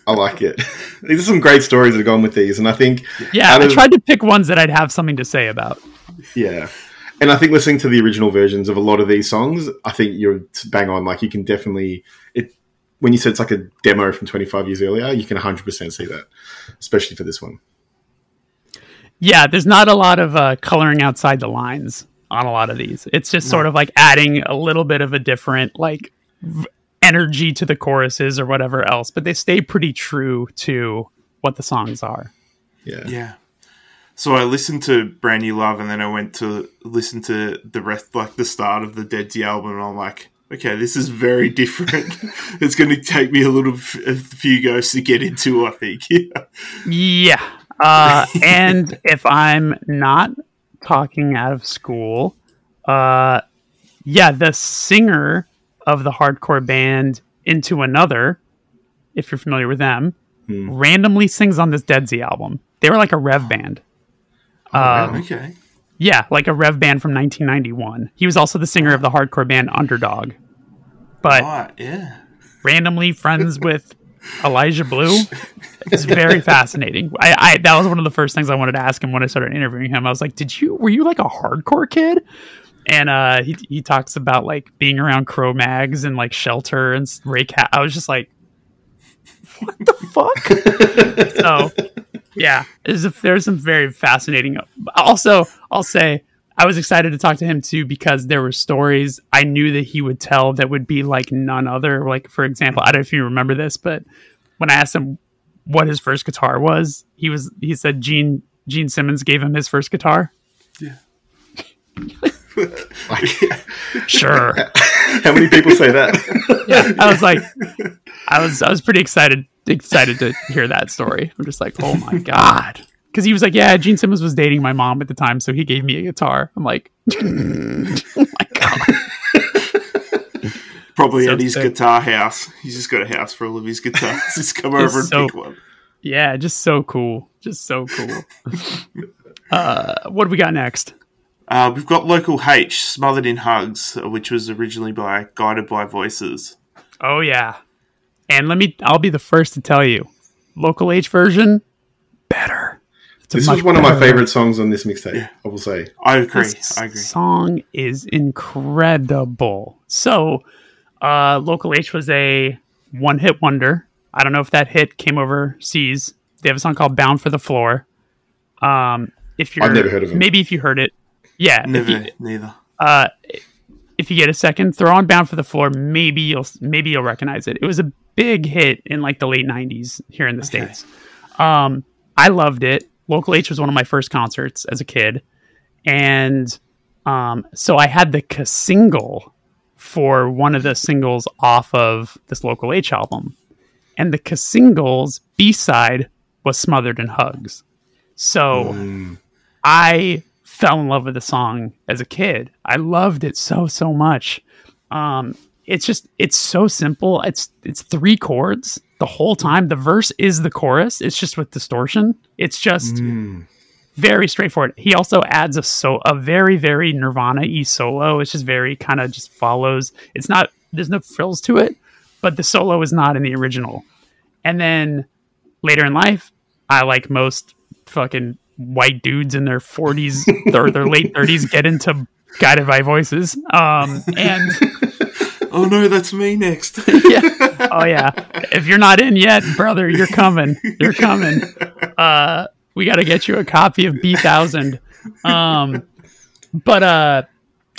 I like it. These are some great stories that are gone with these, and I think Yeah, I of- tried to pick ones that I'd have something to say about. Yeah. And I think listening to the original versions of a lot of these songs, I think you're bang on. Like you can definitely it when you said it's like a demo from 25 years earlier, you can 100% see that, especially for this one. Yeah, there's not a lot of uh, coloring outside the lines on a lot of these. It's just sort of like adding a little bit of a different like v- energy to the choruses or whatever else, but they stay pretty true to what the songs are. Yeah. Yeah. So I listened to Brand New Love, and then I went to listen to the rest, like the start of the Deadsy album, and I'm like, okay, this is very different. it's going to take me a little, a few goes to get into. I think. Yeah. Uh, and if I'm not talking out of school, uh, yeah, the singer of the hardcore band Into Another, if you're familiar with them, randomly sings on this Deadsy album. They were like a rev band. Um, Okay. Yeah, like a rev band from 1991. He was also the singer of the hardcore band Underdog. But. Yeah. randomly friends with Elijah Blue. It's very fascinating. I, I that was one of the first things I wanted to ask him when I started interviewing him. I was like, "Did you were you like a hardcore kid?" And uh, he he talks about like being around Cro Mags and like Shelter and Ray Cat. I was just like, "What the fuck?" so yeah, there's, a, there's some very fascinating. Also, I'll say I was excited to talk to him too because there were stories I knew that he would tell that would be like none other. Like for example, I don't know if you remember this, but when I asked him what his first guitar was, he was he said Gene Gene Simmons gave him his first guitar. Yeah. sure. How many people say that? yeah, I was like, I was I was pretty excited excited to hear that story. I'm just like, oh my god, because he was like, yeah, Gene Simmons was dating my mom at the time, so he gave me a guitar. I'm like, oh my god, Probably So at his sick. guitar house. He's just got a house for all of his guitars. Just come over and so- pick one. yeah, just so cool, just so cool. uh, what do we got next? Uh, we've got Local H, Smothered in Hugs, which was originally by Guided by Voices. Oh yeah, and let me, I'll be the first to tell you, local H version better. It's a This much was one of my better favorite songs on this mixtape. I will say. I agree. This I agree. song is incredible. So, uh, Local H was a one hit wonder. I don't know if that hit came overseas. They have a song called Bound for the Floor. Um, if you're I've never heard of it. maybe if you heard it, yeah. If Never, you, neither. uh, if you get a second, throw on Bound for the Floor. Maybe you'll maybe you'll recognize it. It was a big hit in like the late '90s here in the states. Um, I loved it. Local H was one of my first concerts as a kid, and um, so I had the single for one of the singles off of this Local H album, and the singles B side was "Smothered in Hugs." So I fell in love with the song as a kid. I loved it so so much. Um, it's just it's so simple. It's it's three chords the whole time. The verse is the chorus. It's just with distortion. It's just very straightforward. He also adds a so a very very Nirvana y solo. It's just very kind of just follows. It's not there's no frills to it, but the solo is not in the original. And then later in life, I like most fucking white dudes in their 40s or their late 30s get into guided by voices. Um, and Oh no, that's me next. yeah, oh yeah. If you're not in yet, brother, you're coming. You're coming. Uh, we got to get you a copy of Bee Thousand. Um, but uh,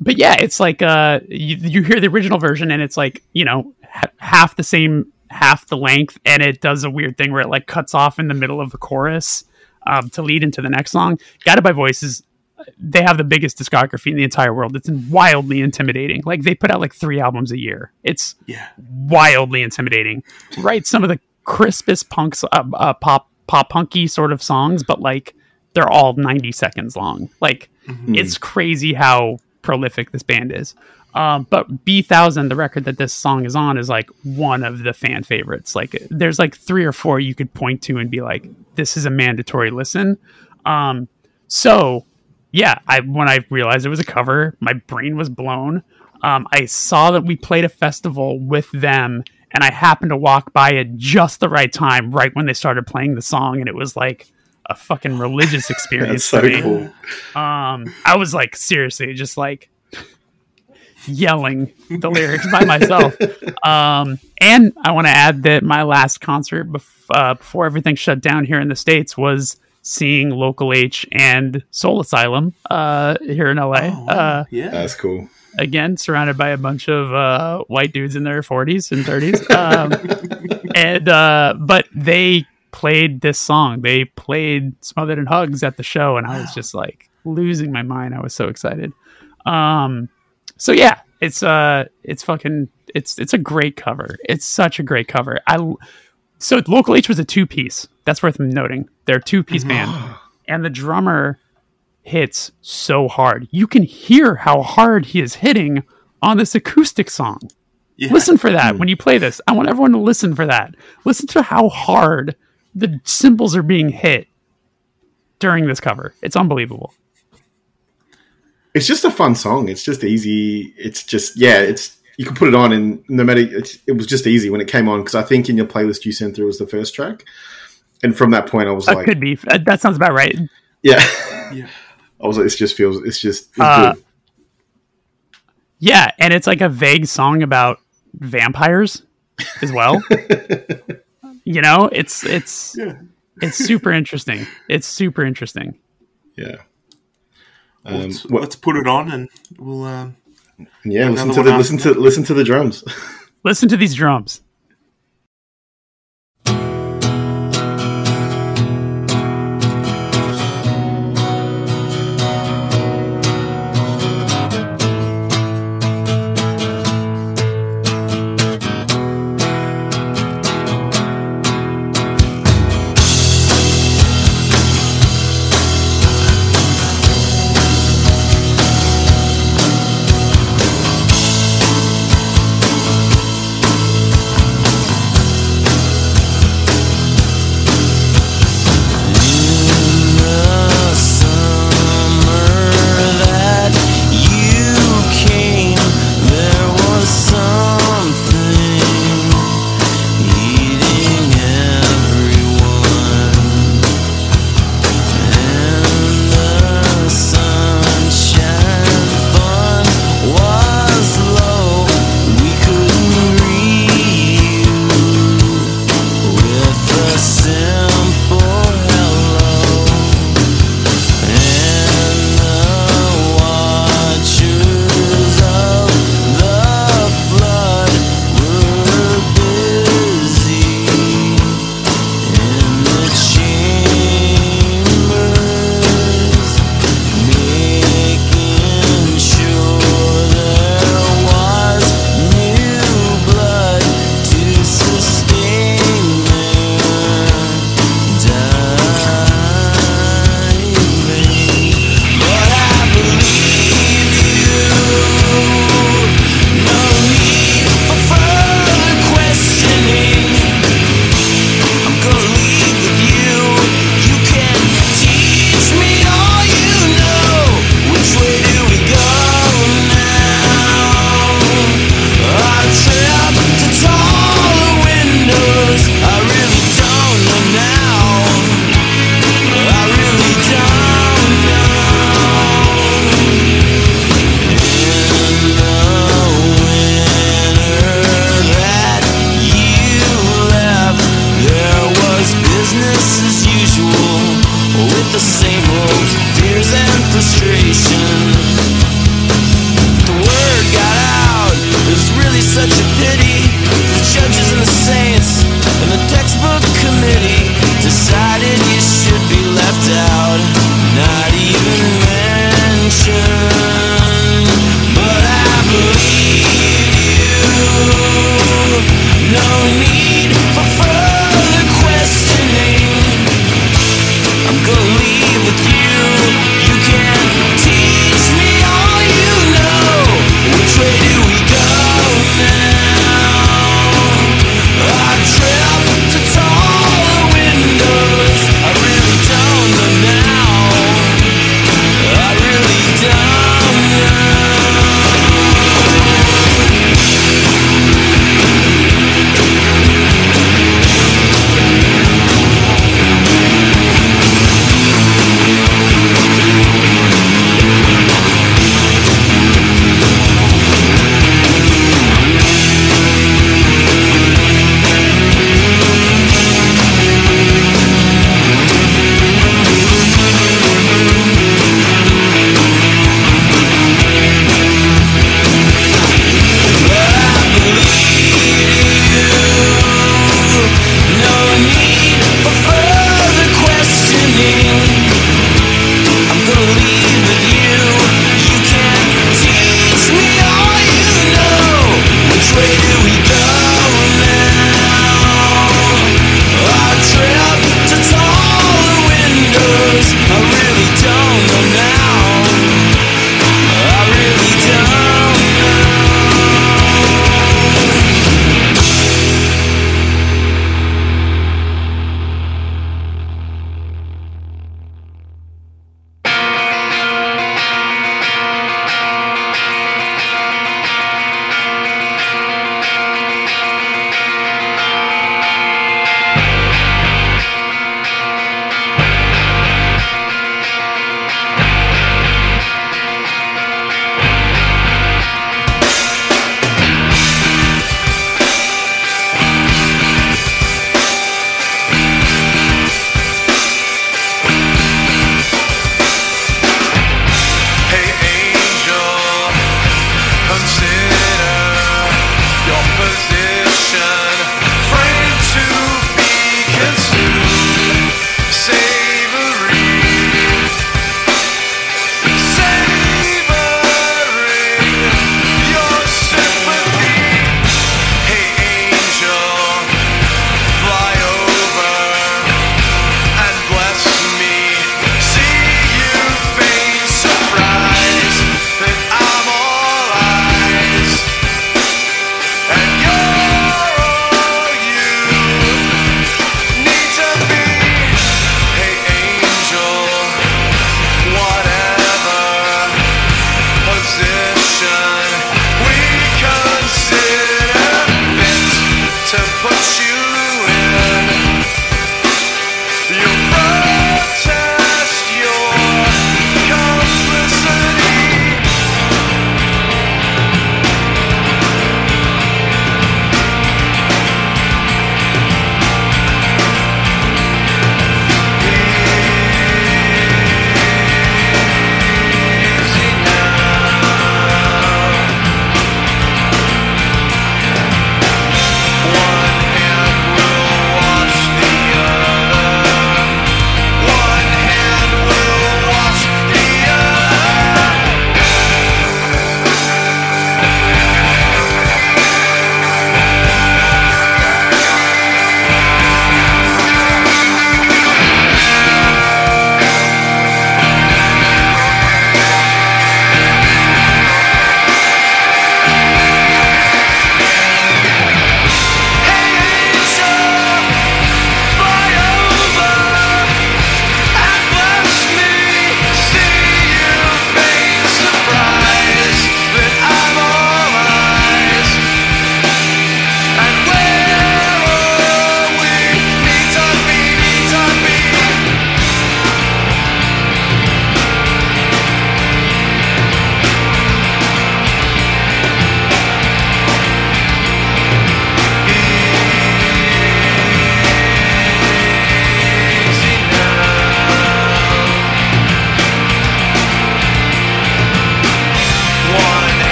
but yeah, it's like uh, you, you hear the original version and it's like you know ha- half the same, half the length, and it does a weird thing where it like cuts off in the middle of the chorus um, to lead into the next song. Guided by Voices they have the biggest discography in the entire world. It's wildly intimidating. Like they put out like three albums a year. It's yeah. wildly intimidating. Write some of the crispest punks, uh, uh, pop pop punky sort of songs, but like they're all ninety seconds long. Like it's crazy how prolific this band is. Um, but Bee Thousand, the record that this song is on, is like one of the fan favorites. Like there's like three or four you could point to and be like, this is a mandatory listen. Um, so yeah, I when I realized it was a cover, my brain was blown. Um, I saw that we played a festival with them, and I happened to walk by at just the right time, right when they started playing the song, and it was like a fucking religious experience. That's so to me. cool. Um, I was like seriously just like yelling the lyrics by myself. Um, and I want to add that my last concert bef- uh, before everything shut down here in the states was seeing Local H and Soul Asylum uh, here in LA. Oh. Uh, yeah. That's cool. again, surrounded by a bunch of uh, white dudes in their 40s and 30s. Um, and uh, but they played this song. They played "Smothered in Hugs" at the show, and I was just like losing my mind. I was so excited. Um, so yeah, it's uh, it's fucking, it's it's a great cover. It's such a great cover. I so local H was a two piece. That's worth noting. They're two piece mm-hmm. band, and the drummer hits so hard. You can hear how hard he is hitting on this acoustic song. yeah. Listen for that mm. when you play this. I want everyone to listen for that. Listen to how hard the cymbals are being hit during this cover. It's unbelievable. It's just a fun song. It's just easy. It's just yeah. It's you can put it on and no matter. It was just easy when it came on because I think in your playlist you sent through was the first track, and from that point I was That like, could be. uh, That sounds about right. yeah. Yeah. I was like, this just feels. It's just it's Uh, good. Yeah, and it's like a vague song about vampires as well. you know, it's it's Yeah. it's super interesting. It's super interesting. Yeah. Um, let's, what- let's put it on and we'll. Um, yeah, listen to the listen to listen to the drums. Listen to these drums.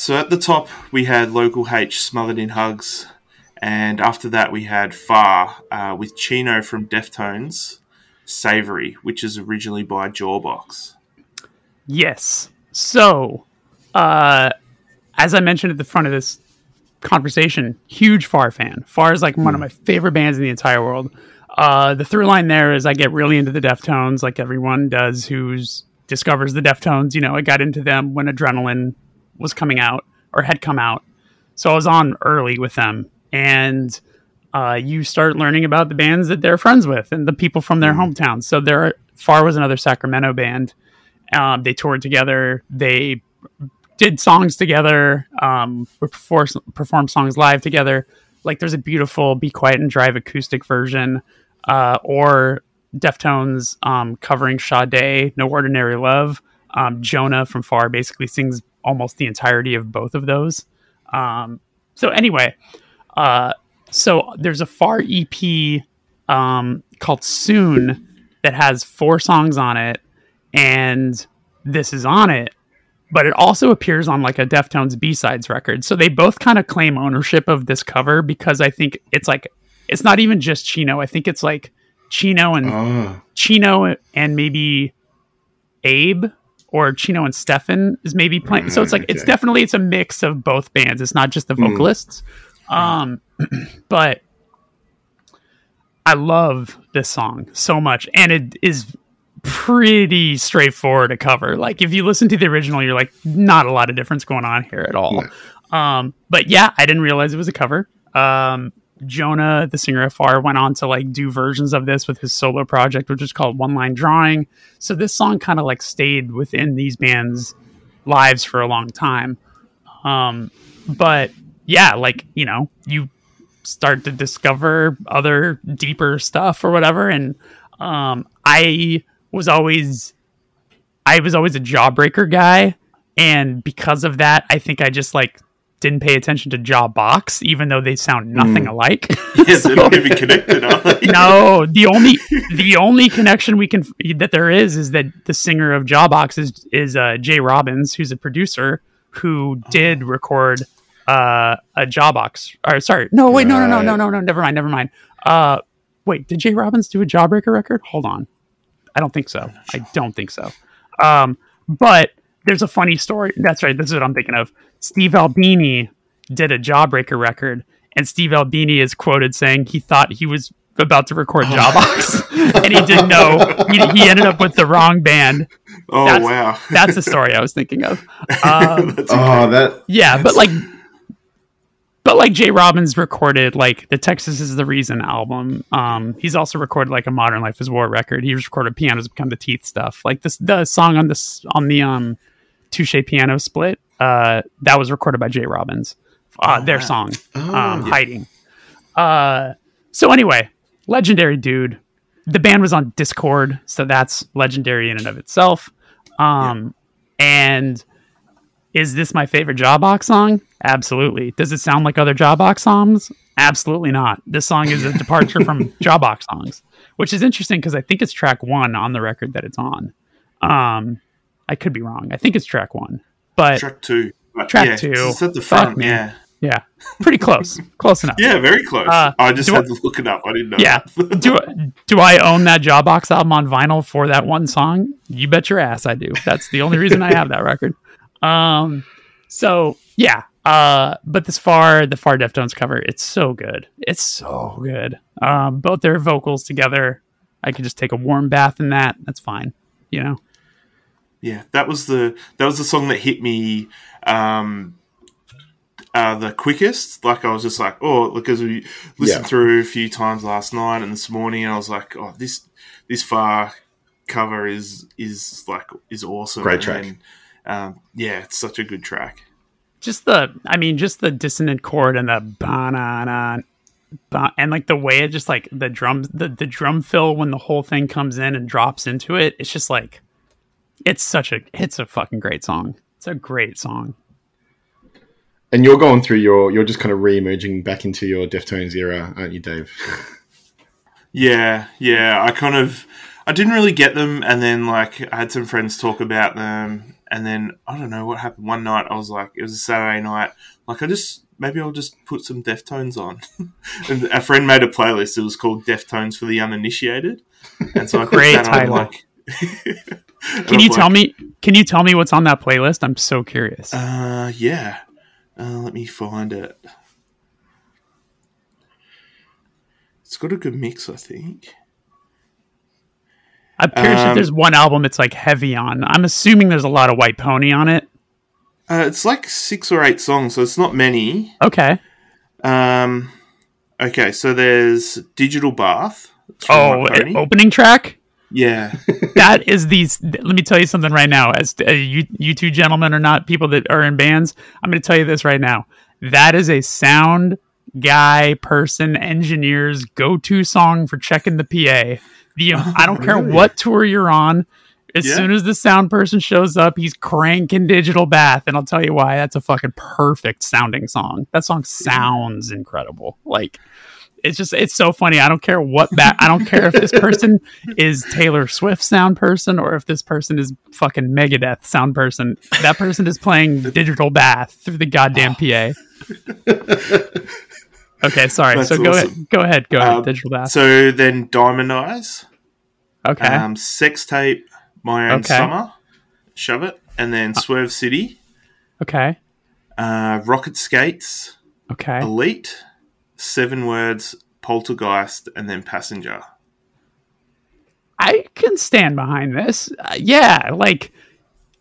Right, so at the top we had Local H smothered in hugs, and after that we had Far uh, with Chino from Deftones, Savory, which is originally by Jawbox. Yes. So, uh, as I mentioned at the front of this conversation, huge Far fan. Far is like one of my favorite bands in the entire world. Uh, the through line there is I get really into the Deftones, like everyone does who's discovers the Deftones. You know, I got into them when Adrenaline was coming out or had come out, so I was on early with them, and uh, you start learning about the bands that they're friends with and the people from their hometowns. So there, Far was another Sacramento band. Um, they toured together. They did songs together. Um, perform, performed songs live together. Like there's a beautiful "Be Quiet and Drive" acoustic version, uh, or Deftones um, covering Sade, "No Ordinary Love." Um, Jonah from Far basically sings almost the entirety of both of those. Um, so anyway, uh, so there's a Far EP um, called Soon that has four songs on it, and this is on it. But it also appears on like a Deftones B sides record. So they both kind of claim ownership of this cover because I think it's like it's not even just Chino. I think it's like Chino and Oh, Chino and maybe Abe or Chino and Stefan is maybe playing. So it's like it's definitely it's a mix of both bands. It's not just the vocalists. Um, but I love this song so much, and it is pretty straightforward to cover. Like if you listen to the original, you're like, not a lot of difference going on here at all. Um, but yeah, I didn't realize it was a cover. Um, Jonah, the singer of Far, went on to like do versions of this with his solo project, which is called One Line Drawing. So this song kind of like stayed within these bands' lives for a long time. Um, but yeah, like you know, you start to discover other deeper stuff or whatever, and um, I was always I was always a jawbreaker guy, and because of that, I think I just like didn't pay attention to Jawbox, even though they sound nothing alike. Yes, they're not even connected, no, the only the only connection we can that there is is that the singer of Jawbox is is uh, Jay Robbins, who's a producer who did record uh, a Jawbox. Or sorry, no, wait, no, no, no, no, no, no, never mind, never mind. Uh, wait, did Jay Robbins do a Jawbreaker record? Hold on, I don't think so. I don't think so. Um, but there's a funny story. That's right. This is what I'm thinking of. Steve Albini did a Jawbreaker record, and Steve Albini is quoted saying he thought he was about to record Jawbox, and he didn't know. He, he ended up with the wrong band. Oh That's- wow, That's the story I was thinking of. Um, That's oh, that yeah, but like, but like Jay Robbins recorded like the Texas is the Reason album. Um, he's also recorded like a Modern Life is War record. He recorded Pianos Become the Teeth stuff. Like this, the song on this on the um Touche piano split. Uh, that was recorded by Jay Robbins. Uh, Oh, their wow. song, Oh, um, yeah. hiding. Uh, so anyway, legendary dude. The band was on Dischord, so that's legendary in and of itself. Um, and is this my favorite Jawbox song? Absolutely. Does it sound like other Jawbox songs? Absolutely not. This song is a departure from Jawbox songs, which is interesting because I think it's track one on the record that it's on. Um, I could be wrong. I think it's track one, but track two. Track yeah, two. It's at the front. me. Yeah, yeah, pretty close. close enough. yeah, very close. Uh, I just had I- to look it up. I didn't know. Yeah. do do I own that Jawbox album on vinyl for that one song? You bet your ass I do. That's the only reason I have that record. Um so yeah. Uh but this far the far Deftones cover, it's so good. It's so good. Um both their vocals together. I could just take a warm bath in that. That's fine. You know? Yeah, that was the that was the song that hit me um, uh, the quickest. Like I was just like, oh, because we listened Yeah. through a few times last night and this morning, and I was like, oh, this this far cover is is like is awesome. Great track. then, um, yeah, it's such a good track. just the i mean just the dissonant chord and the banana ba- and like the way it just like the drums the, the drum fill when the whole thing comes in and drops into it it's just like it's such a it's a fucking great song it's a great song and you're going through your you're just kind of re-emerging back into your Deftones era, aren't you, Dave? Yeah, yeah. I kind of I didn't really get them, and then like I had some friends talk about them, and then I don't know what happened. One night I was like, it was a Saturday night. Like I just maybe I'll just put some Deftones on. and a friend made a playlist. It was called Deftones for the Uninitiated, and so I put that on, title. like. Can you tell me? Can you tell me what's on that playlist? I'm so curious. Uh, yeah. Uh, let me find it. It's got a good mix, I think. I'm curious if um, there's one album it's like heavy on. I'm assuming there's a lot of White Pony on it. Uh, it's like six or eight songs, so it's not many. Okay. Um, okay, so there's Digital Bath. Oh, opening track. Yeah. that is these. Let me tell you something right now. As uh, you, you two gentlemen are not people that are in bands, I'm going to tell you this right now. That is a sound guy, person, engineer's go-to song for checking the PA. The I don't care really? what tour you're on. As Yeah. soon as the sound person shows up, he's cranking digital bath, and I'll tell you why. That's a fucking perfect sounding song. That song sounds incredible. Like it's just it's so funny. I don't care what back. I don't care if this person is Taylor Swift sound person or if this person is fucking Megadeth sound person. That person is playing digital bath through the goddamn PA. Okay, sorry. That's so go awesome. ahead. Go ahead. Go ahead. Um, Digital bath. So then Diamond Eyes, Okay. um, Sex Tape, My Own Okay. Summer, Shove It, and then Swerve City, okay. uh, Rocket Skates, Okay. Elite, Seven Words, Poltergeist, and then Passenger. I can stand behind this. Uh, yeah, like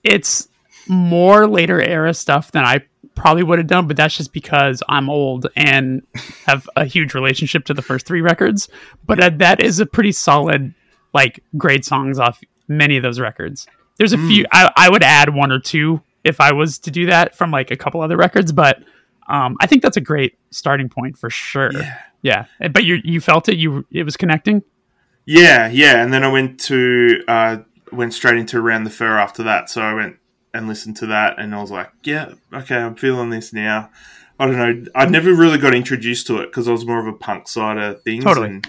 it's more later era stuff than I probably would have done, but that's just because I'm old and have a huge relationship to the first three records. But uh, that is a pretty solid, like, great songs off many of those records. There's a few. I, I would add one or two if I was to do that from like a couple other records, but um, I think that's a great starting point for sure. Yeah. Yeah, but you you felt it. You it was connecting. Yeah, yeah, and then I went to uh, went straight into Around the Fur after that. So I went and listened to that, and I was like, yeah, okay, I'm feeling this now. I don't know. I'd never really got introduced to it because I was more of a punk side of things. Totally. And,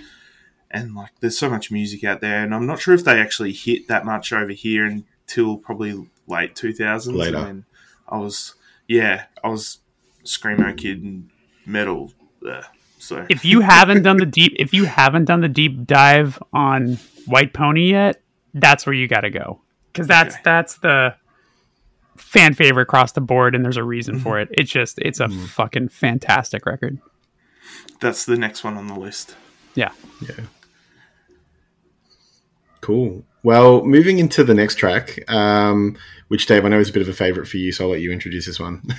and like, there's so much music out there, and I'm not sure if they actually hit that much over here until probably late 2000s. Later. And I was, yeah, I was screamo kid and metal. There. So if you haven't done the deep if you haven't done the deep dive on white pony yet that's where you got to go because that's Okay. that's the fan favorite across the board and there's a reason Mm-hmm. for it it's just it's a fucking fantastic record that's the next one on the list. yeah Yeah. Cool. Well, moving into the next track, um, which Dave I know is a bit of a favorite for you, so I'll let you introduce this one.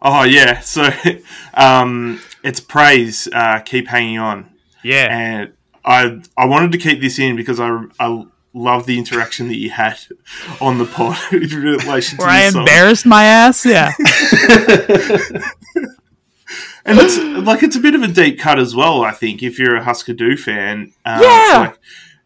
Oh yeah, so um, it's praise. Uh, keep hanging on, yeah and I I wanted to keep this in because I I love the interaction that you had on the pod in relation to where i this song. embarrassed my ass yeah and it's like it's a bit of a deep cut as well. I think if you're a Husker Du fan, um, Yeah. it's like,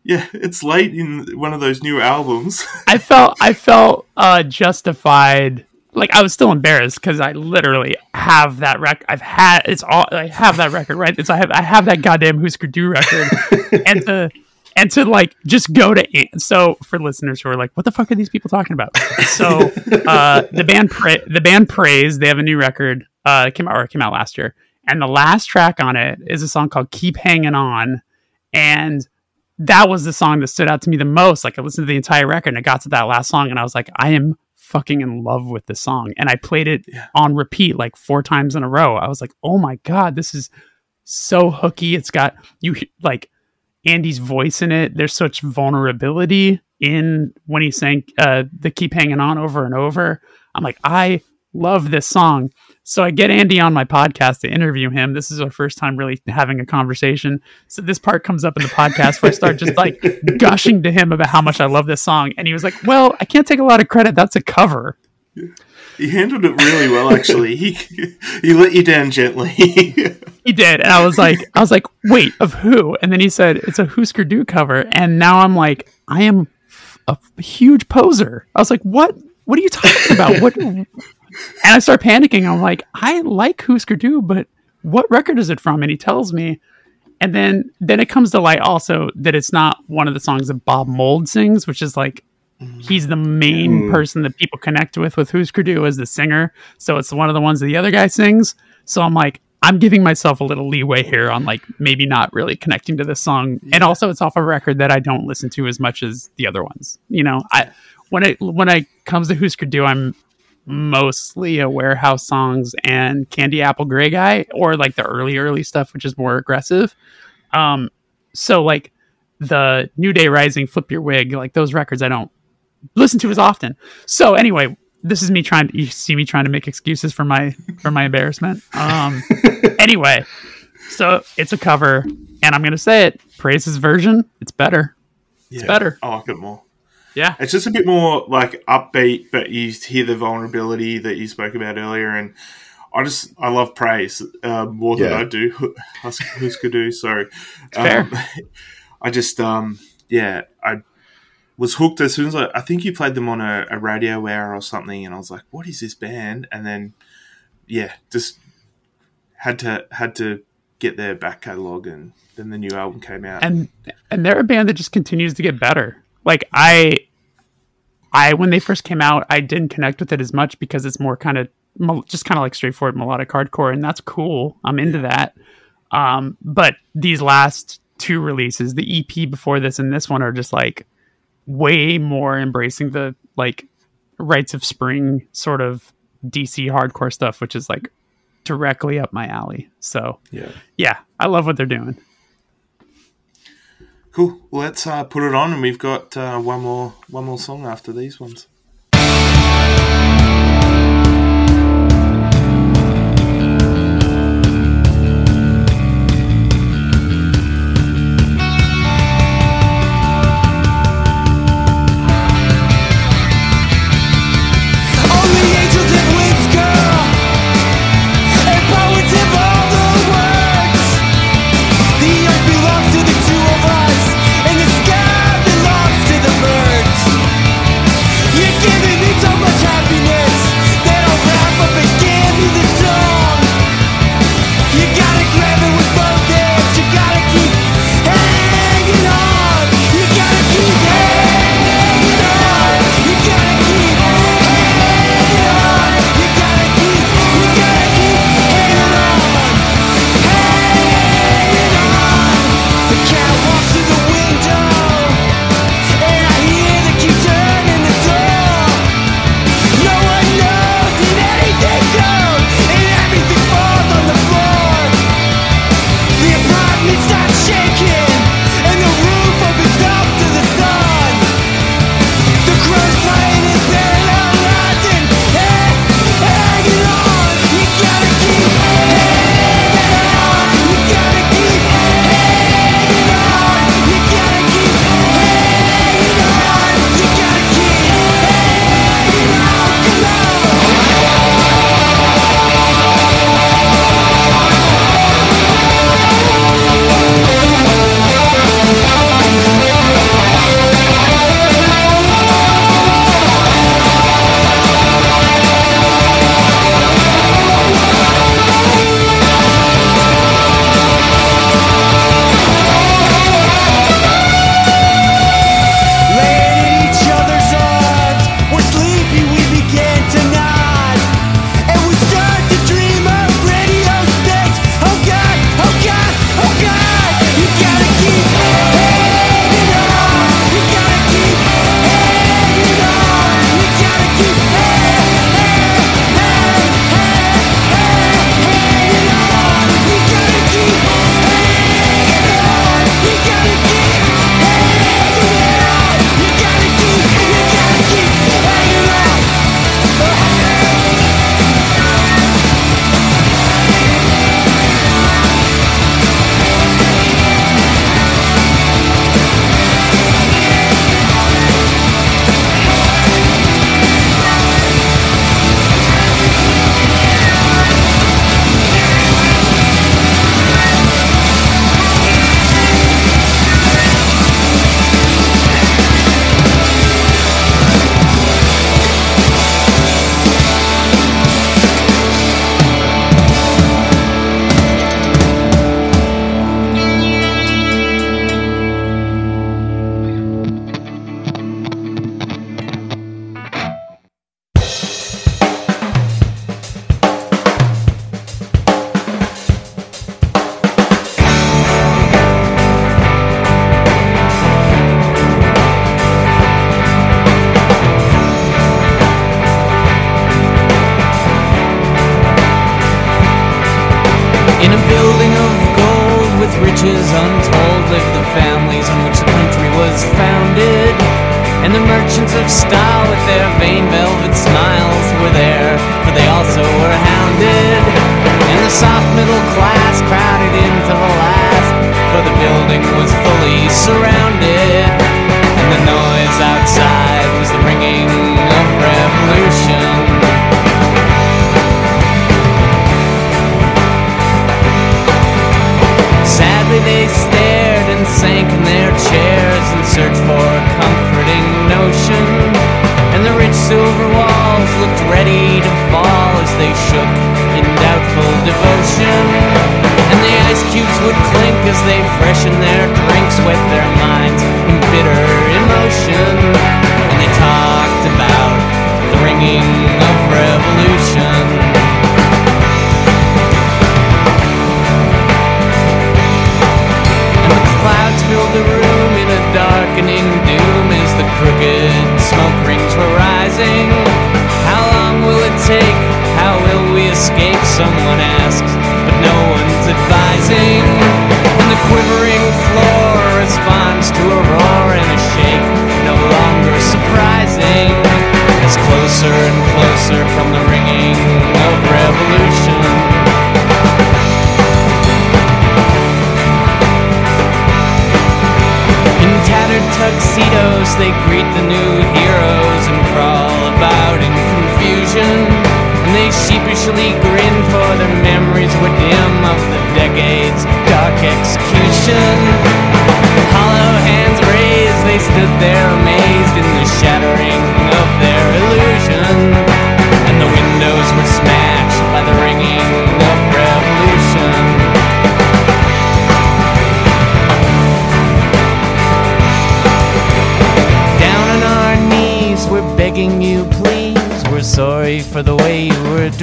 yeah, it's late in one of those new albums. i felt i felt uh justified like i was still embarrassed because i literally have that record i've had it's all i have that record right? It's i have i have that goddamn husker du record. And to and to like just go to so for listeners who are like what the fuck are these people talking about? So uh the band pra- the band praise they have a new record uh came out or came out last year. And the last track on it is a song called keep hanging on. And that was the song that stood out to me the most. Like I listened to the entire record and I got to that last song and I was like, I am fucking in love with the song. And I played it on repeat like four times in a row. I was like, oh my God, this is so hooky. It's got you like Andy's voice in it. There's such vulnerability in when he's saying uh the keep hanging on over and over. I'm like, I love this song. So I get Andy on my podcast to interview him. This is our first time really having a conversation. So this part comes up in the podcast where I start just like gushing to him about how much I love this song. And he was like, Well, I can't take a lot of credit. That's a cover. he handled it really well, actually. He he let you down gently. He did. And I was like, I was like, wait, of who? And then he said, it's a Husker Du cover. And now I'm like, I am a huge poser. I was like, what? What are you talking about? What? And I start panicking. I'm like, I like Husker Du, but what record is it from? And he tells me. And then, then it comes to light also that it's not one of the songs that Bob Mould sings, which is like he's the main Mm. person that people connect with with Husker Du as the singer. So it's one of the ones that the other guy sings. So I'm like, I'm giving myself a little leeway here on like maybe not really connecting to this song. And also it's off a record that I don't listen to as much as the other ones. You know, I when it when it comes to Husker Du, I'm mostly a warehouse songs and candy apple gray guy or like the early early stuff which is more aggressive. Um so like the new day rising flip your wig like those records i don't listen to as often. So anyway this is me trying to you see me trying to make excuses for my for my embarrassment. Um anyway so it's a cover and i'm gonna say it. Praise's version it's better. Yeah, better. I like it more. Yeah It's just a bit more like upbeat, but you hear the vulnerability that you spoke about earlier, and I just I love praise uh, more than Yeah. I do Hus- Husker Du. So Fair. um, I just um yeah I was hooked as soon as I, I think you played them on a, a radio hour or something, and I was like, what is this band? And then yeah, just had to had to get their back catalog, and then the new album came out. and and they're a band that just continues to get better. Like I, I when they first came out, I didn't connect with it as much because it's more kind of just kind of like straightforward melodic hardcore, and that's cool. I'm into that. Um, but these last two releases, the EP before this and this one, are just like way more embracing the like rites of spring sort of DC hardcore stuff, which is like directly up my alley. So yeah. yeah, I love what they're doing. Cool. Let's uh, put it on, and we've got uh, one more one more song after these ones.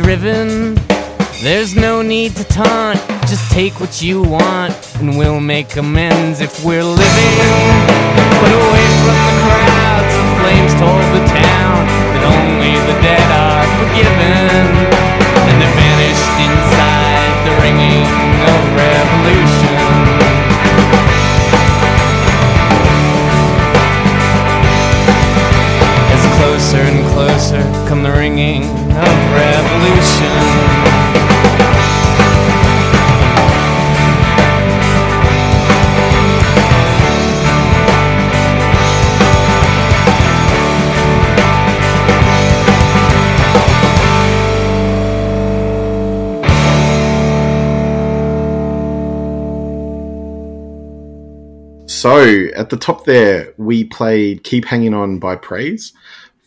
Driven. There's no need to taunt, just take what you want, and we'll make amends if we're living. But away from the crowds, the flames told the town that only the dead are forgiven. And they vanished inside the ringing of revolution. Closer and closer come the ringing of revolution. So at the top there, we played "Keep Hanging On" by Praise,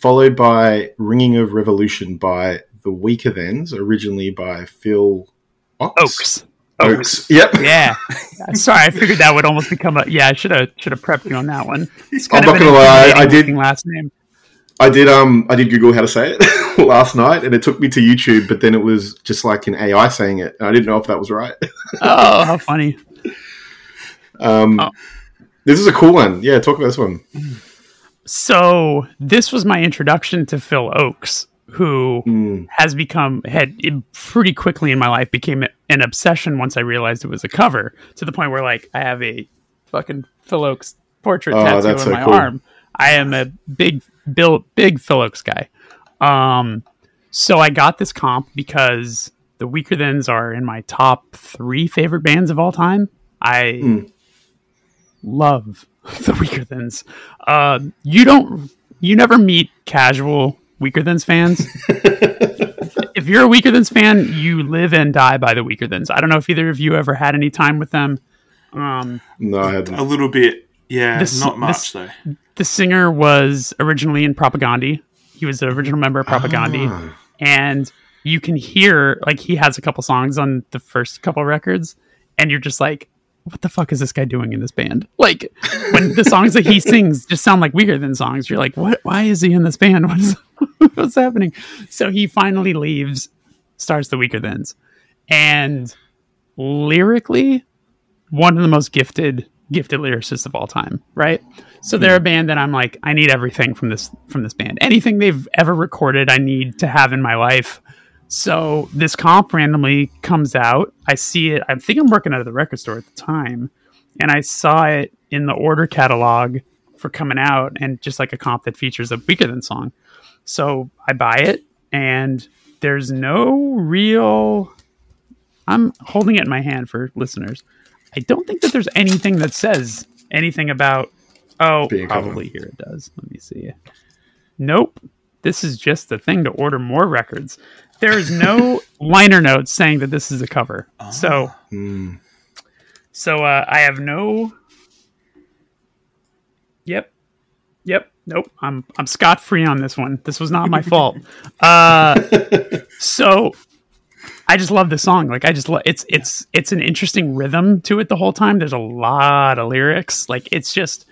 followed by "Ringing of Revolution" by The Weakerthans, originally by Phil Ox. Ochs. Ochs. Yep. Yeah. Sorry, I figured that would almost become a. Yeah, I should have should have prepped you on that one. I'm not gonna lie, I- I did- last name. I did. Um, I did Google how to say it last night, and it took me to YouTube, but then it was just like an AI saying it, and I didn't know if that was right. Oh, how funny! Um, Oh. This is a cool one. Yeah, talk about this one. So this was my introduction to Phil Ochs, who Mm. has become had pretty quickly in my life became an obsession once I realized it was a cover to the point where like I have a fucking Phil Ochs portrait Oh, tattoo on so my cool. arm. I am a big Bill big Phil Ochs guy. Um so I got this comp because the Weakerthans are in my top three favorite bands of all time. I Mm. love the Weakerthans. Uh, you don't, you never meet casual Weakerthans fans. if you're a Weakerthans fan, you live and die by the Weakerthans. I don't know if either of you ever had any time with them. Um, No, I hadn't. A little bit, yeah, This- not much this- though. the singer was originally in Propagandhi. He was the original member of Propagandhi, Ah. and you can hear like he has a couple songs on the first couple records, and you're just like, "What the fuck is this guy doing in this band?" Like when the songs that he sings just sound like weaker than songs. You're like, "What? Why is he in this band? What is what's happening?" So he finally leaves, starts the Weakerthans, and lyrically, one of the most gifted gifted lyricists of all time, right? So they're a hmm. band that I'm like, I need everything from this from this band. Anything they've ever recorded, I need to have in my life. So this comp randomly comes out. I see it. I think I'm working out of the record store at the time. and I saw it in the order catalog for coming out, and just like a comp that features a weaker than song. So I buy it, and there's no real. I'm holding it in my hand for listeners. I don't think that there's anything that says anything about. Oh, Being a cover. probably here it does. Let me see. Nope. This is just the thing to order more records. There is no liner notes saying that this is a cover. So, Hmm. so uh, I have no. Yep. Yep. Nope. I'm I'm scot free on this one. This was not my fault. Uh, so I just love the song. Like I just love it's it's it's an interesting rhythm to it the whole time. There's a lot of lyrics. Like it's just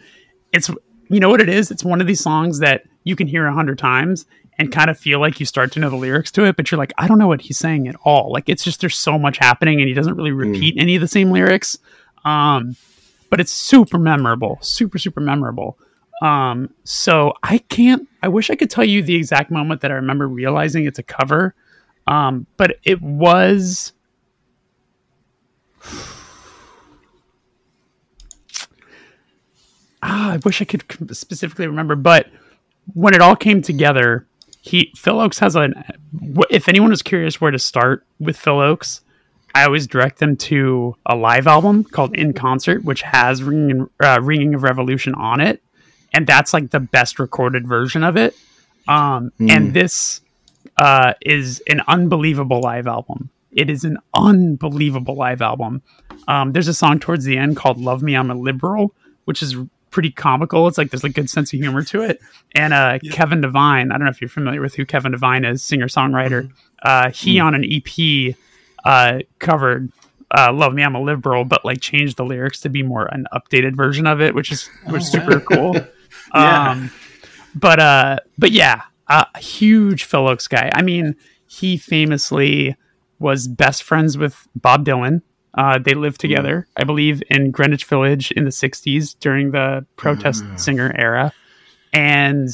it's you know what it is. It's one of these songs that you can hear a hundred times and kind of feel like you start to know the lyrics to it, but you're like, I don't know what he's saying at all. Like it's just there's so much happening and he doesn't really repeat any of the same lyrics. Um, but it's super memorable, super super memorable. Um, so I can't. I wish I could tell you the exact moment that I remember realizing it's a cover. Um, but it was. Ah, I wish I could specifically remember, but when it all came together, he Phil Ochs has an. If anyone is curious where to start with Phil Ochs, I always direct them to a live album called In Concert, which has Ringing, uh, Ringing of Revolution on it, and that's like the best recorded version of it. Um, And this uh, is an unbelievable live album. It is an unbelievable live album. Um, there's a song towards the end called "Love Me, I'm a Liberal," which is pretty comical. It's like there's a good sense of humor to it. And uh, Kevin Devine, I don't know if you're familiar with who Kevin Devine is, singer songwriter. Uh, he on an EP uh, covered uh, "Love Me, I'm a Liberal," but like changed the lyrics to be more an updated version of it, which is which is super cool. Yeah. Um, but uh, but yeah, a huge Phil Ochs guy. I mean, he famously was best friends with Bob Dylan. Uh, they lived together, I believe, in Greenwich Village in the '60s during the protest singer era, and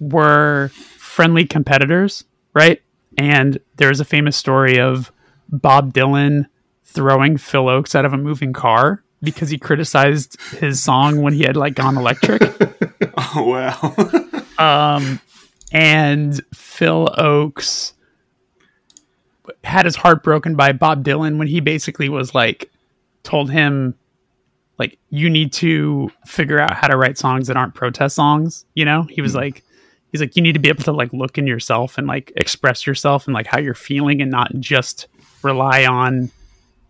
were friendly competitors, right? And there's a famous story of Bob Dylan throwing Phil Ochs out of a moving car because he criticized his song when he had like gone electric. Oh wow. Um, and Phil Ochs had his heart broken by Bob Dylan when he basically was like, told him, like, you need to figure out how to write songs that aren't protest songs. You know, he was like, he's like, you need to be able to like look in yourself and like express yourself and like how you're feeling and not just rely on,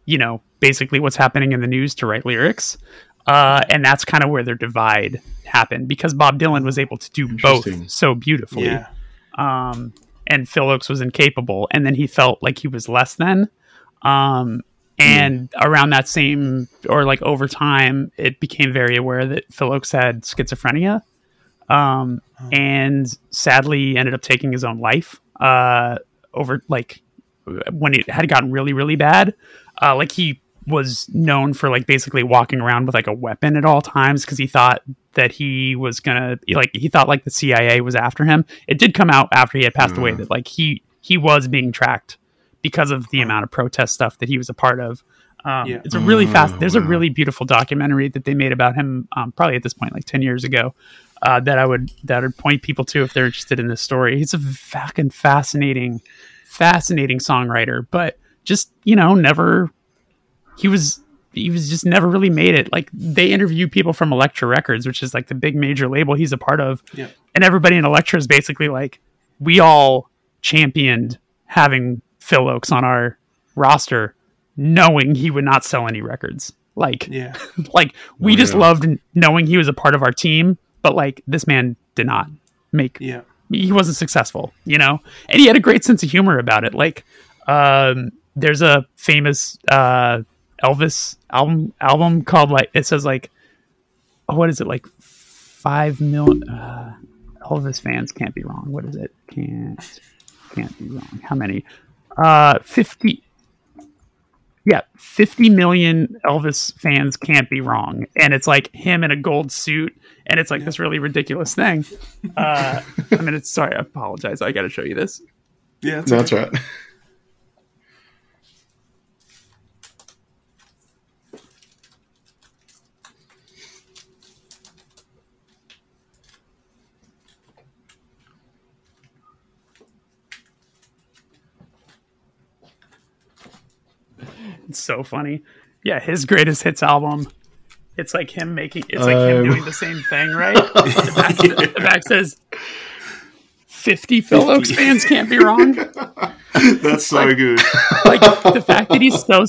you know, basically what's happening in the news to write lyrics. Uh, and that's kind of where their divide happened because Bob Dylan was able to do both so beautifully yeah. um, and Phil Ochs was incapable, and then he felt like he was less than. Um, and around that same, or like over time, it became very aware that Phil Ochs had schizophrenia, um, and sadly ended up taking his own life. Uh, over like when it had gotten really, really bad, uh, like he was known for like basically walking around with like a weapon at all times because he thought that he was gonna like he thought like the CIA was after him. It did come out after he had passed away that like he he was being tracked because of the amount of protest stuff that he was a part of. Um, Yeah. It's a really fast. There's a really beautiful documentary that they made about him, um, probably at this point, like ten years ago, uh, that I would that would point people to if they're interested in this story. He's a fucking fascinating, fascinating songwriter, but just you know never. He was he was just never really made it. Like they interview people from Elektra Records, which is like the big major label he's a part of, Yeah. and everybody in Elektra is basically like, we all championed having Phil Ochs on our roster, knowing he would not sell any records. Like, Yeah. like we just loved knowing he was a part of our team, but like this man did not make Yeah. he wasn't successful, you know? And he had a great sense of humor about it. Like, um, there's a famous uh, Elvis album album called like it says like, oh, what is it like five million? Uh, Elvis fans can't be wrong. What is it? Can't can't be wrong. How many? Uh, fifty. Yeah, 50 million Elvis fans can't be wrong. And it's like him in a gold suit. And it's like this really ridiculous thing. Uh, I mean, it's sorry, I apologize. I got to show you this. Yeah. it's No, okay. that's right. It's so funny. Yeah, his greatest hits album. It's like him making. It's like him Um. doing the same thing, right? the, back, the back says, 50 Phil Ochs fans can't be wrong." That's so good. Like the fact that he's so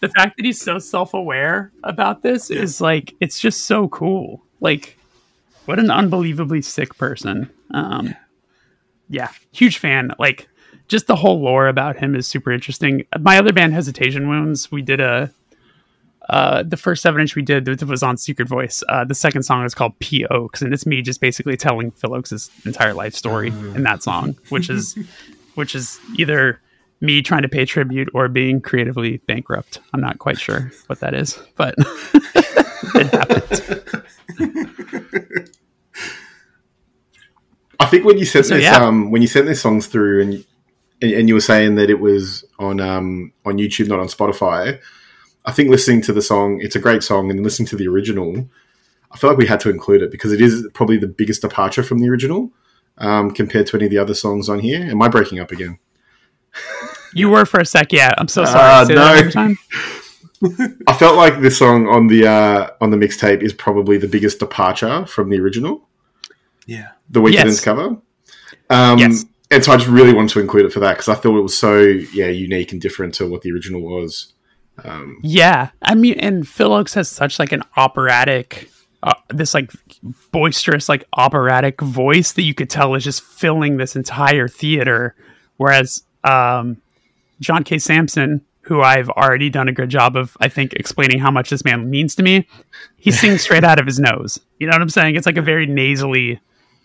the fact that he's so self aware about this is like it's just so cool. Like, what an unbelievably sick person. Um, yeah, huge fan. Like, just the whole lore about him is super interesting. My other band, Hesitation Wounds, we did a. Uh, the first seven inch we did it was on Secret Voice. Uh, the second song is called P Ochs, and it's me just basically telling Phil Ochs' entire life story in that song, which is which is either me trying to pay tribute or being creatively bankrupt. I'm not quite sure what that is, but it happened. I think when you sent So, this, yeah. um, when you sent these songs through, and, and and you were saying that it was on um, on YouTube, not on Spotify. I think listening to the song, it's a great song, and listening to the original, I feel like we had to include it because it is probably the biggest departure from the original um, compared to any of the other songs on here. Am I breaking up again? You were for a sec, yeah. I'm so sorry. Ah, Say no. that one more time. I felt like this song on the uh, on the mixtape is probably the biggest departure from the original, Yeah. the Weakerthans Yes. cover. Um, Yes. And so I just really wanted to include it for that because I thought it was so yeah unique and different to what the original was. Um, Yeah, I mean, and Phil Ochs has such like an operatic, uh, this like boisterous, like operatic voice that you could tell is just filling this entire theater. Whereas um, John K. Samson, who I've already done a good job of, I think, explaining how much this man means to me, he sings straight out of his nose. You know what I'm saying? It's like a very nasally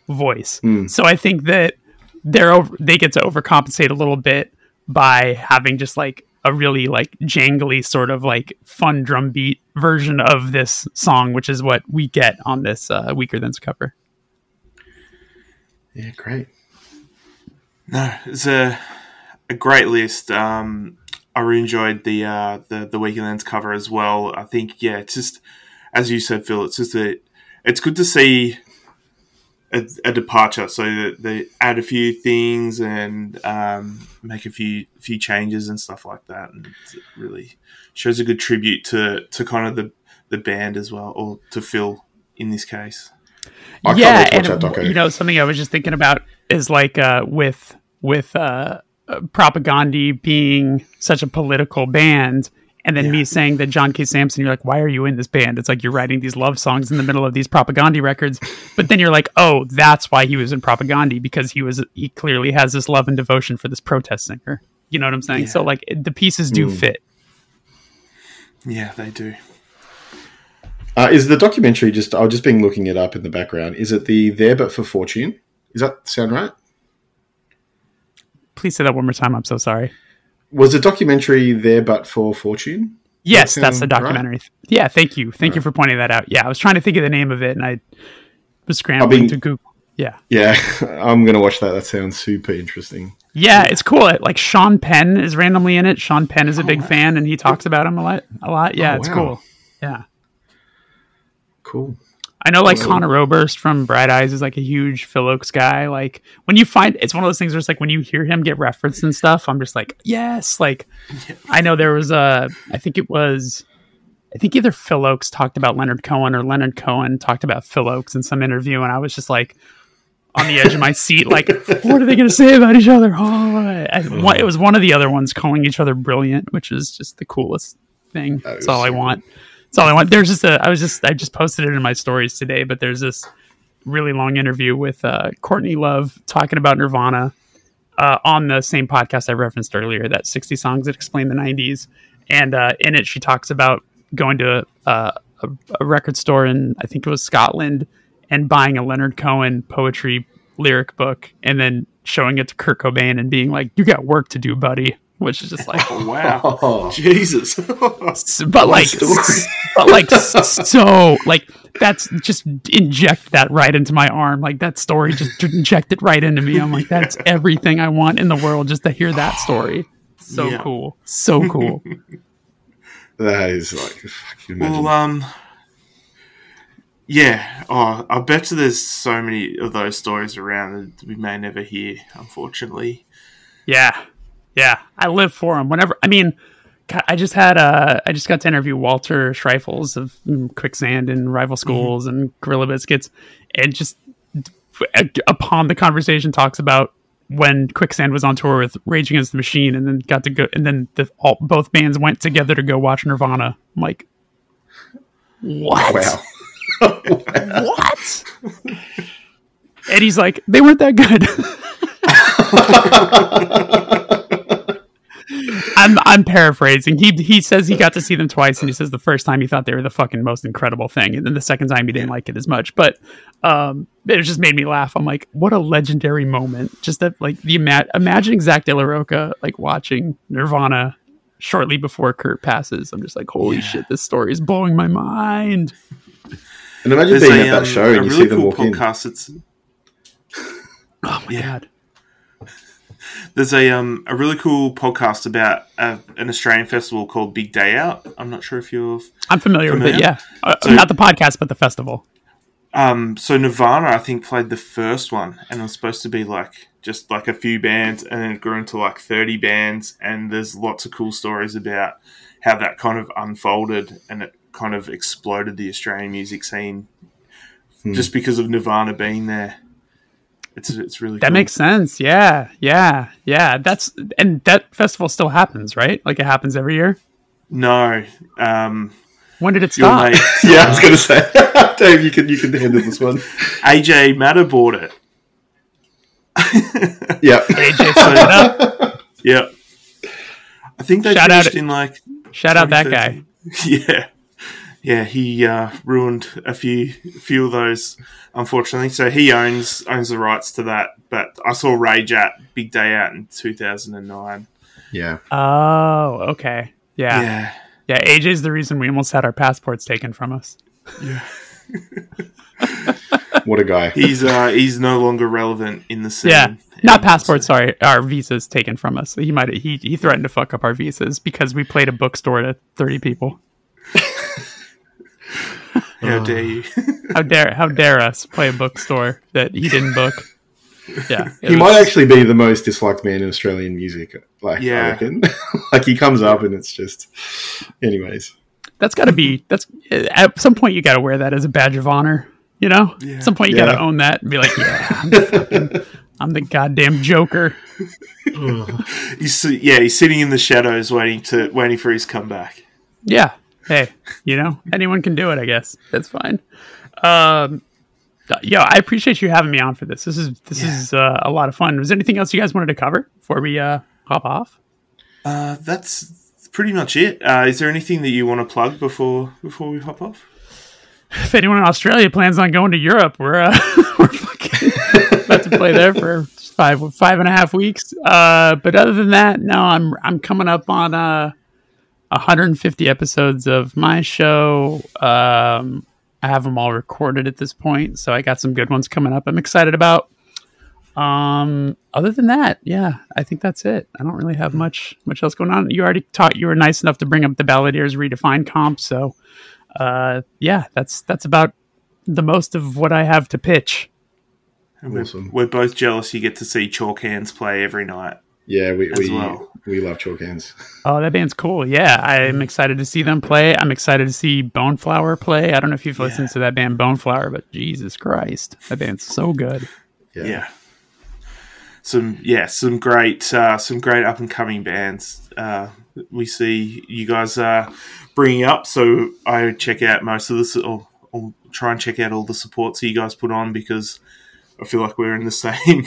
voice. So I think that they're over, they get to overcompensate a little bit by having just like a really like jangly sort of like fun drum beat version of this song, which is what we get on this uh, Weakerthans cover. yeah, great. No, it's a a great list. Um, I really enjoyed the uh, the the than's cover as well. I think yeah, it's just as you said, Phil. It's just a it's good to see a, a departure. So they add a few things and um, make a few few changes and stuff like that, and it really shows a good tribute to to kind of the the band as well, or to Phil in this case. I yeah, can't wait to watch and that doco. you know something I was just thinking about is like uh, with with uh, uh, Propagandhi being such a political band, and then me saying that John K. Samson, you're like, why are you in this band? It's like you're writing these love songs in the middle of these Propagandhi records, but then you're like, oh, that's why he was in Propagandhi because he was he clearly has this love and devotion for this protest singer. You know what I'm saying? So like the pieces do fit. Yeah, they do. Uh, is the documentary just? I've just been looking it up in the background. Is it the There But for Fortune? Is that sound right? Please say that one more time. I'm so sorry. Was the documentary There But for Fortune? Yes, That that's the sound right? documentary. Yeah, thank you. Thank you for pointing that out. Yeah, I was trying to think of the name of it and I was scrambling mean- to Google. Yeah. Yeah, I'm gonna watch that. That sounds super interesting. Yeah, it's cool. Like Sean Penn is randomly in it. Sean Penn is a big oh, wow. fan and he talks about him a lot. A lot. Yeah, Oh, it's wow. cool. Yeah. Cool. I know like. Conor Oberst from Bright Eyes is like a huge Phil Ochs guy. Like when you find it's one of those things where it's like when you hear him get referenced and stuff, I'm just like, yes. Like I know there was a I think it was I think either Phil Ochs talked about Leonard Cohen or Leonard Cohen talked about Phil Ochs in some interview, and I was just like on the edge of my seat, like, what are they going to say about each other? Oh, I, one- it was one of the other ones calling each other brilliant, which is just the coolest thing. That That's all I want. That's all I want. There's just a, I was just, I just posted it in my stories today, but there's this really long interview with uh, Courtney Love talking about Nirvana uh, on the same podcast I referenced earlier, that 60 songs that explain the 90s. And uh, in it, she talks about going to uh, a, a record store in, I think it was Scotland, and buying a Leonard Cohen poetry lyric book and then showing it to Kurt Cobain and being like, you got work to do, buddy. Which is just like, Oh, wow. Oh, Jesus. But like but like so like that's just inject that right into my arm like that story just inject it right into me i'm like that's everything i want in the world just to hear that story so Yeah. cool so cool that is like fucking. Well, um, yeah. Oh, I bet you there's so many of those stories around that we may never hear, unfortunately. yeah yeah i live for him whenever i mean God, I just had uh, I just got to interview Walter Schreifels of mm, Quicksand and Rival Schools and Gorilla Biscuits, and just uh, upon the conversation talks about when Quicksand was on tour with Rage Against the Machine, and then got to go, and then the, all, both bands went together to go watch Nirvana. I'm like, what? Wow. What? and he's like, they weren't that good. I'm I'm paraphrasing. He he says he got to see them twice, and he says the first time he thought they were the fucking most incredible thing, and then the second time he didn't like it as much. But um, it just made me laugh. I'm like, what a legendary moment! Just that, like the ima- imagining Zack de la Rocha like watching Nirvana shortly before Kurt passes. I'm just like, holy Yeah. shit, this story is blowing my mind. And imagine There's being a, at that um, show and you really see them cool walk in. podcast. It's Oh my Yeah. god. There's a um a really cool podcast about uh, an Australian festival called Big Day Out. I'm not sure if you're. I'm familiar with it. Familiar? Yeah, uh, So- not the podcast, but the festival. um so Nirvana I think played the first one and it was supposed to be like just like a few bands and then it grew into like 30 bands and there's lots of cool stories about how that kind of unfolded and it kind of exploded the Australian music scene Hmm. just because of Nirvana being there. It's it's really That cool. makes sense. Yeah, yeah, yeah. That's and that festival still happens, right? Like it happens every year. no um When did it your stop? mate Yeah, I was going to say, Dave, you can you can handle this one. AJ Maddah bought it. Yeah, AJ set it up. Yeah. I think they Shout out- finished in like Shout out that guy. Yeah. Yeah, he uh, ruined a few few of those, unfortunately. So he owns owns the rights to that. But I saw Rage at Big Day Out in two thousand and nine. yeah. Oh, okay. Yeah. yeah, Yeah. AJ's the reason we almost had our passports taken from us. Yeah. what a guy. He's uh he's no longer relevant in the scene. Yeah, not passports. Sorry, our visas taken from us. He might he he threatened to fuck up our visas because we played a bookstore to thirty people. How oh. dare you? How dare how dare us play a bookstore that he didn't book? Yeah, He was- might actually be the most disliked man in Australian music. Like, I Yeah. reckon. like, he comes up and it's just. Anyways. That's got to be that's at some point you got to wear that as a badge of honor. You know, Yeah. at some point you got to own that and be like, yeah, I'm the, fucking, I'm the goddamn Joker. he's si- yeah, he's sitting in the shadows waiting to waiting for his comeback. Yeah. Hey, you know, anyone can do it. I guess that's fine. Um, yo, I appreciate you having me on for this. This is this is uh, a lot of fun. Was there anything else you guys wanted to cover before we uh, hop off? Uh, that's pretty much it. Uh, is there anything that you want to plug before before we hop off? if anyone in Australia plans on going to Europe, we're uh, we're fucking about to play there for five five and a half weeks. Uh, but other than that, no, I'm I'm coming up on uh 150 episodes of my show. Um, I have them all recorded at this point, so I got some good ones coming up. I'm excited about. Um, other than that, yeah, I think that's it. I don't really have much much else going on. You already taught. You were nice enough to bring up the Balladeers redefined comp, so uh, yeah, that's that's about the most of what I have to pitch. And we're, Awesome. we're both jealous you get to see Chalk Hands play every night. Yeah, we, we, well. we love chalk hands. Oh, that band's cool. Yeah, I'm excited to see them play. I'm excited to see Boneflower play. I don't know if you've listened to that band Boneflower, but Jesus Christ, that band's so good. Yeah. Yeah. Some yeah, some great uh, some great up and coming bands. Uh, we see you guys uh, bringing up, so I check out most of this, or, or try and check out all the supports that you guys put on because I feel like we're in the same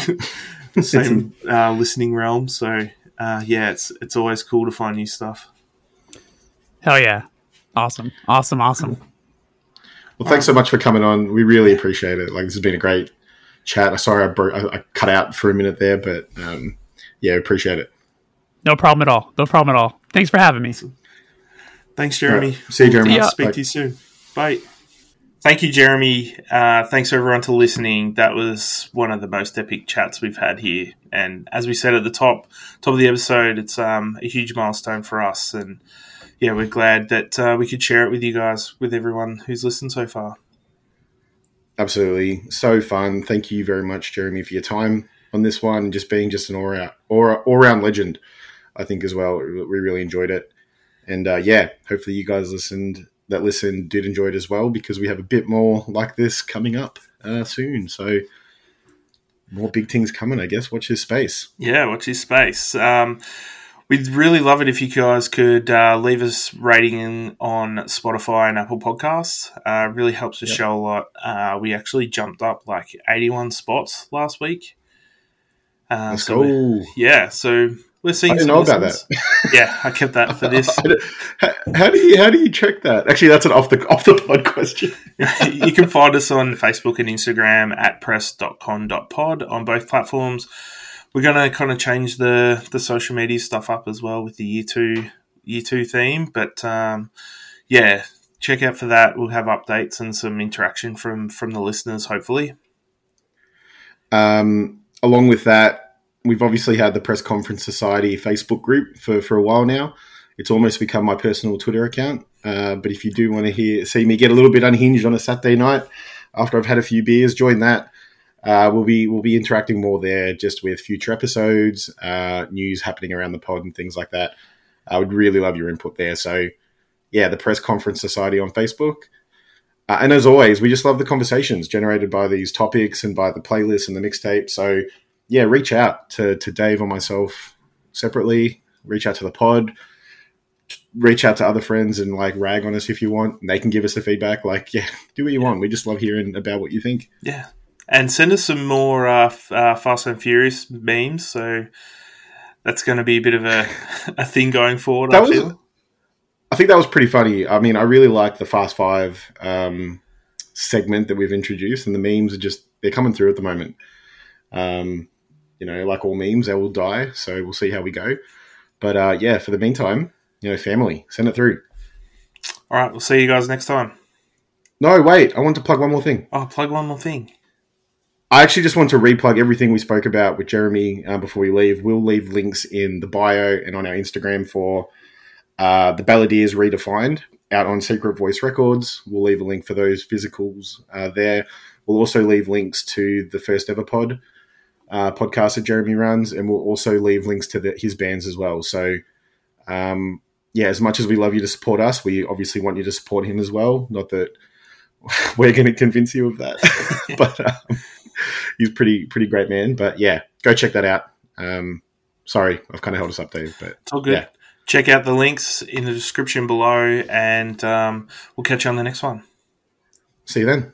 same uh, listening realm. So uh, yeah, it's it's always cool to find new stuff. Hell yeah. Awesome. Awesome. Awesome. Well, thanks so much for coming on. We really appreciate it. Like, this has been a great chat. I'm sorry I, bro- I, I cut out for a minute there, but um, yeah, appreciate it. No problem at all. No problem at all. Thanks for having me. Thanks, Jeremy. All right. See you, Jeremy. See ya. Speak Bye. to you soon. Bye. Thank you, Jeremy. Uh, thanks everyone for listening. That was one of the most epic chats we've had here. And as we said at the top, top of the episode, it's um, a huge milestone for us. And yeah, we're glad that uh, we could share it with you guys, with everyone who's listened so far. Absolutely. So fun. Thank you very much, Jeremy, for your time on this one just being just an all round, all round legend, I think, as well. We really enjoyed it. And uh, yeah, hopefully you guys listened that listen did enjoy it as well because we have a bit more like this coming up uh, soon. So more big things coming, I guess. Watch your space. Yeah, watch your space. Um, we'd really love it if you guys could uh, leave us rating on Spotify and Apple Podcasts. Uh, really helps the Yep. show a lot. Uh, we actually jumped up like 81 spots last week. Uh, Let's so go. yeah, so we're seeing I didn't know about that. yeah, I kept that for this. How, do you how do you check that? Actually, that's an off the off the pod question. you can find us on Facebook and Instagram at press.con.pod on both platforms. We're going to kind of change the, the social media stuff up as well with the year two year two theme. But um, yeah, check out for that. We'll have updates and some interaction from from the listeners, hopefully. Um, along with that, we've obviously had the Press Conference Society Facebook group for, for a while now. It's almost become my personal Twitter account. Uh, but if you do want to hear see me get a little bit unhinged on a Saturday night after I've had a few beers, join that. Uh, we'll be we'll be interacting more there, just with future episodes, uh, news happening around the pod, and things like that. I would really love your input there. So, yeah, the Press Conference Society on Facebook. Uh, and as always, we just love the conversations generated by these topics and by the playlists and the mixtape. So, yeah, reach out to, to Dave or myself separately. Reach out to the pod. Reach out to other friends and like rag on us if you want. And they can give us the feedback. Like, yeah, do what you want. We just love hearing about what you think. Yeah. And send us some more uh, f- uh, Fast and Furious memes. So that's going to be a bit of a, a thing going forward. That I was, feel. I think that was pretty funny. I mean, I really like the Fast Five um, segment that we've introduced, and the memes are just they're coming through at the moment. Um, you know, like all memes, they will die. So we'll see how we go. But uh, yeah, for the meantime, you know, family, send it through. All right. We'll see you guys next time. No, wait, I want to plug one more thing. Oh, plug one more thing. I actually just want to replug everything we spoke about with Jeremy uh, before we leave. We'll leave links in the bio and on our Instagram for uh, the Balladeers Redefined out on Secret Voice Records. We'll leave a link for those physicals uh, there. We'll also leave links to the First Ever Pod uh, podcast that Jeremy runs, and we'll also leave links to the, his bands as well. So, um, yeah, as much as we love you to support us, we obviously want you to support him as well. Not that we're going to convince you of that, but um, he's pretty pretty great man. But yeah, go check that out. Um, sorry, I've kind of held us up, Dave, but It's all good. Yeah. Check out the links in the description below, and um, we'll catch you on the next one. see you then.